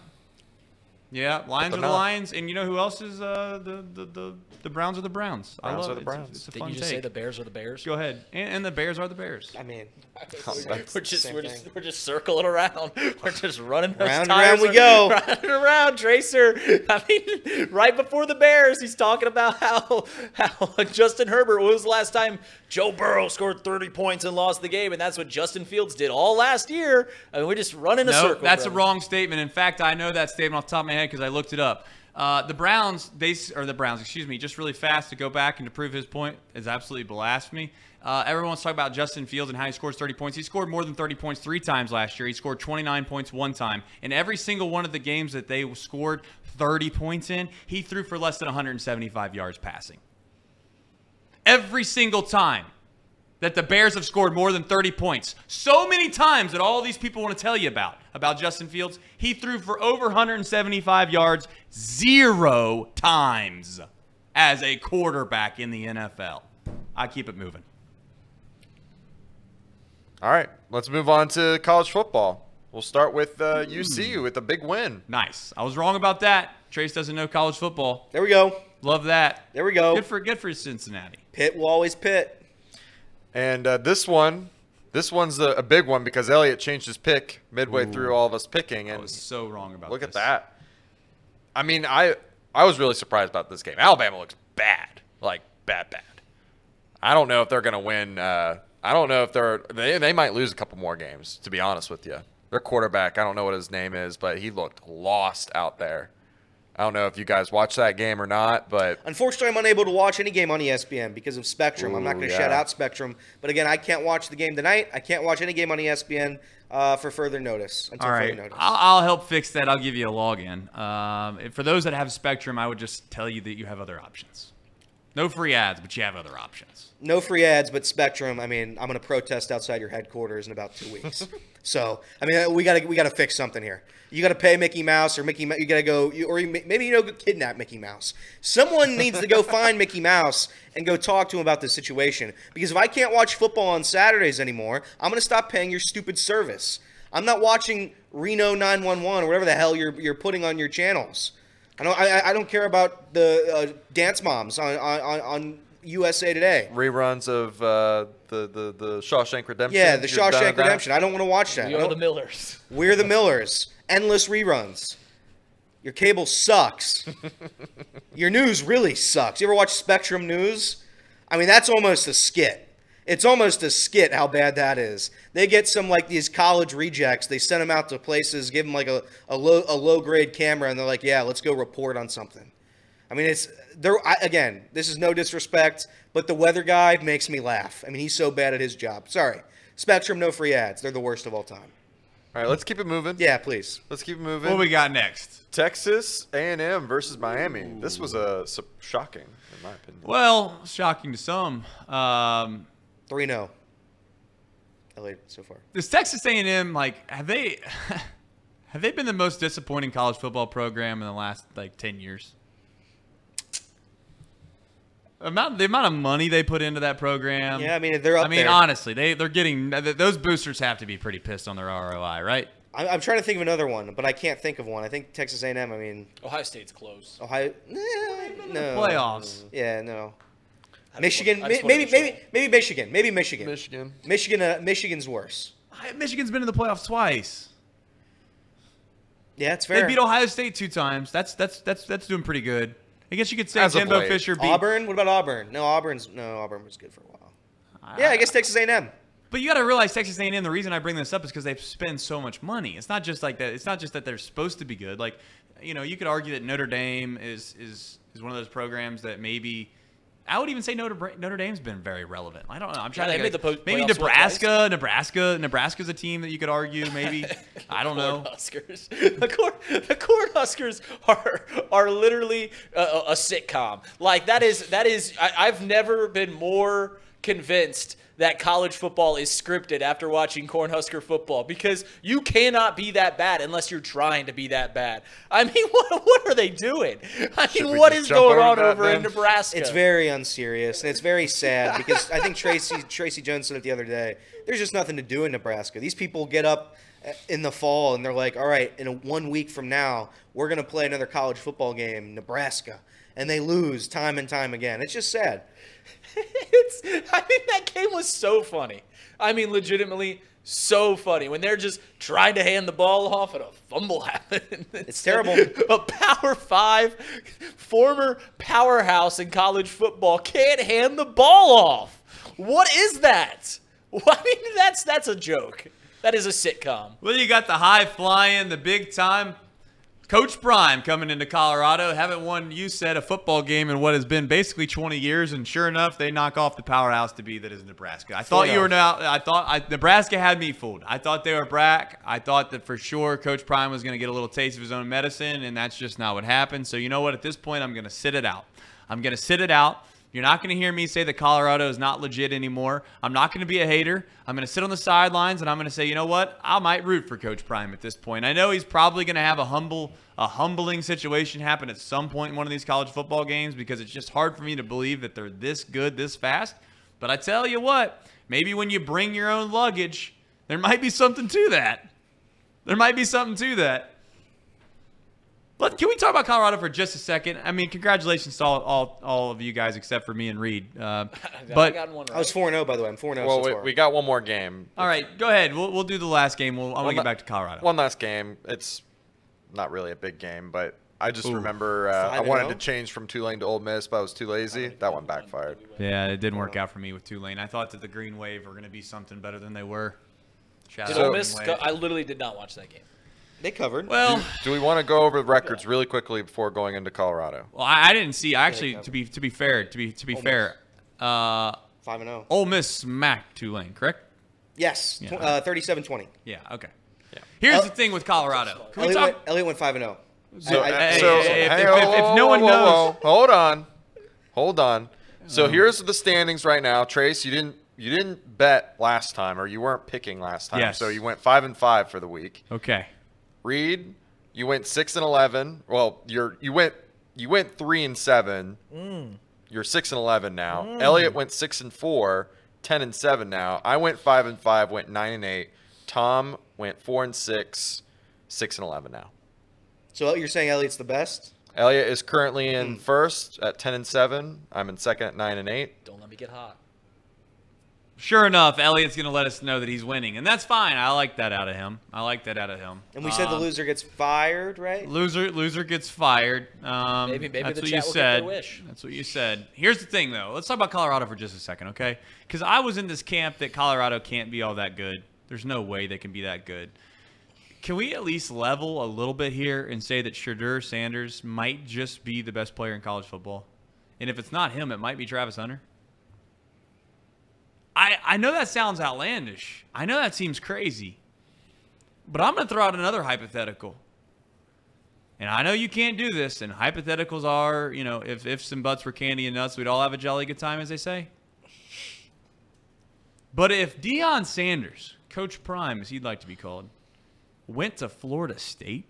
Yeah, Lions are the not. Lions, and you know who else is uh, the, the the the Browns are the Browns. I love are the it. It's a- Browns. It's a, Did fun you just take. say the Bears are the Bears? Go ahead, and, and the Bears are the Bears. I mean, We're just Same we're thing. just we're just circling around. We're just running those Round and tires round we go. Round and around, Tracer. I mean, right before the Bears, he's talking about how how Justin Herbert. When was the last time Joe Burrow scored 30 points and lost the game? And that's what Justin Fields did all last year. I mean, we're just running a No, circle. that's a wrong statement. In fact, I know that statement off the top of my head because I looked it up. Uh, the Browns, they or the Browns, excuse me, just really fast to go back and to prove his point is absolutely blasphemy. Uh, everyone's talking about Justin Fields and how he scores 30 points. He scored more than 30 points three times last year. He scored 29 points one time. In every single one of the games that they scored 30 points in, he threw for less than 175 yards passing. Every single time that the Bears have scored more than 30 points. So many times that all these people want to tell you about about Justin Fields, he threw for over 175 yards zero times as a quarterback in the NFL. I keep it moving. All right, let's move on to college football. We'll start with uh, UCU with a big win. Nice. I was wrong about that. Trace doesn't know college football. there we go. Love that. There we go. Good for good for Cincinnati. Pitt will always pit. And uh, this one, this one's a, a big one because Elliott changed his pick midway through all of us picking, I and was so wrong about look at that. I mean, I I was really surprised about this game. Alabama looks bad, like bad, bad. I don't know if they're gonna win. Uh, I don't know if they're they they might lose a couple more games. To be honest with you, their quarterback, I don't know what his name is, but he looked lost out there. I don't know if you guys watched that game or not, but Unfortunately, I'm unable to watch any game on ESPN because of Spectrum. I'm not going to yeah. shout out Spectrum, but again, I can't watch the game tonight. I can't watch any game on ESPN uh, for further notice. Until All further notice. I'll, I'll help fix that. I'll give you a login. Um, for those that have Spectrum, I would just tell you that you have other options. No free ads, but you have other options. no free ads, but Spectrum. I mean, I'm going to protest outside your headquarters in about two weeks. so, I mean, we got to we got to fix something here. You got to pay Mickey Mouse, or Mickey. You got to go, or you, maybe you know, kidnap Mickey Mouse. Someone needs to go find Mickey Mouse and go talk to him about this situation. Because if I can't watch football on Saturdays anymore, I'm going to stop paying your stupid service. I'm not watching Reno 911 or whatever the hell you're you're putting on your channels. I don't. I, I don't care about the uh, dance moms on, on on USA Today. reruns of uh, the, the the Shawshank Redemption. Yeah, the You're done Shawshank with that? Redemption. I don't want to watch that. We I are don't- the Millers. We're the Millers. Endless reruns. Your cable sucks. Your news really sucks. You ever watch Spectrum News? I mean, that's almost a skit. It's almost a skit how bad that is. They get some like these college rejects. They send them out to places, give them like a, a low a low grade camera, and they're like, "Yeah, let's go report on something." I mean, it's there again. This is no disrespect, but the weather guy makes me laugh. I mean, he's so bad at his job. Sorry, Spectrum, no free ads. They're the worst of all time. All right, let's keep it moving. Yeah, please. Let's keep it moving. What we got next? Texas A&M versus Miami. This was a su- shocking, in my opinion. Well, shocking to some. Um, 3 0. LA so far. Does Texas A&M like have they have they been the most disappointing college football program in the last like ten years? Amount the amount of money they put into that program. Yeah, I mean, they're up I mean, there. honestly, they they're getting those boosters have to be pretty pissed on their ROI, right? I'm, I'm trying to think of another one, but I can't think of one. I think Texas A&M. I mean, Ohio State's close. Ohio. eh, no. Playoffs. Yeah, no. I just Michigan. want- I just may- want Maybe, to be maybe, maybe Michigan. Maybe Michigan. Michigan. Michigan. Uh, Michigan's worse. I- Michigan's been in the playoffs twice. Yeah, it's fair. They beat Ohio State two times. That's that's that's that's doing pretty good. I guess you could say As of Jimbo late. Fisher beat. Auburn. What about Auburn? No, Auburn's no. Auburn was good for a while. Yeah, I guess Texas A&M. But you got to realize Texas A&M. The reason I bring this up is because they spend so much money. It's not just like that. It's not just that they're supposed to be good. Like, you know, you could argue that Notre Dame is is is one of those programs that maybe. I would even say Notre Notre Dame's been very relevant. I don't know. I'm trying Yeah, to think po- maybe Nebraska. Nebraska. Nebraska's a team that you could argue maybe. I don't know. Cornhuskers. The, corn, the Cornhuskers are are literally a, a- a sitcom. Like that is that is. I, I've never been more convinced that college football is scripted after watching Cornhusker football because you cannot be that bad unless you're trying to be that bad. I mean, what, what are they doing? I Should mean, we what just is jump going on that over in? Nebraska? It's very unserious and it's very sad because I think Tracy Tracy Jones said it the other day. There's just nothing to do in Nebraska. These people get up uh, in the fall and they're like, "All right, in a, one week from now, we're gonna play another college football game, Nebraska," and they lose time and time again. It's just sad. it's I mean that game was so funny. I mean legitimately so funny when they're just trying to hand the ball off and a fumble happens. It's terrible. A power 5 former powerhouse in college football can't hand the ball off. What is that? I mean that's that's a joke. That is a sitcom. Well, you got the high flying, the big time. Coach Prime coming into Colorado. Haven't won, you said, a football game in what has been basically 20 years, and sure enough, they knock off the powerhouse to be that is Nebraska. I thought you were now. I thought I, Nebraska had me fooled. I thought they were back. I thought that for sure Coach Prime was going to get a little taste of his own medicine, and that's just not what happened. So you know what? At this point, I'm going to sit it out. I'm going to sit it out. You're not going to hear me say that Colorado is not legit anymore. I'm not going to be a hater. I'm going to sit on the sidelines and I'm going to say, you know what? I might root for Coach Prime at this point. I know he's probably going to have a humble, a humbling situation happen at some point in one of these college football games because it's just hard for me to believe that they're this good this fast. But I tell you what, maybe when you bring your own luggage, there might be something to that. There might be something to that. But can we talk about Colorado for just a second? I mean, congratulations to all, all, all of you guys except for me and Reed. Uh, but got one I was right. four zero by the way. I'm four zero. Well, so we, far. we got one more game. all right, go ahead. We'll, we'll do the last game. We'll, I want to get back to Colorado. One last game. It's not really a big game, but I just Ooh. remember uh, I wanted oh? to change from Tulane to Ole Miss, but I was too lazy. That one backfired. Yeah, it didn't work out for me with Tulane. I thought that the Green Wave were going to be something better than they were. Shout Did out Ole Miss go, I literally did not watch that game. They covered. well, Do we want to go over the records really quickly before going into Colorado? well, I, I didn't see. I actually, to be to be fair, to be to be fair, uh, five and zero. Ole Miss smacked Tulane, correct? Yes, Yeah. tw- uh, 37-20. Yeah. Okay. Here's El- the thing with Colorado. Can we talk? went, Elliot went five and zero. So, I- I- so hey, if- hey, if- whoa, if- if no one whoa, knows- whoa. hold on, hold on. So here's the standings right now. Trace, you didn't you didn't bet last time, or you weren't picking last time. Yes. So you went five and five for the week. Okay. Reed, you went six and eleven. Well, you're you went you went three and seven. Mm. You're six and eleven now. Mm. Elliot went six and four, 10 and seven now. I went five and five, went nine and eight. Tom went four and six, six and eleven now. So you're saying Elliot's the best? Elliot is currently in hmm. first at ten and seven. I'm in second at nine and eight. Don't let me get hot. Sure enough, Elliot's going to let us know that he's winning, and that's fine. I like that out of him. I like that out of him. And we said the Um, loser gets fired, right? Loser, loser gets fired. Um, Maybe- maybe that's the what chat you will get their said. wish. That's what you said. Here's the thing, though. Let's talk about Colorado for just a second, okay? Because I was in this camp that Colorado can't be all that good. There's no way they can be that good. Can we at least level a little bit here and say that Shedeur Sanders might just be the best player in college football? And if it's not him, it might be Travis Hunter. I, I know that sounds outlandish. I know that seems crazy. But I'm going to throw out another hypothetical. And I know you can't do this, and hypotheticals are, you know, if ifs and buts were candy and nuts, we'd all have a jolly good time, as they say. But if Deion Sanders, Coach Prime, as he'd like to be called, went to Florida State,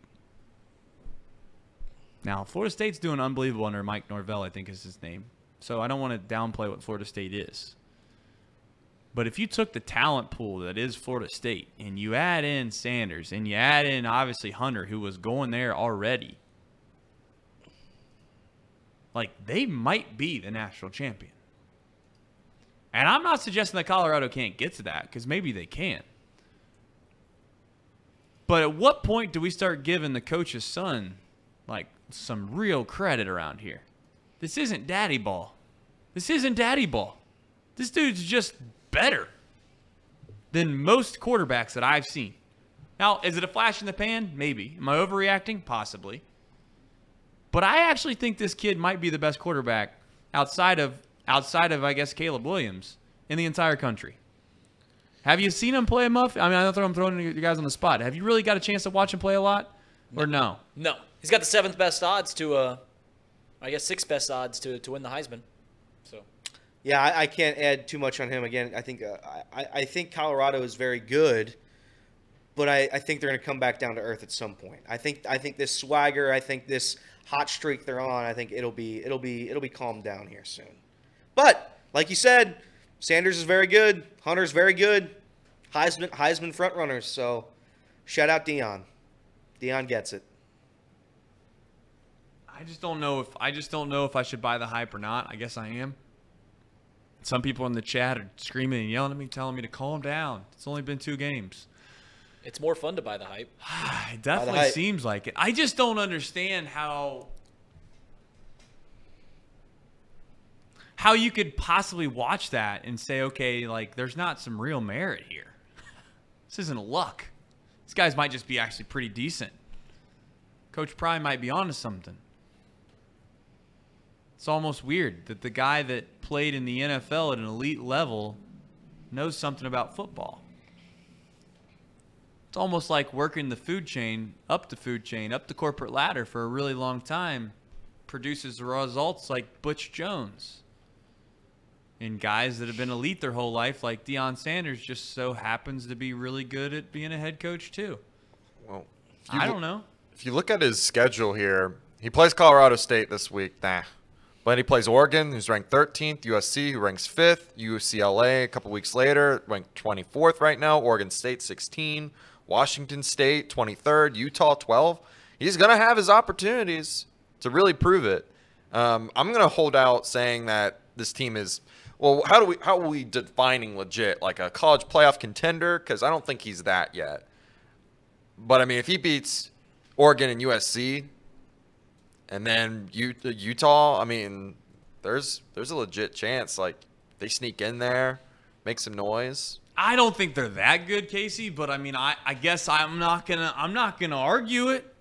now Florida State's doing unbelievable under Mike Norvell, I think is his name. So I don't want to downplay what Florida State is. But if you took the talent pool that is Florida State and you add in Sanders and you add in obviously Hunter, who was going there already, like they might be the national champion. And I'm not suggesting that Colorado can't get to that because maybe they can. But at what point do we start giving the coach's son like some real credit around here? This isn't daddy ball. This isn't daddy ball. This dude's just better than most quarterbacks that I've seen. Now, is it a flash in the pan? Maybe. Am I overreacting? Possibly. But I actually think this kid might be the best quarterback outside of outside of I guess Caleb Williams in the entire country. Have you seen him play enough? I mean, I know I'm throwing you guys on the spot. Have you really got a chance to watch him play a lot, or no? No, he's got the seventh best odds to, uh, I guess sixth best odds to to win the Heisman. So Yeah, I, I can't add too much on him. Again, I think uh, I, I think Colorado is very good, but I, I think they're going to come back down to earth at some point. I think I think this swagger, I think this hot streak they're on, I think it'll be it'll be it'll be calmed down here soon. But like you said, Sanders is very good, Hunter's very good, Heisman Heisman front runners. So shout out Deion. Deion gets it. I just don't know if I just don't know if I should buy the hype or not. I guess I am. Some people in the chat are screaming and yelling at me, telling me to calm down. It's only been two games. It's more fun to buy the hype. It definitely hype. seems like it. I just don't understand how how you could possibly watch that and say, okay, like there's not some real merit here. this isn't luck. These guys might just be actually pretty decent. Coach Prime might be onto something. It's almost weird that the guy that played in the NFL at an elite level knows something about football. It's almost like working the food chain, up the food chain, up the corporate ladder for a really long time produces results like Butch Jones. And guys that have been elite their whole life, like Deion Sanders, just so happens to be really good at being a head coach too. Well, I don't know. If you look at his schedule here, he plays Colorado State this week. Nah. He plays Oregon, who's ranked 13th, USC, who ranks 5th, UCLA a couple weeks later, ranked 24th right now, Oregon State 16, Washington State 23rd, Utah 12. He's going to have his opportunities to really prove it. Um, I'm going to hold out saying that this team is well, how do we how are we defining legit like a college playoff contender cuz I don't think he's that yet. But I mean, if he beats Oregon and USC, and then Utah, I mean, there's there's a legit chance like they sneak in there, make some noise. I don't think they're that good, Casey, but I mean, I, I guess I'm not gonna I'm not gonna argue it.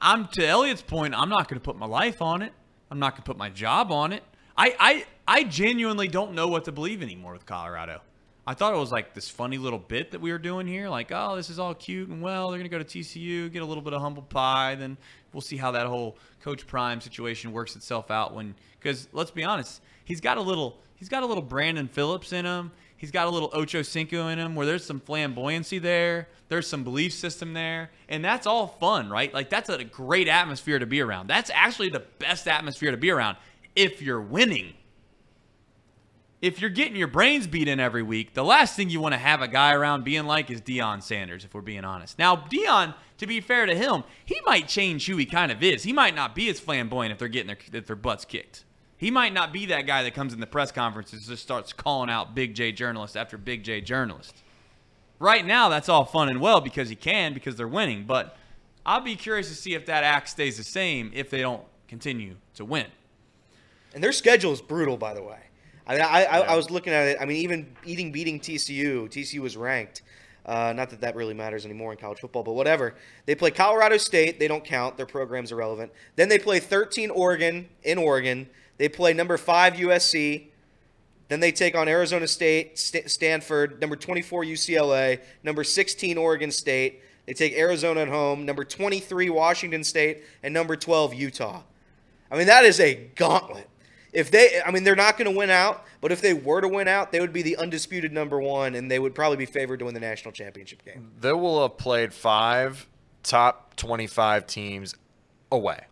I'm to Elliot's point. I'm not gonna put my life on it. I'm not gonna put my job on it. I I I genuinely don't know what to believe anymore with Colorado. I thought it was like this funny little bit that we were doing here, like, oh, this is all cute and well. They're gonna go to TCU, get a little bit of humble pie, then we'll see how that whole Coach Prime situation works itself out. When, because let's be honest, he's got a little, he's got a little Brandon Phillips in him. He's got a little Ocho Cinco in him, where there's some flamboyancy there, there's some belief system there, and that's all fun, right? Like that's a great atmosphere to be around. That's actually the best atmosphere to be around if you're winning if you're getting your brains beat in every week, the last thing you want to have a guy around being like is Deion Sanders, if we're being honest. Now, Deion, to be fair to him, he might change who he kind of is. He might not be as flamboyant if they're getting their, if their butts kicked. He might not be that guy that comes in the press conferences and just starts calling out Big J journalist after Big J journalist. Right now, that's all fun and well because he can, because they're winning. But I'll be curious to see if that act stays the same if they don't continue to win. And their schedule is brutal, by the way. I mean, I, I, I was looking at it. I mean, even eating beating TCU, TCU was ranked. Uh, not that that really matters anymore in college football, but whatever. They play Colorado State. They don't count. Their program's irrelevant. Then they play 13 Oregon in Oregon. They play number five USC. Then they take on Arizona State, St- Stanford, number 24 UCLA, number 16 Oregon State. They take Arizona at home, number 23 Washington State, and number 12 Utah. I mean, that is a gauntlet. If they, I mean, they're not going to win out, but if they were to win out, they would be the undisputed number one, and they would probably be favored to win the national championship game. They will have played five top 25 teams away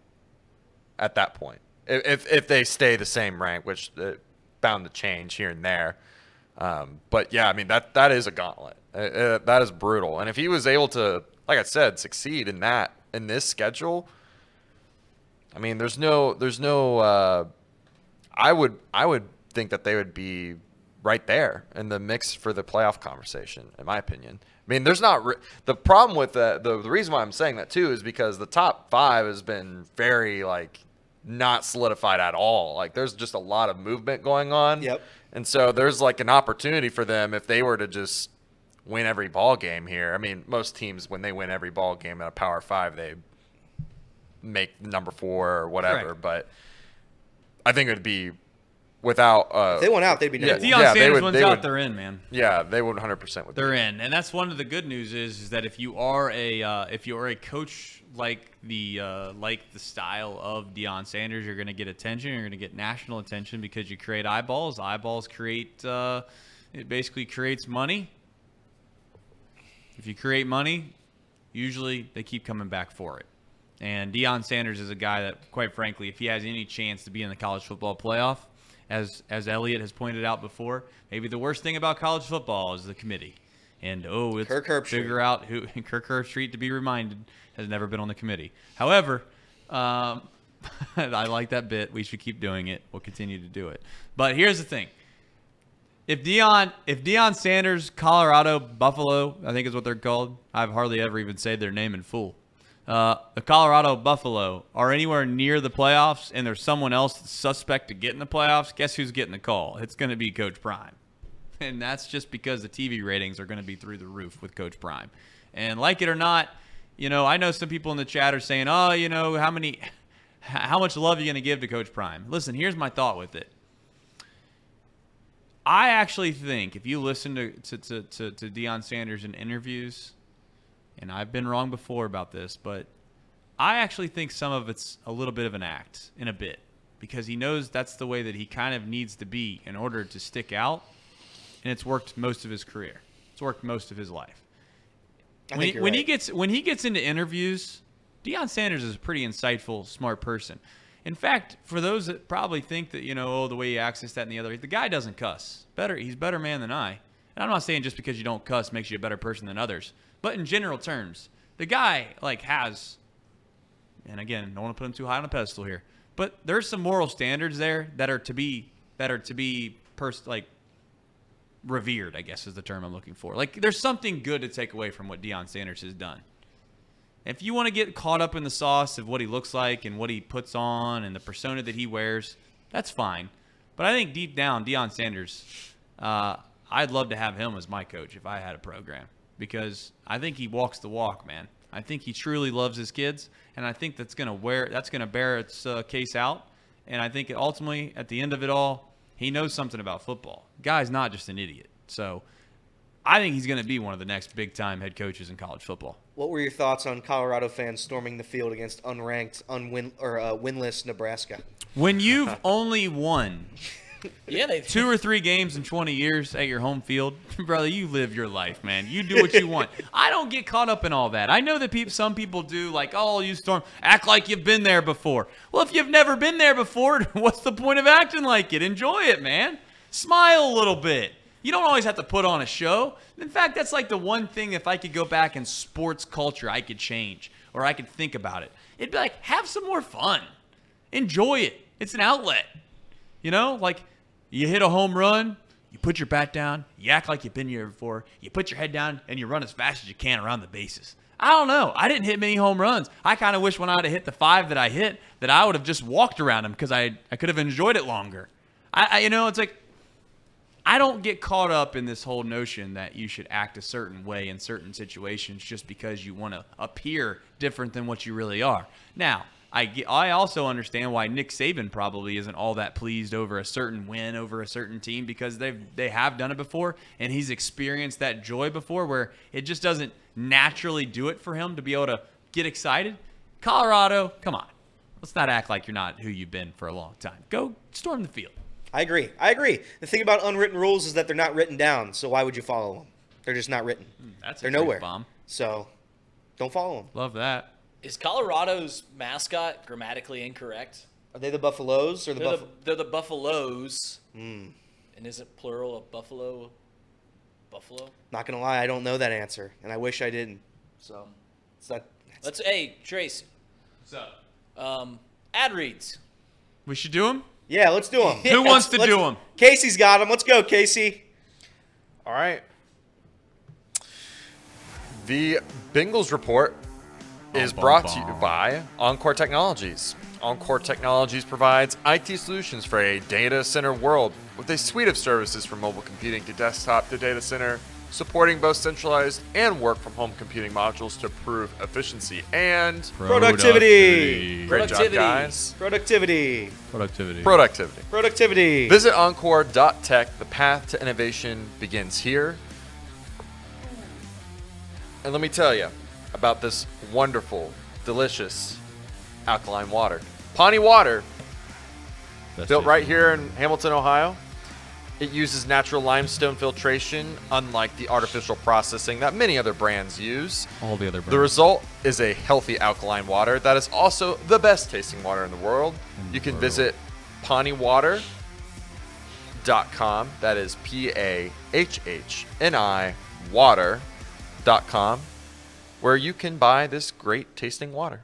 at that point. If, if, they stay the same rank, which uh, bound to change here and there. Um, but yeah, I mean, that, that is a gauntlet. Uh, uh, that is brutal. And if he was able to, like I said, succeed in that, in this schedule, I mean, there's no, there's no, uh, I would, I would think that they would be right there in the mix for the playoff conversation, in my opinion. I mean, there's not re- the problem with that. The, the reason why I'm saying that too is because the top five has been very like not solidified at all. Like, there's just a lot of movement going on. Yep. And so there's like an opportunity for them if they were to just win every ball game here. I mean, most teams when they win every ball game at a Power Five, they make number four or whatever. Correct. But I think it would be without. Uh, If they went out, they'd be Yeah, number Deion yeah, they Sanders would- wins they out, would- they're in, man. yeah, they would 100% would. be. They're in, and that's one of the good news is, is that if you are a uh, if you are a coach like the uh, like the style of Deion Sanders, you're going to get attention. You're going to get national attention because you create eyeballs. Eyeballs create uh, it basically creates money. If you create money, usually they keep coming back for it. And Deion Sanders is a guy that, quite frankly, if he has any chance to be in the college football playoff, as as Elliot has pointed out before, maybe the worst thing about college football is the committee. And oh, it's Kirk Herbstreit. figure out who Kirk Herbstreit to be reminded has never been on the committee. However, um, I like that bit. We should keep doing it. We'll continue to do it. But here's the thing: if Deion, if Deion Sanders, Colorado, Buffalo, I think is what they're called. I've hardly ever even said their name in full. Uh, the Colorado Buffalo are anywhere near the playoffs, and there's someone else that's suspect to get in the playoffs. Guess who's getting the call? It's going to be Coach Prime, and that's just because the TV ratings are going to be through the roof with Coach Prime. And like it or not, you know, I know some people in the chat are saying, "Oh, you know, how many, how much love are you going to give to Coach Prime?" Listen, here's my thought with it. I actually think if you listen to to, to, to, to Deion Sanders in interviews, and I've been wrong before about this, but I actually think some of it's a little bit of an act in a bit because he knows that's the way that he kind of needs to be in order to stick out, and it's worked most of his career. It's worked most of his life. I When, he, when he gets when he gets into interviews, Deion Sanders is a pretty insightful, smart person. In fact, for those that probably think that you know, oh, the way he acts, this, that, and the other, the guy doesn't cuss. Better, he's a better man than I. And I'm not saying just because you don't cuss makes you a better person than others, but in general terms, the guy like has, and again, don't want to put him too high on a pedestal here, but there's some moral standards there that are to be that are to be pers- like revered, I guess is the term I'm looking for. Like there's something good to take away from what Deion Sanders has done. If you want to get caught up in the sauce of what he looks like and what he puts on and the persona that he wears, that's fine. But I think deep down, Deion Sanders, uh, I'd love to have him as my coach if I had a program because I think he walks the walk, man. I think he truly loves his kids, and I think that's gonna wear that's gonna bear its uh, case out. And I think ultimately, at the end of it all, he knows something about football. Guy's not just an idiot. So I think he's going to be one of the next big time head coaches in college football. What were your thoughts on Colorado fans storming the field against unranked, unwin or uh, winless Nebraska? When you've only won Yeah, they two or three games in 20 years at your home field, brother, you live your life, man. You do what you want. I don't get caught up in all that. I know that peop some people do, like, oh, you storm, act like you've been there before. Well, if you've never been there before, what's the point of acting like it? Enjoy it, man. Smile a little bit. You don't always have to put on a show. In fact, that's like the one thing if I could go back in sports culture, I could change or I could think about it. It'd be like, have some more fun. Enjoy it. It's an outlet. You know, like you hit a home run, you put your bat down, you act like you've been here before, you put your head down, and you run as fast as you can around the bases. I don't know. I didn't hit many home runs. I kind of wish when I'd have hit the five that I hit that I would have just walked around them because I I could have enjoyed it longer. I, I you know it's like I don't get caught up in this whole notion that you should act a certain way in certain situations just because you want to appear different than what you really are. Now, I, get, I also understand why Nick Saban probably isn't all that pleased over a certain win over a certain team because they've they have done it before and he's experienced that joy before where it just doesn't naturally do it for him to be able to get excited. Colorado, come on. Let's not act like you're not who you've been for a long time. Go storm the field. I agree. I agree. The thing about unwritten rules is that they're not written down. So why would you follow them? They're just not written. Hmm, that's a They're nowhere. bomb. So don't follow them. Love that. Is Colorado's mascot grammatically incorrect? Are they the Buffaloes or the They're the, they're the Buffaloes. Hmm. And is it plural of buffalo? Buffalo? Not gonna lie, I don't know that answer, and I wish I didn't. So it's not. Let's, hey, Trace, So, um, ad reads. we should do them. Yeah, let's do them. Who wants to do them? Casey's got them. Let's go, Casey. All right. The Bengals report is Bum, bum, brought to you by Encore Technologies. Encore Technologies provides IT solutions for a data center world with a suite of services from mobile computing to desktop to data center supporting both centralized and work from home computing modules to improve efficiency and Productivity. great job, Productivity. guys. Productivity. Productivity. Productivity. Productivity. Visit Encore.tech. The path to innovation begins here. And let me tell you about this wonderful, delicious alkaline water. Pahhni Water, That's built it. right here in Hamilton, Ohio. It uses natural limestone filtration, unlike the artificial processing that many other brands use. All the other brands. The result is a healthy alkaline water that is also the best tasting water in the world. You can visit pahhniwater.com. That is P A H H N I water.com, where you can buy this great tasting water.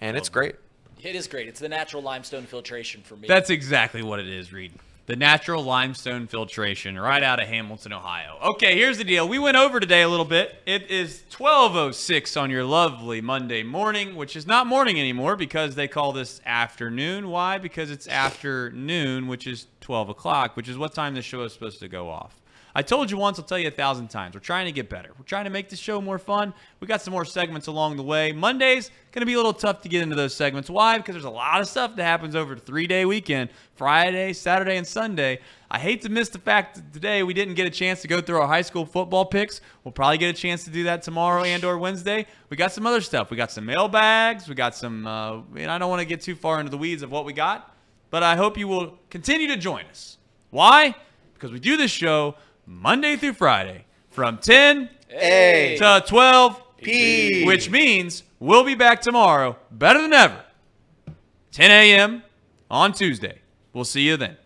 And it's oh. great. It is great. It's the natural limestone filtration for me. That's exactly what it is, Reed. The natural limestone filtration right out of Hamilton, Ohio. Okay, here's the deal. We went over today a little bit. It is 12:06 on your lovely Monday morning, which is not morning anymore because they call this afternoon. Why? Because it's afternoon, which is 12 o'clock, which is what time the show is supposed to go off. I told you once, I'll tell you a thousand times. We're trying to get better. We're trying to make the show more fun. We got some more segments along the way. Mondays going to be a little tough to get into those segments. Why? Because there's a lot of stuff that happens over the three-day weekend: Friday, Saturday, and Sunday. I hate to miss the fact that today we didn't get a chance to go through our high school football picks. We'll probably get a chance to do that tomorrow and/or Wednesday. We got some other stuff. We got some mailbags. We got some. Uh, and I don't want to get too far into the weeds of what we got, but I hope you will continue to join us. Why? Because we do this show Monday through Friday from 10 A. to 12 P. which means we'll be back tomorrow better than ever 10 a.m on tuesday we'll see you then